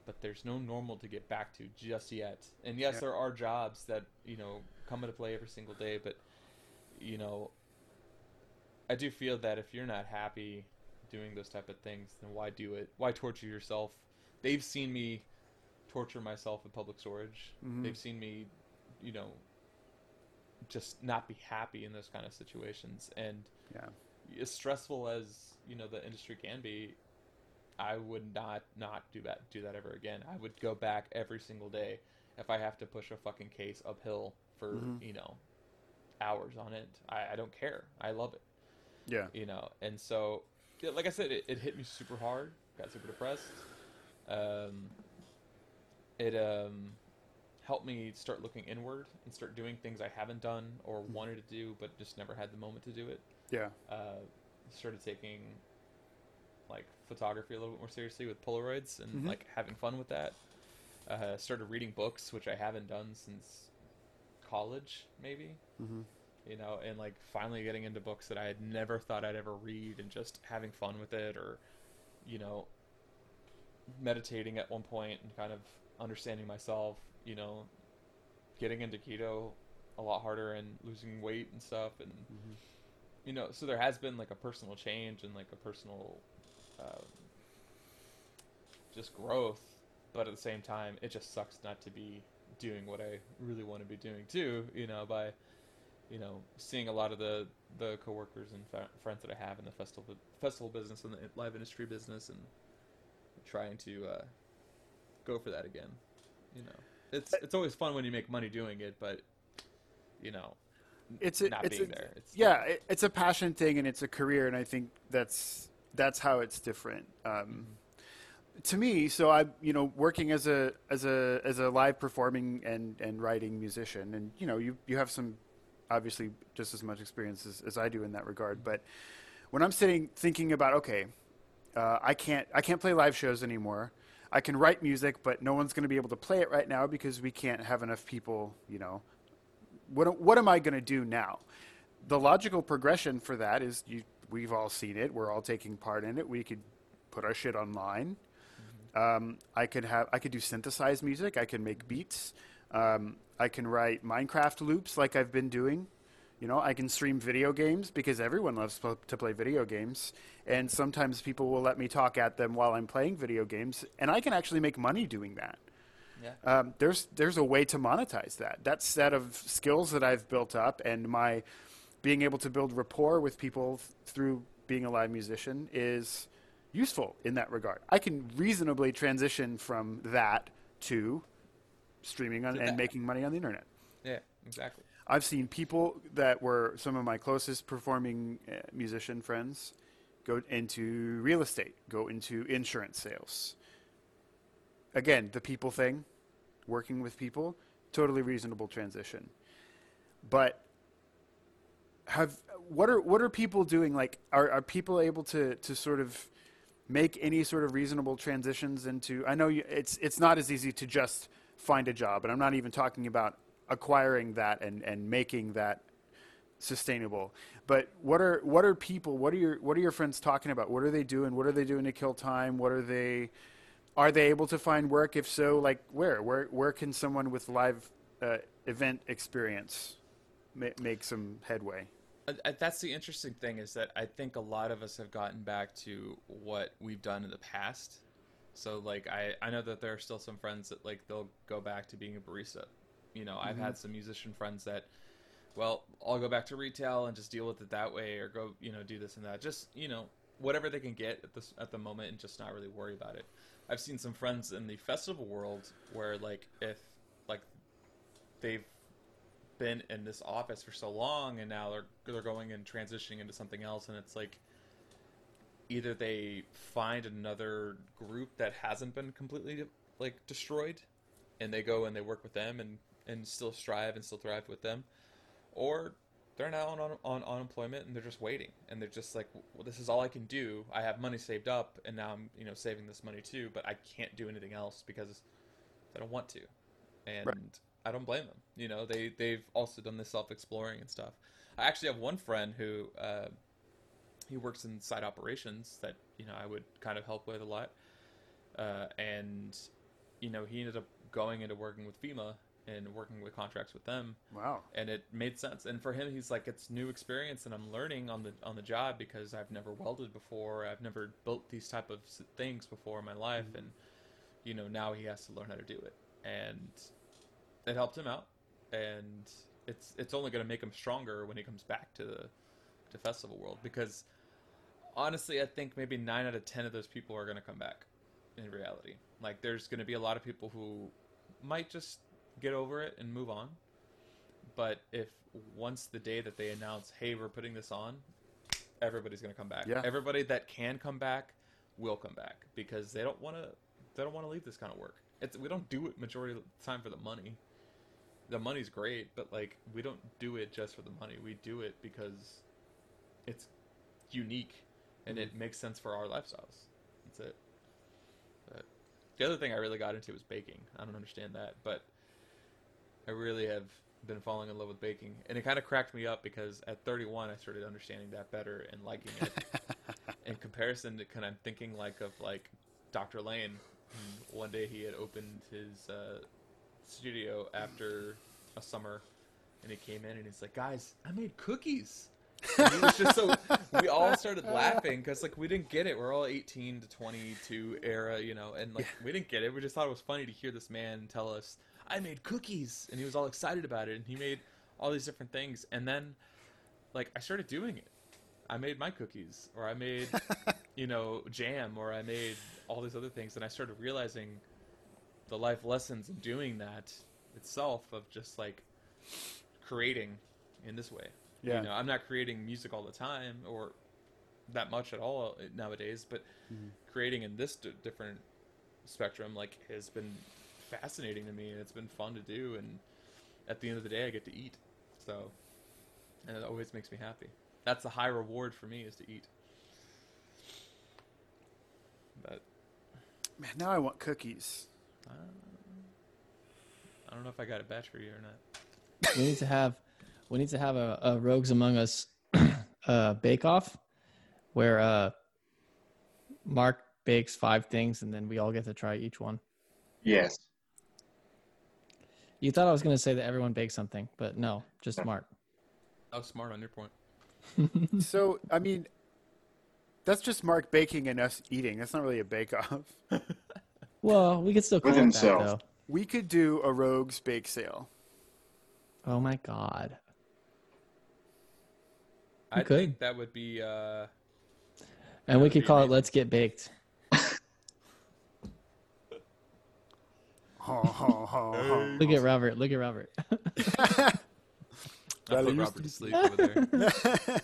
but there's no normal to get back to just yet. And yes, yeah. there are jobs that you know come into play every single day, but you know, I do feel that if you're not happy doing those type of things, then why do it? Why torture yourself? They've seen me torture myself in public storage. Mm-hmm. They've seen me, you know, just not be happy in those kind of situations. And yeah, as stressful as you know the industry can be, I would not not do that do that ever again. I would go back every single day if I have to push a fucking case uphill for mm-hmm. you know hours on it. I, I don't care. I love it. Yeah. You know, and so like I said, it, it hit me super hard. Got super depressed. Um, it um, helped me start looking inward and start doing things I haven't done or mm-hmm. wanted to do, but just never had the moment to do it. Yeah. Uh, started taking like photography a little bit more seriously with Polaroids and mm-hmm. like having fun with that. Uh, started reading books, which I haven't done since college, maybe. Mm-hmm. You know, and like finally getting into books that I had never thought I'd ever read, and just having fun with it, or you know, meditating at one point and kind of understanding myself. You know, getting into keto a lot harder and losing weight and stuff, and mm-hmm. you know, so there has been like a personal change and like a personal um, just growth, but at the same time, it just sucks not to be doing what I really want to be doing too. You know, by you know seeing a lot of the the coworkers and fa- friends that I have in the festival festival business and the live industry business, and trying to uh, go for that again. You know, it's it's always fun when you make money doing it, but you know, it's a, not it's being a, there. It's yeah, it, it's a passion thing and it's a career, and I think that's that's how it's different. Um, to me, so I, you know, working as a as a as a live performing and and writing musician, and you know, you you have some obviously just as much experience as, as I do in that regard. But when I'm sitting thinking about, okay, uh, I can't I can't play live shows anymore. I can write music, but no one's going to be able to play it right now because we can't have enough people. You know, what what am I going to do now? The logical progression for that is you we've all seen it. We're all taking part in it. We could put our shit online. Mm-hmm. Um, I could have I could do synthesized music. I can make beats. Um, I can write Minecraft loops like I've been doing. You know, I can stream video games because everyone loves to play video games. And sometimes people will let me talk at them while I'm playing video games, and I can actually make money doing that. Yeah. Um, there's there's a way to monetize that. That set of skills that I've built up and my being able to build rapport with people through being a live musician is useful in that regard. I can reasonably transition from that to streaming on, and making money on the internet. Yeah, exactly. I've seen people that were some of my closest performing uh, musician friends go into real estate, go into insurance sales. Again, the people thing, working with people, totally reasonable transition. But have what are what are people doing? Like, are are people able to to sort of make any sort of reasonable transitions into? I know you, it's it's not as easy to just find a job, and I'm not even talking about acquiring that and and making that sustainable. But what are what are people? What are your what are your friends talking about? What are they doing? What are they doing to kill time? What are they? Are they able to find work? If so, like where? Where where can someone with live uh, event experience ma- make some headway? That's the interesting thing is that I think a lot of us have gotten back to what we've done in the past. So like I I know that there are still some friends that like they'll go back to being a barista. You know, mm-hmm. I've had some musician friends that well, I'll go back to retail and just deal with it that way or go, you know, do this and that. Just, you know, whatever they can get at this at the moment and just not really worry about it. I've seen some friends in the festival world where like if like they've been in this office for so long and now they're they're going and transitioning into something else and it's like either they find another group that hasn't been completely like destroyed and they go and they work with them and and still strive and still thrive with them or they're now on, on, on unemployment and they're just waiting and they're just like well, this is all i can do i have money saved up and now i'm you know saving this money too but i can't do anything else because i don't want to and right. I don't blame them you know they they've also done this self-exploring and stuff i actually have one friend who uh, he works in site operations that you know i would kind of help with a lot uh, and you know he ended up going into working with fema and working with contracts with them. Wow. And it made sense. And for him, he's like, it's new experience, and I'm learning on the on the job because I've never welded before. I've never built these type of things before in my life, mm-hmm. and you know now he has to learn how to do it, and it helped him out, and it's it's only going to make him stronger when he comes back to the to festival world because honestly, I think maybe nine out of ten of those people are going to come back in reality. Like, there's going to be a lot of people who might just get over it and move on. But if once the day that they announce, hey, we're putting this on, everybody's going to come back. Yeah. Everybody that can come back will come back because they don't want to. They don't want to leave this kind of work. It's we don't do it majority of the time for the money. The money's great, but like we don't do it just for the money. We do it because it's unique and it makes sense for our lifestyles. That's it. But the other thing I really got into was baking. I don't understand that, but I really have been falling in love with baking, and it kind of cracked me up because at 31 I started understanding that better and liking it. *laughs* in comparison to kind of thinking like of like Dr. Lane. One day he had opened his uh, studio after a summer, and he came in and he's like, "Guys, I made cookies." And was just so we all started *laughs* laughing because like we didn't get it. We're all 18 to 22 era, you know, and like yeah. we didn't get it. We just thought it was funny to hear this man tell us I made cookies, and he was all excited about it, and he made all these different things, and then like I started doing it. I made my cookies, or I made *laughs* you know jam, or I made all these other things, and I started realizing the life lessons in doing that itself of just like creating in this way. Yeah. You know, I'm not creating music all the time or that much at all nowadays, but mm-hmm. creating in this d- different spectrum like has been fascinating to me and it's been fun to do and at the end of the day I get to eat. So and it always makes me happy. That's the high reward for me is to eat. But man, now I want cookies. Uh, I don't know if I got a batch for you or not. We need to have we need to have a, a Rogues Among Us *clears throat* uh, bake off where uh, Mark bakes five things and then we all get to try each one. Yes. You thought I was going to say that everyone bakes something, but no, just Mark. I was smart on your point. *laughs* so, I mean, that's just Mark baking and us eating. That's not really a bake off. *laughs* well, we could still call With it himself. that, though. We could do a Rogues bake sale. Oh my god. I could. think that would be. Uh, and we could call amazing. it "Let's Get Baked." *laughs* Look at Robert. Look at Robert. *laughs* I put Robert to sleep over there. *laughs*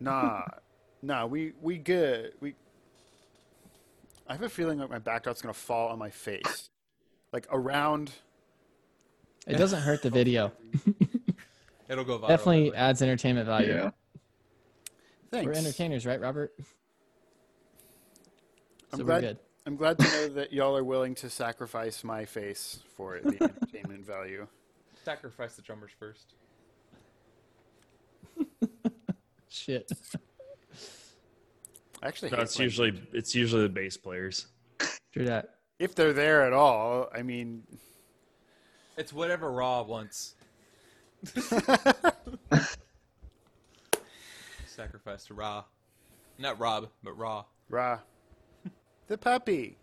nah, nah. We we good. We. I have a feeling like my backdrop's gonna fall on my face, like around. It doesn't hurt the video. *laughs* It'll go viral. Definitely adds entertainment value. Yeah. Thanks. We're entertainers, right, Robert? I'm so glad, we're good. I'm glad to know that y'all are willing to sacrifice my face for the *laughs* entertainment value. Sacrifice the drummers first. *laughs* Shit. Actually, no, it's usually it's usually the bass players. True that. If they're there at all, I mean, it's whatever Raw wants. *laughs* Sacrifice to Ra. Not Rob, but Raw. Ra. The puppy.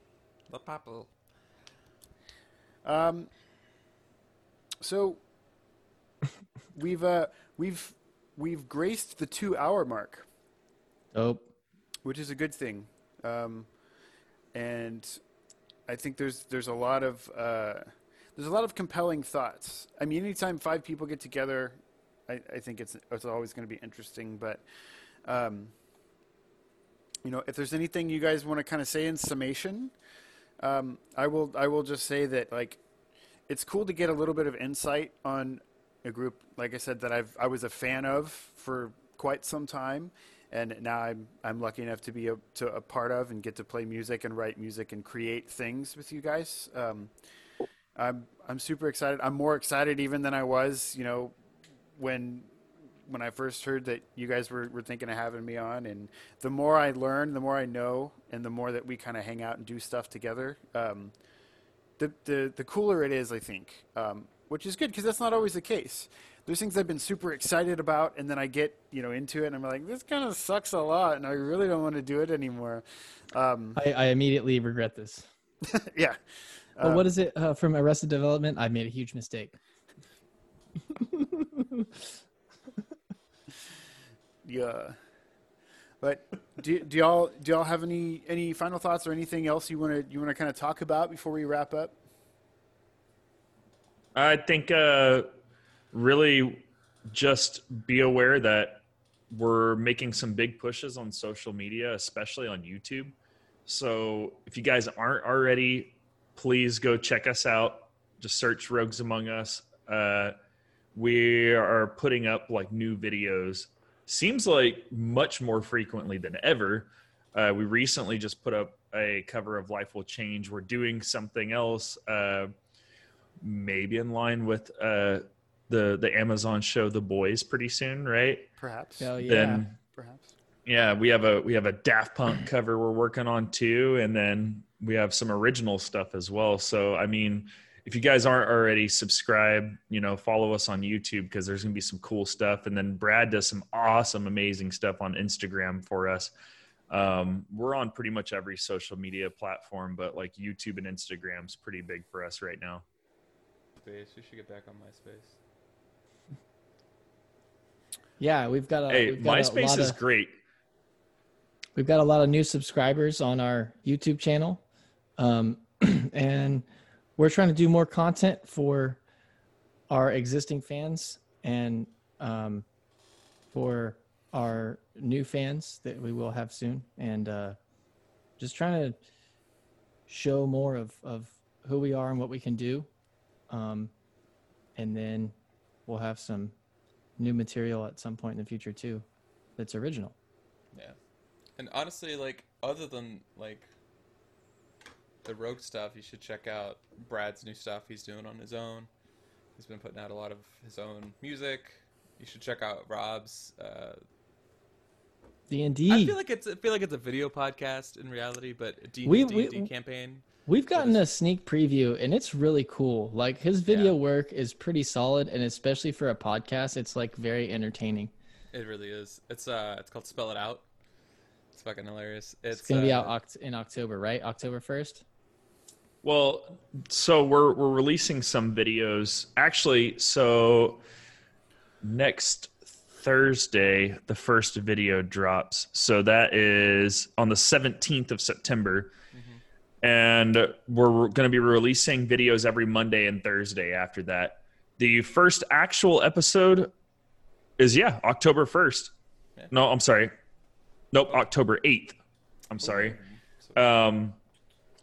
The puppy. Um. So *laughs* we've uh we've we've graced the two hour mark. Oh. Which is a good thing. Um, and I think there's there's a lot of uh, there's a lot of compelling thoughts. I mean, anytime five people get together, I, I think it's it's always going to be interesting. But um, you know, if there's anything you guys want to kind of say in summation, um, I will I will just say that like it's cool to get a little bit of insight on a group, like I said, that I've I was a fan of for quite some time, and now I'm I'm lucky enough to be a, to a part of and get to play music and write music and create things with you guys. Um, I'm I'm super excited. I'm more excited even than I was, you know, when when I first heard that you guys were, were thinking of having me on. And the more I learn, the more I know, and the more that we kind of hang out and do stuff together, um, the, the the cooler it is, I think. Um, which is good because that's not always the case. There's things I've been super excited about, and then I get you know into it, and I'm like, this kind of sucks a lot, and I really don't want to do it anymore. Um, I, I, immediately regret this. *laughs* yeah. Well, what is it uh, from Arrested Development? I made a huge mistake. *laughs* yeah. But do, do y'all do y'all have any any final thoughts or anything else you want to you want to kind of talk about before we wrap up? I think uh, really just be aware that we're making some big pushes on social media, especially on YouTube. So if you guys aren't already, please go check us out. Just search Rogues Among Us. Uh, we are putting up like new videos. Seems like much more frequently than ever. Uh, we recently just put up a cover of Life Will Change. We're doing something else. Uh, maybe in line with uh, the the Amazon show The Boys pretty soon, right? Perhaps. Hell yeah. Then perhaps. Yeah, we have a we have a Daft Punk cover we're working on too, and then we have some original stuff as well. So I mean, if you guys aren't already subscribed, you know, follow us on YouTube because there's gonna be some cool stuff. And then Brad does some awesome, amazing stuff on Instagram for us. Um, we're on pretty much every social media platform, but like YouTube and Instagram's pretty big for us right now. MySpace. We should get back on MySpace. Yeah, we've got a. Hey, we've got MySpace a is of, great. We've got a lot of new subscribers on our YouTube channel, um, *clears throat* and we're trying to do more content for our existing fans and um, for our new fans that we will have soon, and uh, just trying to show more of of who we are and what we can do um, and then we'll have some new material at some point in the future too that's original. Yeah. And honestly, like, other than, like, the Rogue stuff, you should check out Brad's new stuff he's doing on his own. He's been putting out a lot of his own music. You should check out Rob's uh, D and D. I feel like it's I feel like it's a video podcast in reality, but D and D campaign. We've gotten a sneak preview and it's really cool. Like his video yeah. work is pretty solid and especially for a podcast, it's like very entertaining. It really is. It's uh it's called Spell It Out. It's fucking hilarious. It's, it's gonna uh, be out oct- in October, right? October first. Well, so we're we're releasing some videos. Actually, so next Thursday the first video drops. So that is on the 17th of September and we're going to be releasing videos every Monday and Thursday after that. The first actual episode is yeah, October 1st. Yeah. No, I'm sorry. Nope, October 8th. I'm sorry. Um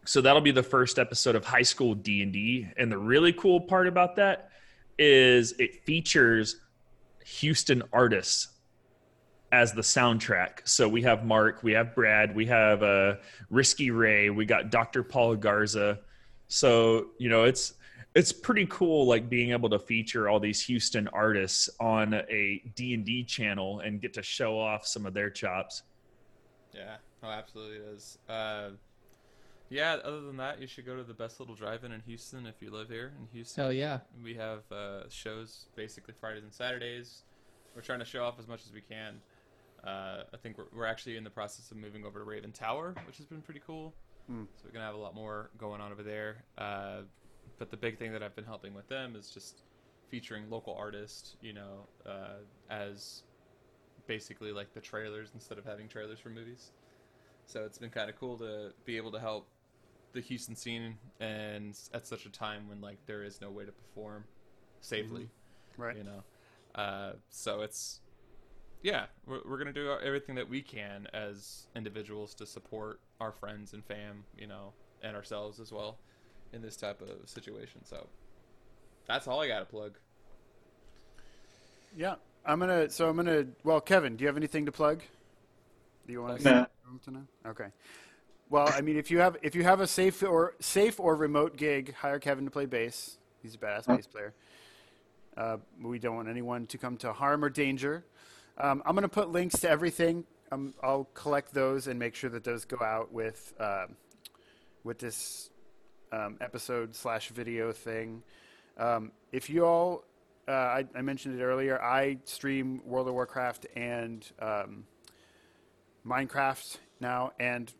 so that'll be the first episode of High School D&D and the really cool part about that is it features Houston artists as the soundtrack. So we have Mark, we have Brad, we have uh, Risky Ray, we got Dr. Paul Garza. So you know it's it's pretty cool, like being able to feature all these Houston artists on a D and D channel and get to show off some of their chops. Yeah, oh, absolutely is. Uh, yeah, other than that, you should go to the best little drive-in in Houston if you live here in Houston. Hell yeah! We have uh, shows basically Fridays and Saturdays. We're trying to show off as much as we can. Uh, I think we're, we're actually in the process of moving over to Raven Tower, which has been pretty cool. Mm. So we're gonna have a lot more going on over there. Uh, but the big thing that I've been helping with them is just featuring local artists, you know, uh, as basically like the trailers instead of having trailers for movies. So it's been kind of cool to be able to help the Houston scene, and at such a time when like there is no way to perform safely, mm-hmm. right? You know, uh, so it's yeah, we're, we're gonna do everything that we can as individuals to support our friends and fam, you know, and ourselves as well in this type of situation. So that's all I got to plug. Yeah, I'm gonna. So I'm gonna. Well, Kevin, do you have anything to plug? Do you want to? Nah. Okay. Well, I mean, if you have if you have a safe or safe or remote gig, hire Kevin to play bass. He's a badass bass player. Uh, we don't want anyone to come to harm or danger. Um, I'm going to put links to everything. Um, I'll collect those and make sure that those go out with uh, with this um, episode slash video thing. Um, if you all, uh, I, I, mentioned it earlier, I stream World of Warcraft and um, Minecraft now, and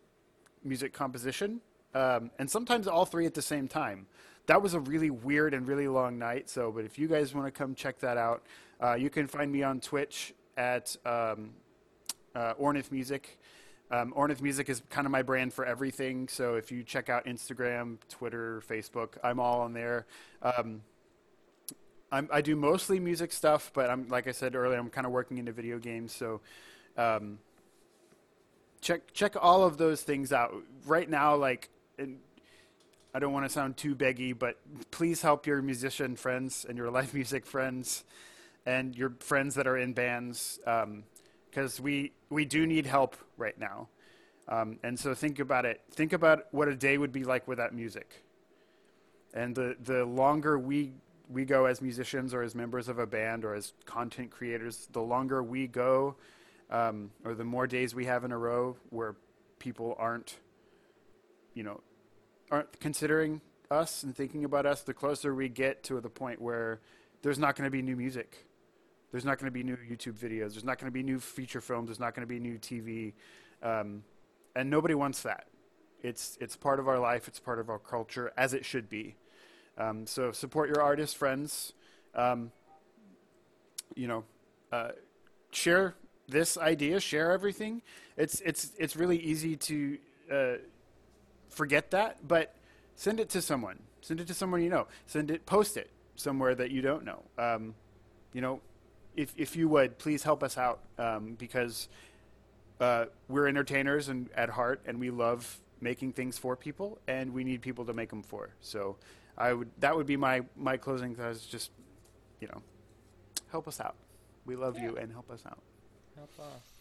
music composition, and sometimes all three at the same time. That was a really weird and really long night. So, but if you guys want to come check that out, uh, you can find me on Twitch at um, uh, Ornith Music. Um, Ornith Music is kind of my brand for everything. So if you check out Instagram, Twitter, Facebook, I'm all on there. Um, i do mostly music stuff, but I'm like I said earlier, I'm kind of working into video games. So um, check check all of those things out right now. Like, I don't want to sound too beggy, but please help your musician friends and your live *laughs* music friends and your friends that are in bands because um, we we do need help right now. Um, and so think about it. Think about what a day would be like without music. And the the longer we we go as musicians or as members of a band or as content creators, the longer we go um, or the more days we have in a row where people aren't, you know, aren't considering us and thinking about us, the closer we get to the point where there's not going to be new music. There's not going to be new YouTube videos. There's not going to be new feature films. There's not going to be new TV. Um, and nobody wants that. It's, it's part of our life. It's part of our culture, as it should be. Um, so support your artist friends. Um, you know, uh, share this idea, share everything. It's it's it's really easy to uh, forget that, but send it to someone. Send it to someone you know. Send it, post it somewhere that you don't know. Um, you know, if if you would please help us out um, because uh, we're entertainers and at heart, and we love making things for people, and we need people to make them for. So, I would that would be my my closing thoughts. Just you know, help us out. We love yeah. you, and help us out. Help us.